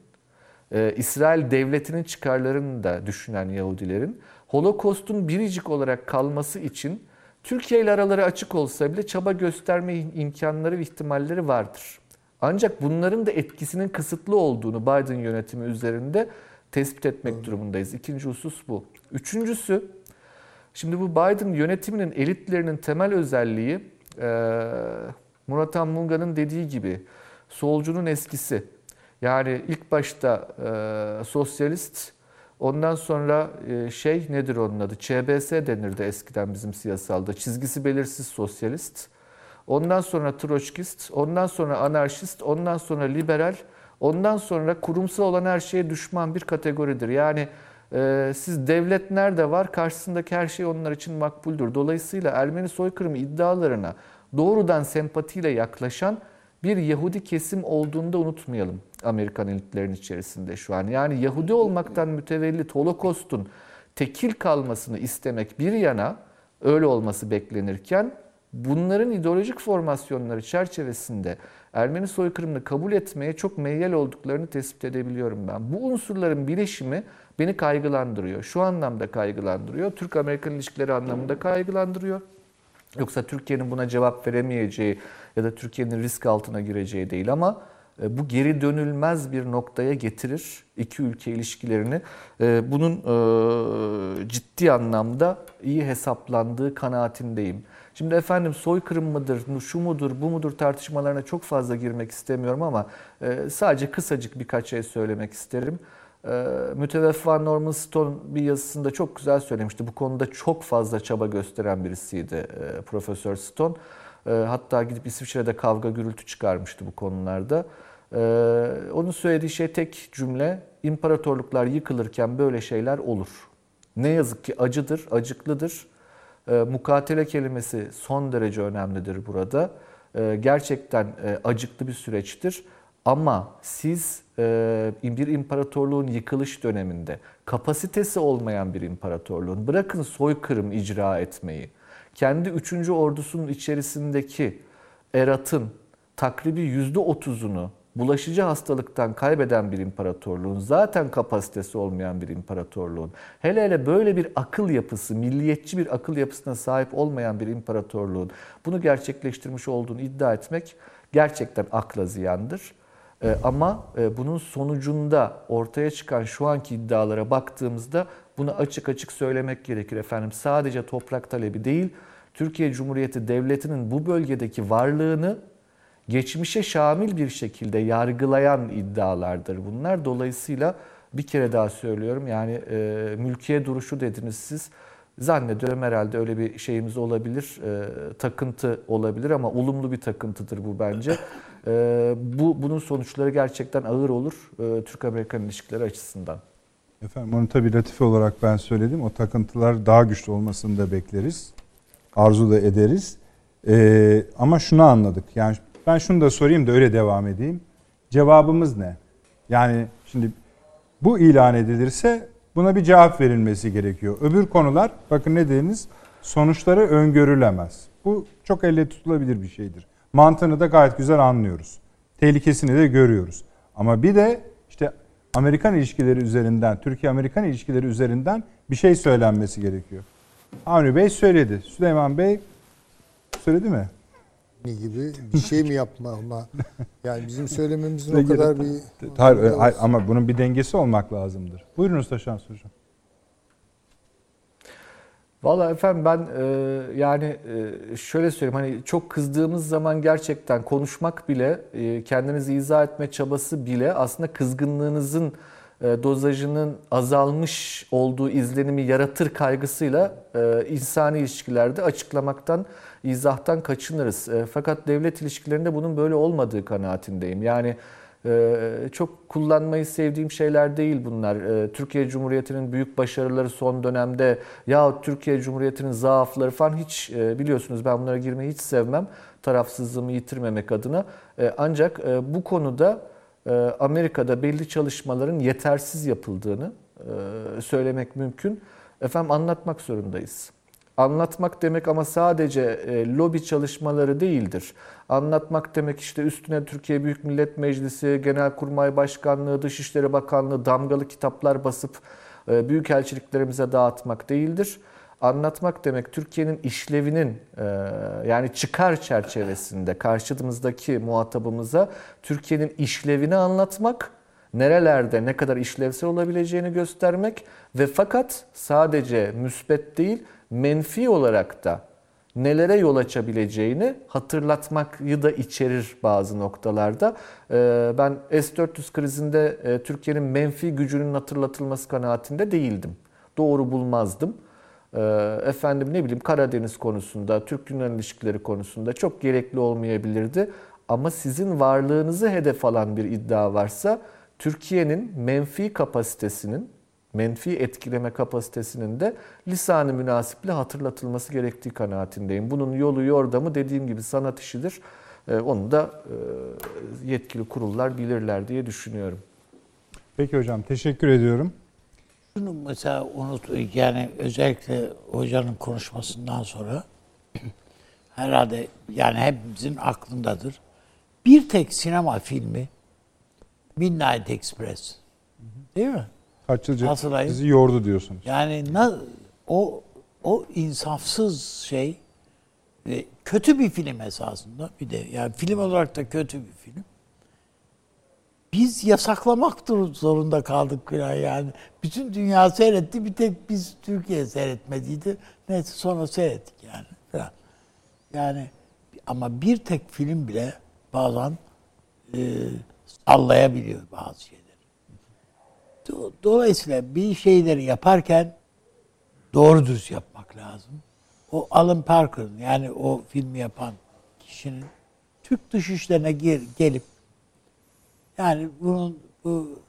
e, İsrail devletinin çıkarlarını da düşünen Yahudilerin Holokost'un biricik olarak kalması için Türkiye ile araları açık olsa bile çaba gösterme imkanları ve ihtimalleri vardır. Ancak bunların da etkisinin kısıtlı olduğunu Biden yönetimi üzerinde tespit etmek durumundayız. İkinci husus bu. Üçüncüsü, şimdi bu Biden yönetiminin elitlerinin temel özelliği Murat Anmunga'nın dediği gibi solcunun eskisi. Yani ilk başta sosyalist, Ondan sonra e, şey nedir onun adı? ÇBS denirdi eskiden bizim siyasalda. Çizgisi belirsiz sosyalist. ondan sonra troçkist, ondan sonra anarşist, ondan sonra liberal, ondan sonra kurumsal olan her şeye düşman bir kategoridir. Yani e, siz devlet nerede var karşısındaki her şey onlar için makbuldür. Dolayısıyla Ermeni soykırımı iddialarına doğrudan sempatiyle yaklaşan bir Yahudi kesim olduğunu da unutmayalım Amerikan elitlerin içerisinde şu an. Yani Yahudi olmaktan mütevellit Holokost'un tekil kalmasını istemek bir yana öyle olması beklenirken bunların ideolojik formasyonları çerçevesinde Ermeni soykırımını kabul etmeye çok meyyal olduklarını tespit edebiliyorum ben. Bu unsurların bileşimi beni kaygılandırıyor. Şu anlamda kaygılandırıyor. Türk-Amerikan ilişkileri anlamında kaygılandırıyor. Yoksa Türkiye'nin buna cevap veremeyeceği ya da Türkiye'nin risk altına gireceği değil ama e, bu geri dönülmez bir noktaya getirir iki ülke ilişkilerini. E, bunun e, ciddi anlamda iyi hesaplandığı kanaatindeyim. Şimdi efendim soykırım mıdır, şu mudur, bu mudur tartışmalarına çok fazla girmek istemiyorum ama sadece kısacık birkaç şey söylemek isterim. Müteveffa Norman Stone bir yazısında çok güzel söylemişti. Bu konuda çok fazla çaba gösteren birisiydi Profesör Stone. Hatta gidip İsviçre'de kavga gürültü çıkarmıştı bu konularda. Onun söylediği şey tek cümle, imparatorluklar yıkılırken böyle şeyler olur. Ne yazık ki acıdır, acıklıdır. Mukatele kelimesi son derece önemlidir burada. Gerçekten acıklı bir süreçtir. Ama siz bir imparatorluğun yıkılış döneminde kapasitesi olmayan bir imparatorluğun bırakın soykırım icra etmeyi, kendi 3. ordusunun içerisindeki eratın takribi %30'unu bulaşıcı hastalıktan kaybeden bir imparatorluğun, zaten kapasitesi olmayan bir imparatorluğun, hele hele böyle bir akıl yapısı, milliyetçi bir akıl yapısına sahip olmayan bir imparatorluğun bunu gerçekleştirmiş olduğunu iddia etmek gerçekten akla ziyandır. Ee, ama e, bunun sonucunda ortaya çıkan şu anki iddialara baktığımızda bunu açık açık söylemek gerekir efendim. Sadece toprak talebi değil, Türkiye Cumhuriyeti Devleti'nin bu bölgedeki varlığını geçmişe şamil bir şekilde yargılayan iddialardır bunlar. Dolayısıyla bir kere daha söylüyorum yani e, mülkiye duruşu dediniz siz. Zannediyorum herhalde öyle bir şeyimiz olabilir, e, takıntı olabilir ama olumlu bir takıntıdır bu bence. E, bu Bunun sonuçları gerçekten ağır olur e, Türk-Amerikan ilişkileri açısından. Efendim onu tabii latife olarak ben söyledim. O takıntılar daha güçlü olmasını da bekleriz. Arzu da ederiz. E, ama şunu anladık. Yani ben şunu da sorayım da öyle devam edeyim. Cevabımız ne? Yani şimdi bu ilan edilirse buna bir cevap verilmesi gerekiyor. Öbür konular bakın ne dediniz? Sonuçları öngörülemez. Bu çok elle tutulabilir bir şeydir. Mantığını da gayet güzel anlıyoruz. Tehlikesini de görüyoruz. Ama bir de Amerikan ilişkileri üzerinden, Türkiye-Amerikan ilişkileri üzerinden bir şey söylenmesi gerekiyor. Avni Bey söyledi. Süleyman Bey söyledi mi? gibi bir şey mi yapma ama yani bizim söylememizin o kadar bir hayır, hayır, ama bunun bir dengesi olmak lazımdır. Buyurun Usta Şans Hocam. Valla efendim ben e, yani e, şöyle söyleyeyim hani çok kızdığımız zaman gerçekten konuşmak bile e, kendinizi izah etme çabası bile aslında kızgınlığınızın e, dozajının azalmış olduğu izlenimi yaratır kaygısıyla e, insani ilişkilerde açıklamaktan, izahtan kaçınırız. E, fakat devlet ilişkilerinde bunun böyle olmadığı kanaatindeyim. Yani çok kullanmayı sevdiğim şeyler değil bunlar. Türkiye Cumhuriyeti'nin büyük başarıları son dönemde ya Türkiye Cumhuriyeti'nin zaafları falan hiç biliyorsunuz ben bunlara girmeyi hiç sevmem. Tarafsızlığımı yitirmemek adına. Ancak bu konuda ee, Amerika'da belli çalışmaların yetersiz yapıldığını e, söylemek mümkün. Efendim anlatmak zorundayız. Anlatmak demek ama sadece e, lobi çalışmaları değildir. Anlatmak demek işte üstüne Türkiye Büyük Millet Meclisi, Genelkurmay Başkanlığı, Dışişleri Bakanlığı damgalı kitaplar basıp e, büyükelçiliklerimize dağıtmak değildir anlatmak demek Türkiye'nin işlevinin e, yani çıkar çerçevesinde karşımızdaki muhatabımıza Türkiye'nin işlevini anlatmak, nerelerde ne kadar işlevsel olabileceğini göstermek ve fakat sadece müsbet değil menfi olarak da nelere yol açabileceğini hatırlatmayı da içerir bazı noktalarda. E, ben S-400 krizinde e, Türkiye'nin menfi gücünün hatırlatılması kanaatinde değildim. Doğru bulmazdım. e, efendim ne bileyim Karadeniz konusunda, Türk-Yunan ilişkileri konusunda çok gerekli olmayabilirdi. Ama sizin varlığınızı hedef alan bir iddia varsa Türkiye'nin menfi kapasitesinin, menfi etkileme kapasitesinin de lisanı münasiple hatırlatılması gerektiği kanaatindeyim. Bunun yolu yordamı dediğim gibi sanat işidir. Ee, Onu da e, yetkili kurullar bilirler diye düşünüyorum. Peki hocam teşekkür ediyorum. Şunu mesela unut yani özellikle hocanın konuşmasından sonra herhalde yani hepimizin aklındadır. Bir tek sinema filmi Midnight Express. Değil mi? Kaç yıl Hatırlayın. sizi yordu diyorsunuz. Yani na, o o insafsız şey ve kötü bir film esasında bir de yani film olarak da kötü bir film. Biz yasaklamak zorunda kaldık filan yani. Bütün dünya seyretti bir tek biz Türkiye seyretmediydi. Neyse sonra seyrettik yani filan. Yani ama bir tek film bile bazen e, sallayabiliyor bazı şeyleri. Do- Dolayısıyla bir şeyleri yaparken doğru düz yapmak lazım. O Alan Parker'ın yani o filmi yapan kişinin Türk dışişlerine gir, gelip yani bunun bu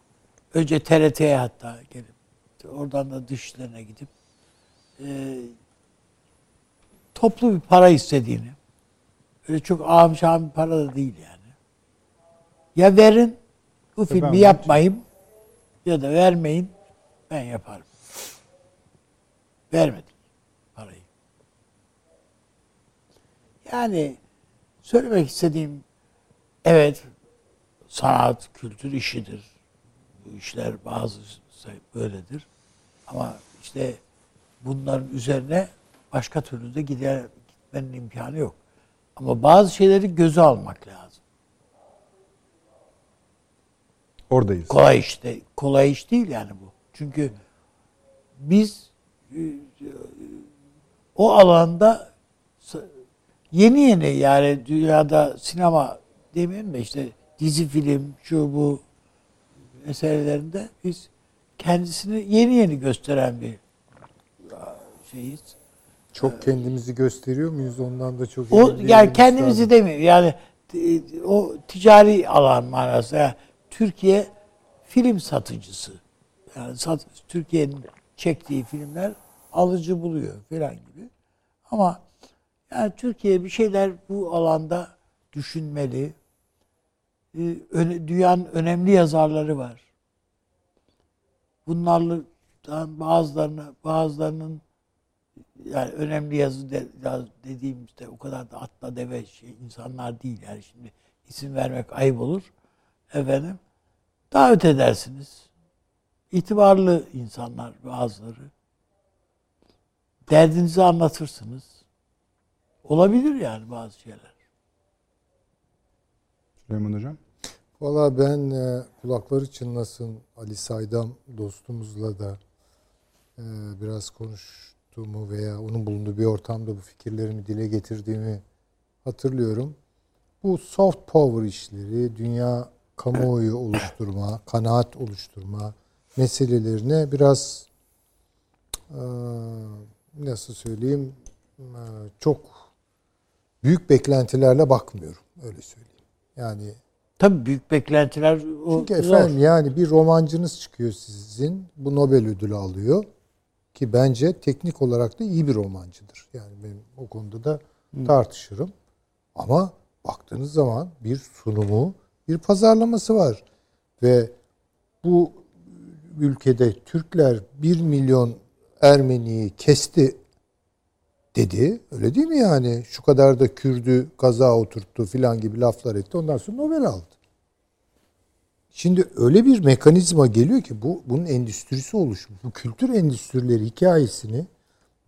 önce TRT'ye hatta gelip oradan da dışişlerine gidip e, toplu bir para istediğini öyle çok ağam şahım bir para da değil yani. Ya verin bu filmi yapmayayım ya da vermeyin ben yaparım. Vermedik parayı. Yani söylemek istediğim evet sanat, kültür işidir. Bu işler bazı böyledir. Ama işte bunların üzerine başka türlü de gider, gitmenin imkanı yok. Ama bazı şeyleri göze almak lazım. Oradayız. Kolay iş de, kolay iş değil yani bu. Çünkü biz e, o alanda yeni yeni yani dünyada sinema demeyeyim de işte dizi film şu bu meselelerinde biz kendisini yeni yeni gösteren bir şeyiz. Çok kendimizi gösteriyor muyuz? Ondan da çok O yani kendimizi üstadım. demiyor. Yani e, o ticari alan manası. Yani Türkiye film satıcısı. Yani sat, Türkiye'nin çektiği filmler alıcı buluyor falan gibi. Ama yani Türkiye bir şeyler bu alanda düşünmeli. Ee, dünyanın önemli yazarları var. Bunlardan bazılarını bazılarının yani önemli yazı de, yaz- dediğimizde o kadar da atla deve şey insanlar değil yani şimdi isim vermek ayıp olur. Efendim davet edersiniz. İtibarlı insanlar bazıları. Derdinizi anlatırsınız. Olabilir yani bazı şeyler. Süleyman Hocam. Valla ben e, kulakları çınlasın Ali Saydam dostumuzla da e, biraz konuştuğumu veya onun bulunduğu bir ortamda bu fikirlerimi dile getirdiğimi hatırlıyorum. Bu soft power işleri, dünya kamuoyu oluşturma, kanaat oluşturma meselelerine biraz e, nasıl söyleyeyim e, çok büyük beklentilerle bakmıyorum öyle söyleyeyim. Yani Tabii büyük beklentiler o çünkü zor. efendim yani bir romancınız çıkıyor sizin. Bu Nobel ödülü alıyor. Ki bence teknik olarak da iyi bir romancıdır. Yani benim o konuda da tartışırım. Ama baktığınız zaman bir sunumu, bir pazarlaması var. Ve bu ülkede Türkler 1 milyon Ermeniyi kesti dedi. Öyle değil mi yani? Şu kadar da Kürdü kaza oturttu filan gibi laflar etti. Ondan sonra Nobel aldı. Şimdi öyle bir mekanizma geliyor ki bu bunun endüstrisi oluşmuş. Bu kültür endüstrileri hikayesini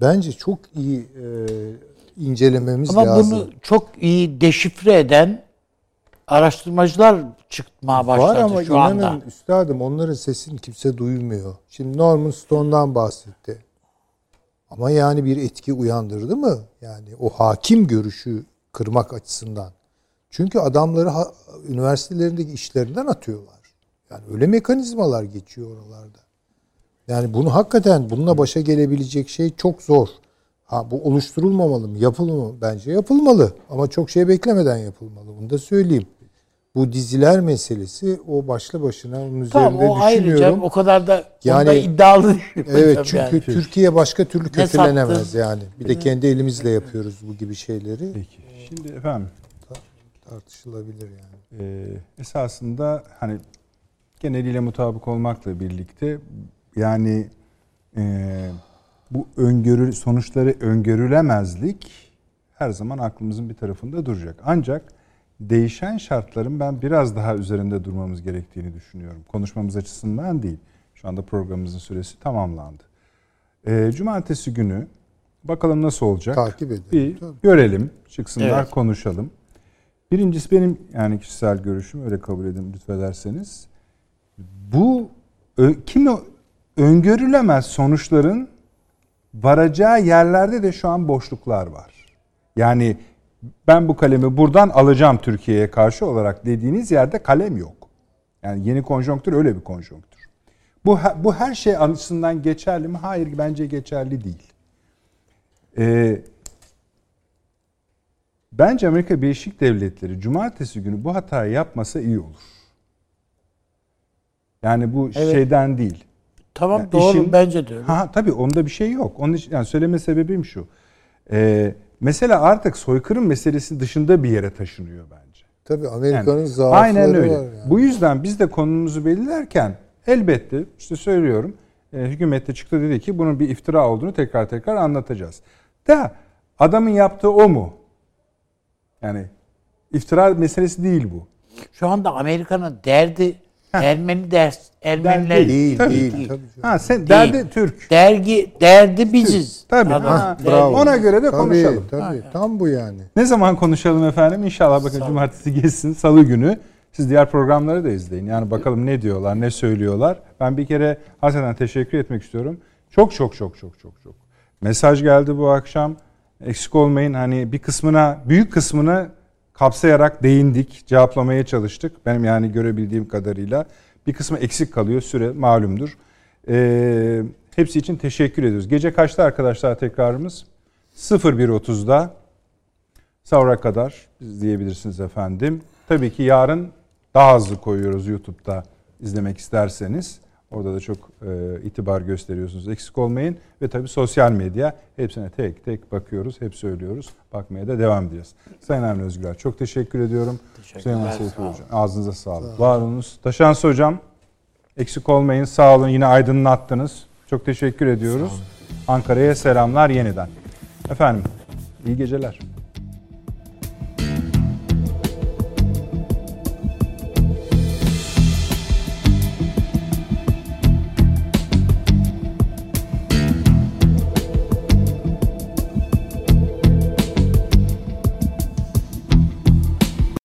bence çok iyi e, incelememiz Ama lazım. bunu çok iyi deşifre eden araştırmacılar çıkmaya başladı Var ama şu inanın anda. üstadım onların sesini kimse duymuyor. Şimdi Norman Stone'dan bahsetti. Ama yani bir etki uyandırdı mı? Yani o hakim görüşü kırmak açısından. Çünkü adamları ha- üniversitelerindeki işlerinden atıyorlar. Yani öyle mekanizmalar geçiyor oralarda. Yani bunu hakikaten bununla başa gelebilecek şey çok zor. Ha bu oluşturulmamalı mı? Yapılmalı mı? Bence yapılmalı. Ama çok şey beklemeden yapılmalı. Bunu da söyleyeyim. Bu diziler meselesi o başlı başına onun Tamam üzerinde o ayrıca düşünüyorum. o kadar da Yani- iddialı değilim. Evet çünkü yani. Türkiye başka türlü kötülenemez sattı? yani. Bir de kendi elimizle yapıyoruz bu gibi şeyleri. Peki. Şimdi efendim Tartışılabilir yani. e, esasında hani geneliyle mutabık olmakla birlikte yani e, bu öngörü sonuçları öngörülemezlik her zaman aklımızın bir tarafında duracak. Ancak değişen şartların ben biraz daha üzerinde durmamız gerektiğini düşünüyorum. Konuşmamız açısından değil. Şu anda programımızın süresi tamamlandı. E, cumartesi günü bakalım nasıl olacak. Takip edelim. Bir Tabii. görelim, çıksınlar, Evet. konuşalım. Birincisi benim yani kişisel görüşüm öyle kabul edin lütfederseniz. Bu ö, kimi öngörülemez sonuçların varacağı yerlerde de şu an boşluklar var. Yani ben bu kalemi buradan alacağım Türkiye'ye karşı olarak dediğiniz yerde kalem yok. Yani yeni konjonktür öyle bir konjonktür. Bu bu her şey açısından geçerli mi? Hayır bence geçerli değil. Ee, bence Amerika Birleşik Devletleri cumartesi günü bu hatayı yapmasa iyi olur. Yani bu Evet. şeyden değil. Tamam Yani doğru işin- bence de öyle. Ha tabii onda bir şey yok. Onun için yani söyleme sebebim şu. Ee, mesela artık soykırım meselesi dışında bir yere taşınıyor bence. Tabii Amerika'nın Yani, zaafları aynen öyle. var yani. Bu yüzden biz de konumuzu belirlerken elbette işte söylüyorum e, hükümet de çıktı dedi ki bunun bir iftira olduğunu tekrar tekrar anlatacağız. Da adamın yaptığı o mu? Yani iftira meselesi değil bu. Şu anda Amerika'nın derdi Ermeni ders Ermeniler değil. Değil, Tabii. değil. Değil. Tabii. Ha sen Değil. derdi Türk. dergi derdi biziz. Tabii. Adam- Ha, derdi- Ona göre de Tabii, konuşalım. Tabii, tam bu yani. Ne zaman konuşalım efendim? İnşallah bakın cumartesi geçsin, salı günü. Siz diğer programları da izleyin. Yani bakalım ne diyorlar, ne söylüyorlar. Ben bir kere hasreten teşekkür etmek istiyorum. Çok çok çok çok çok çok. Mesaj geldi bu akşam. Eksik olmayın. Hani bir kısmına, büyük kısmını kapsayarak değindik, cevaplamaya çalıştık. Benim yani görebildiğim kadarıyla. Bir kısmı eksik kalıyor. Süre malumdur. Ee, hepsi için teşekkür ediyoruz. Gece kaçta arkadaşlar tekrarımız? 01.30'da Sahura kadar izleyebilirsiniz efendim. Tabii ki yarın daha hızlı koyuyoruz YouTube'da izlemek isterseniz. Orada da çok e, itibar gösteriyorsunuz. Eksik olmayın. Ve tabii sosyal medya. Hepsine tek tek bakıyoruz. Hep söylüyoruz. Bakmaya da devam edeceğiz. Sayın Avni Özgür çok teşekkür ediyorum. Süleyman Seyfi Hocam. Ağzınıza sağlık. Var olunuz. Taşansı Hocam eksik olmayın. Sağ olun. Yine aydınlattınız. Çok teşekkür ediyoruz. Ankara'ya selamlar yeniden. Efendim iyi geceler.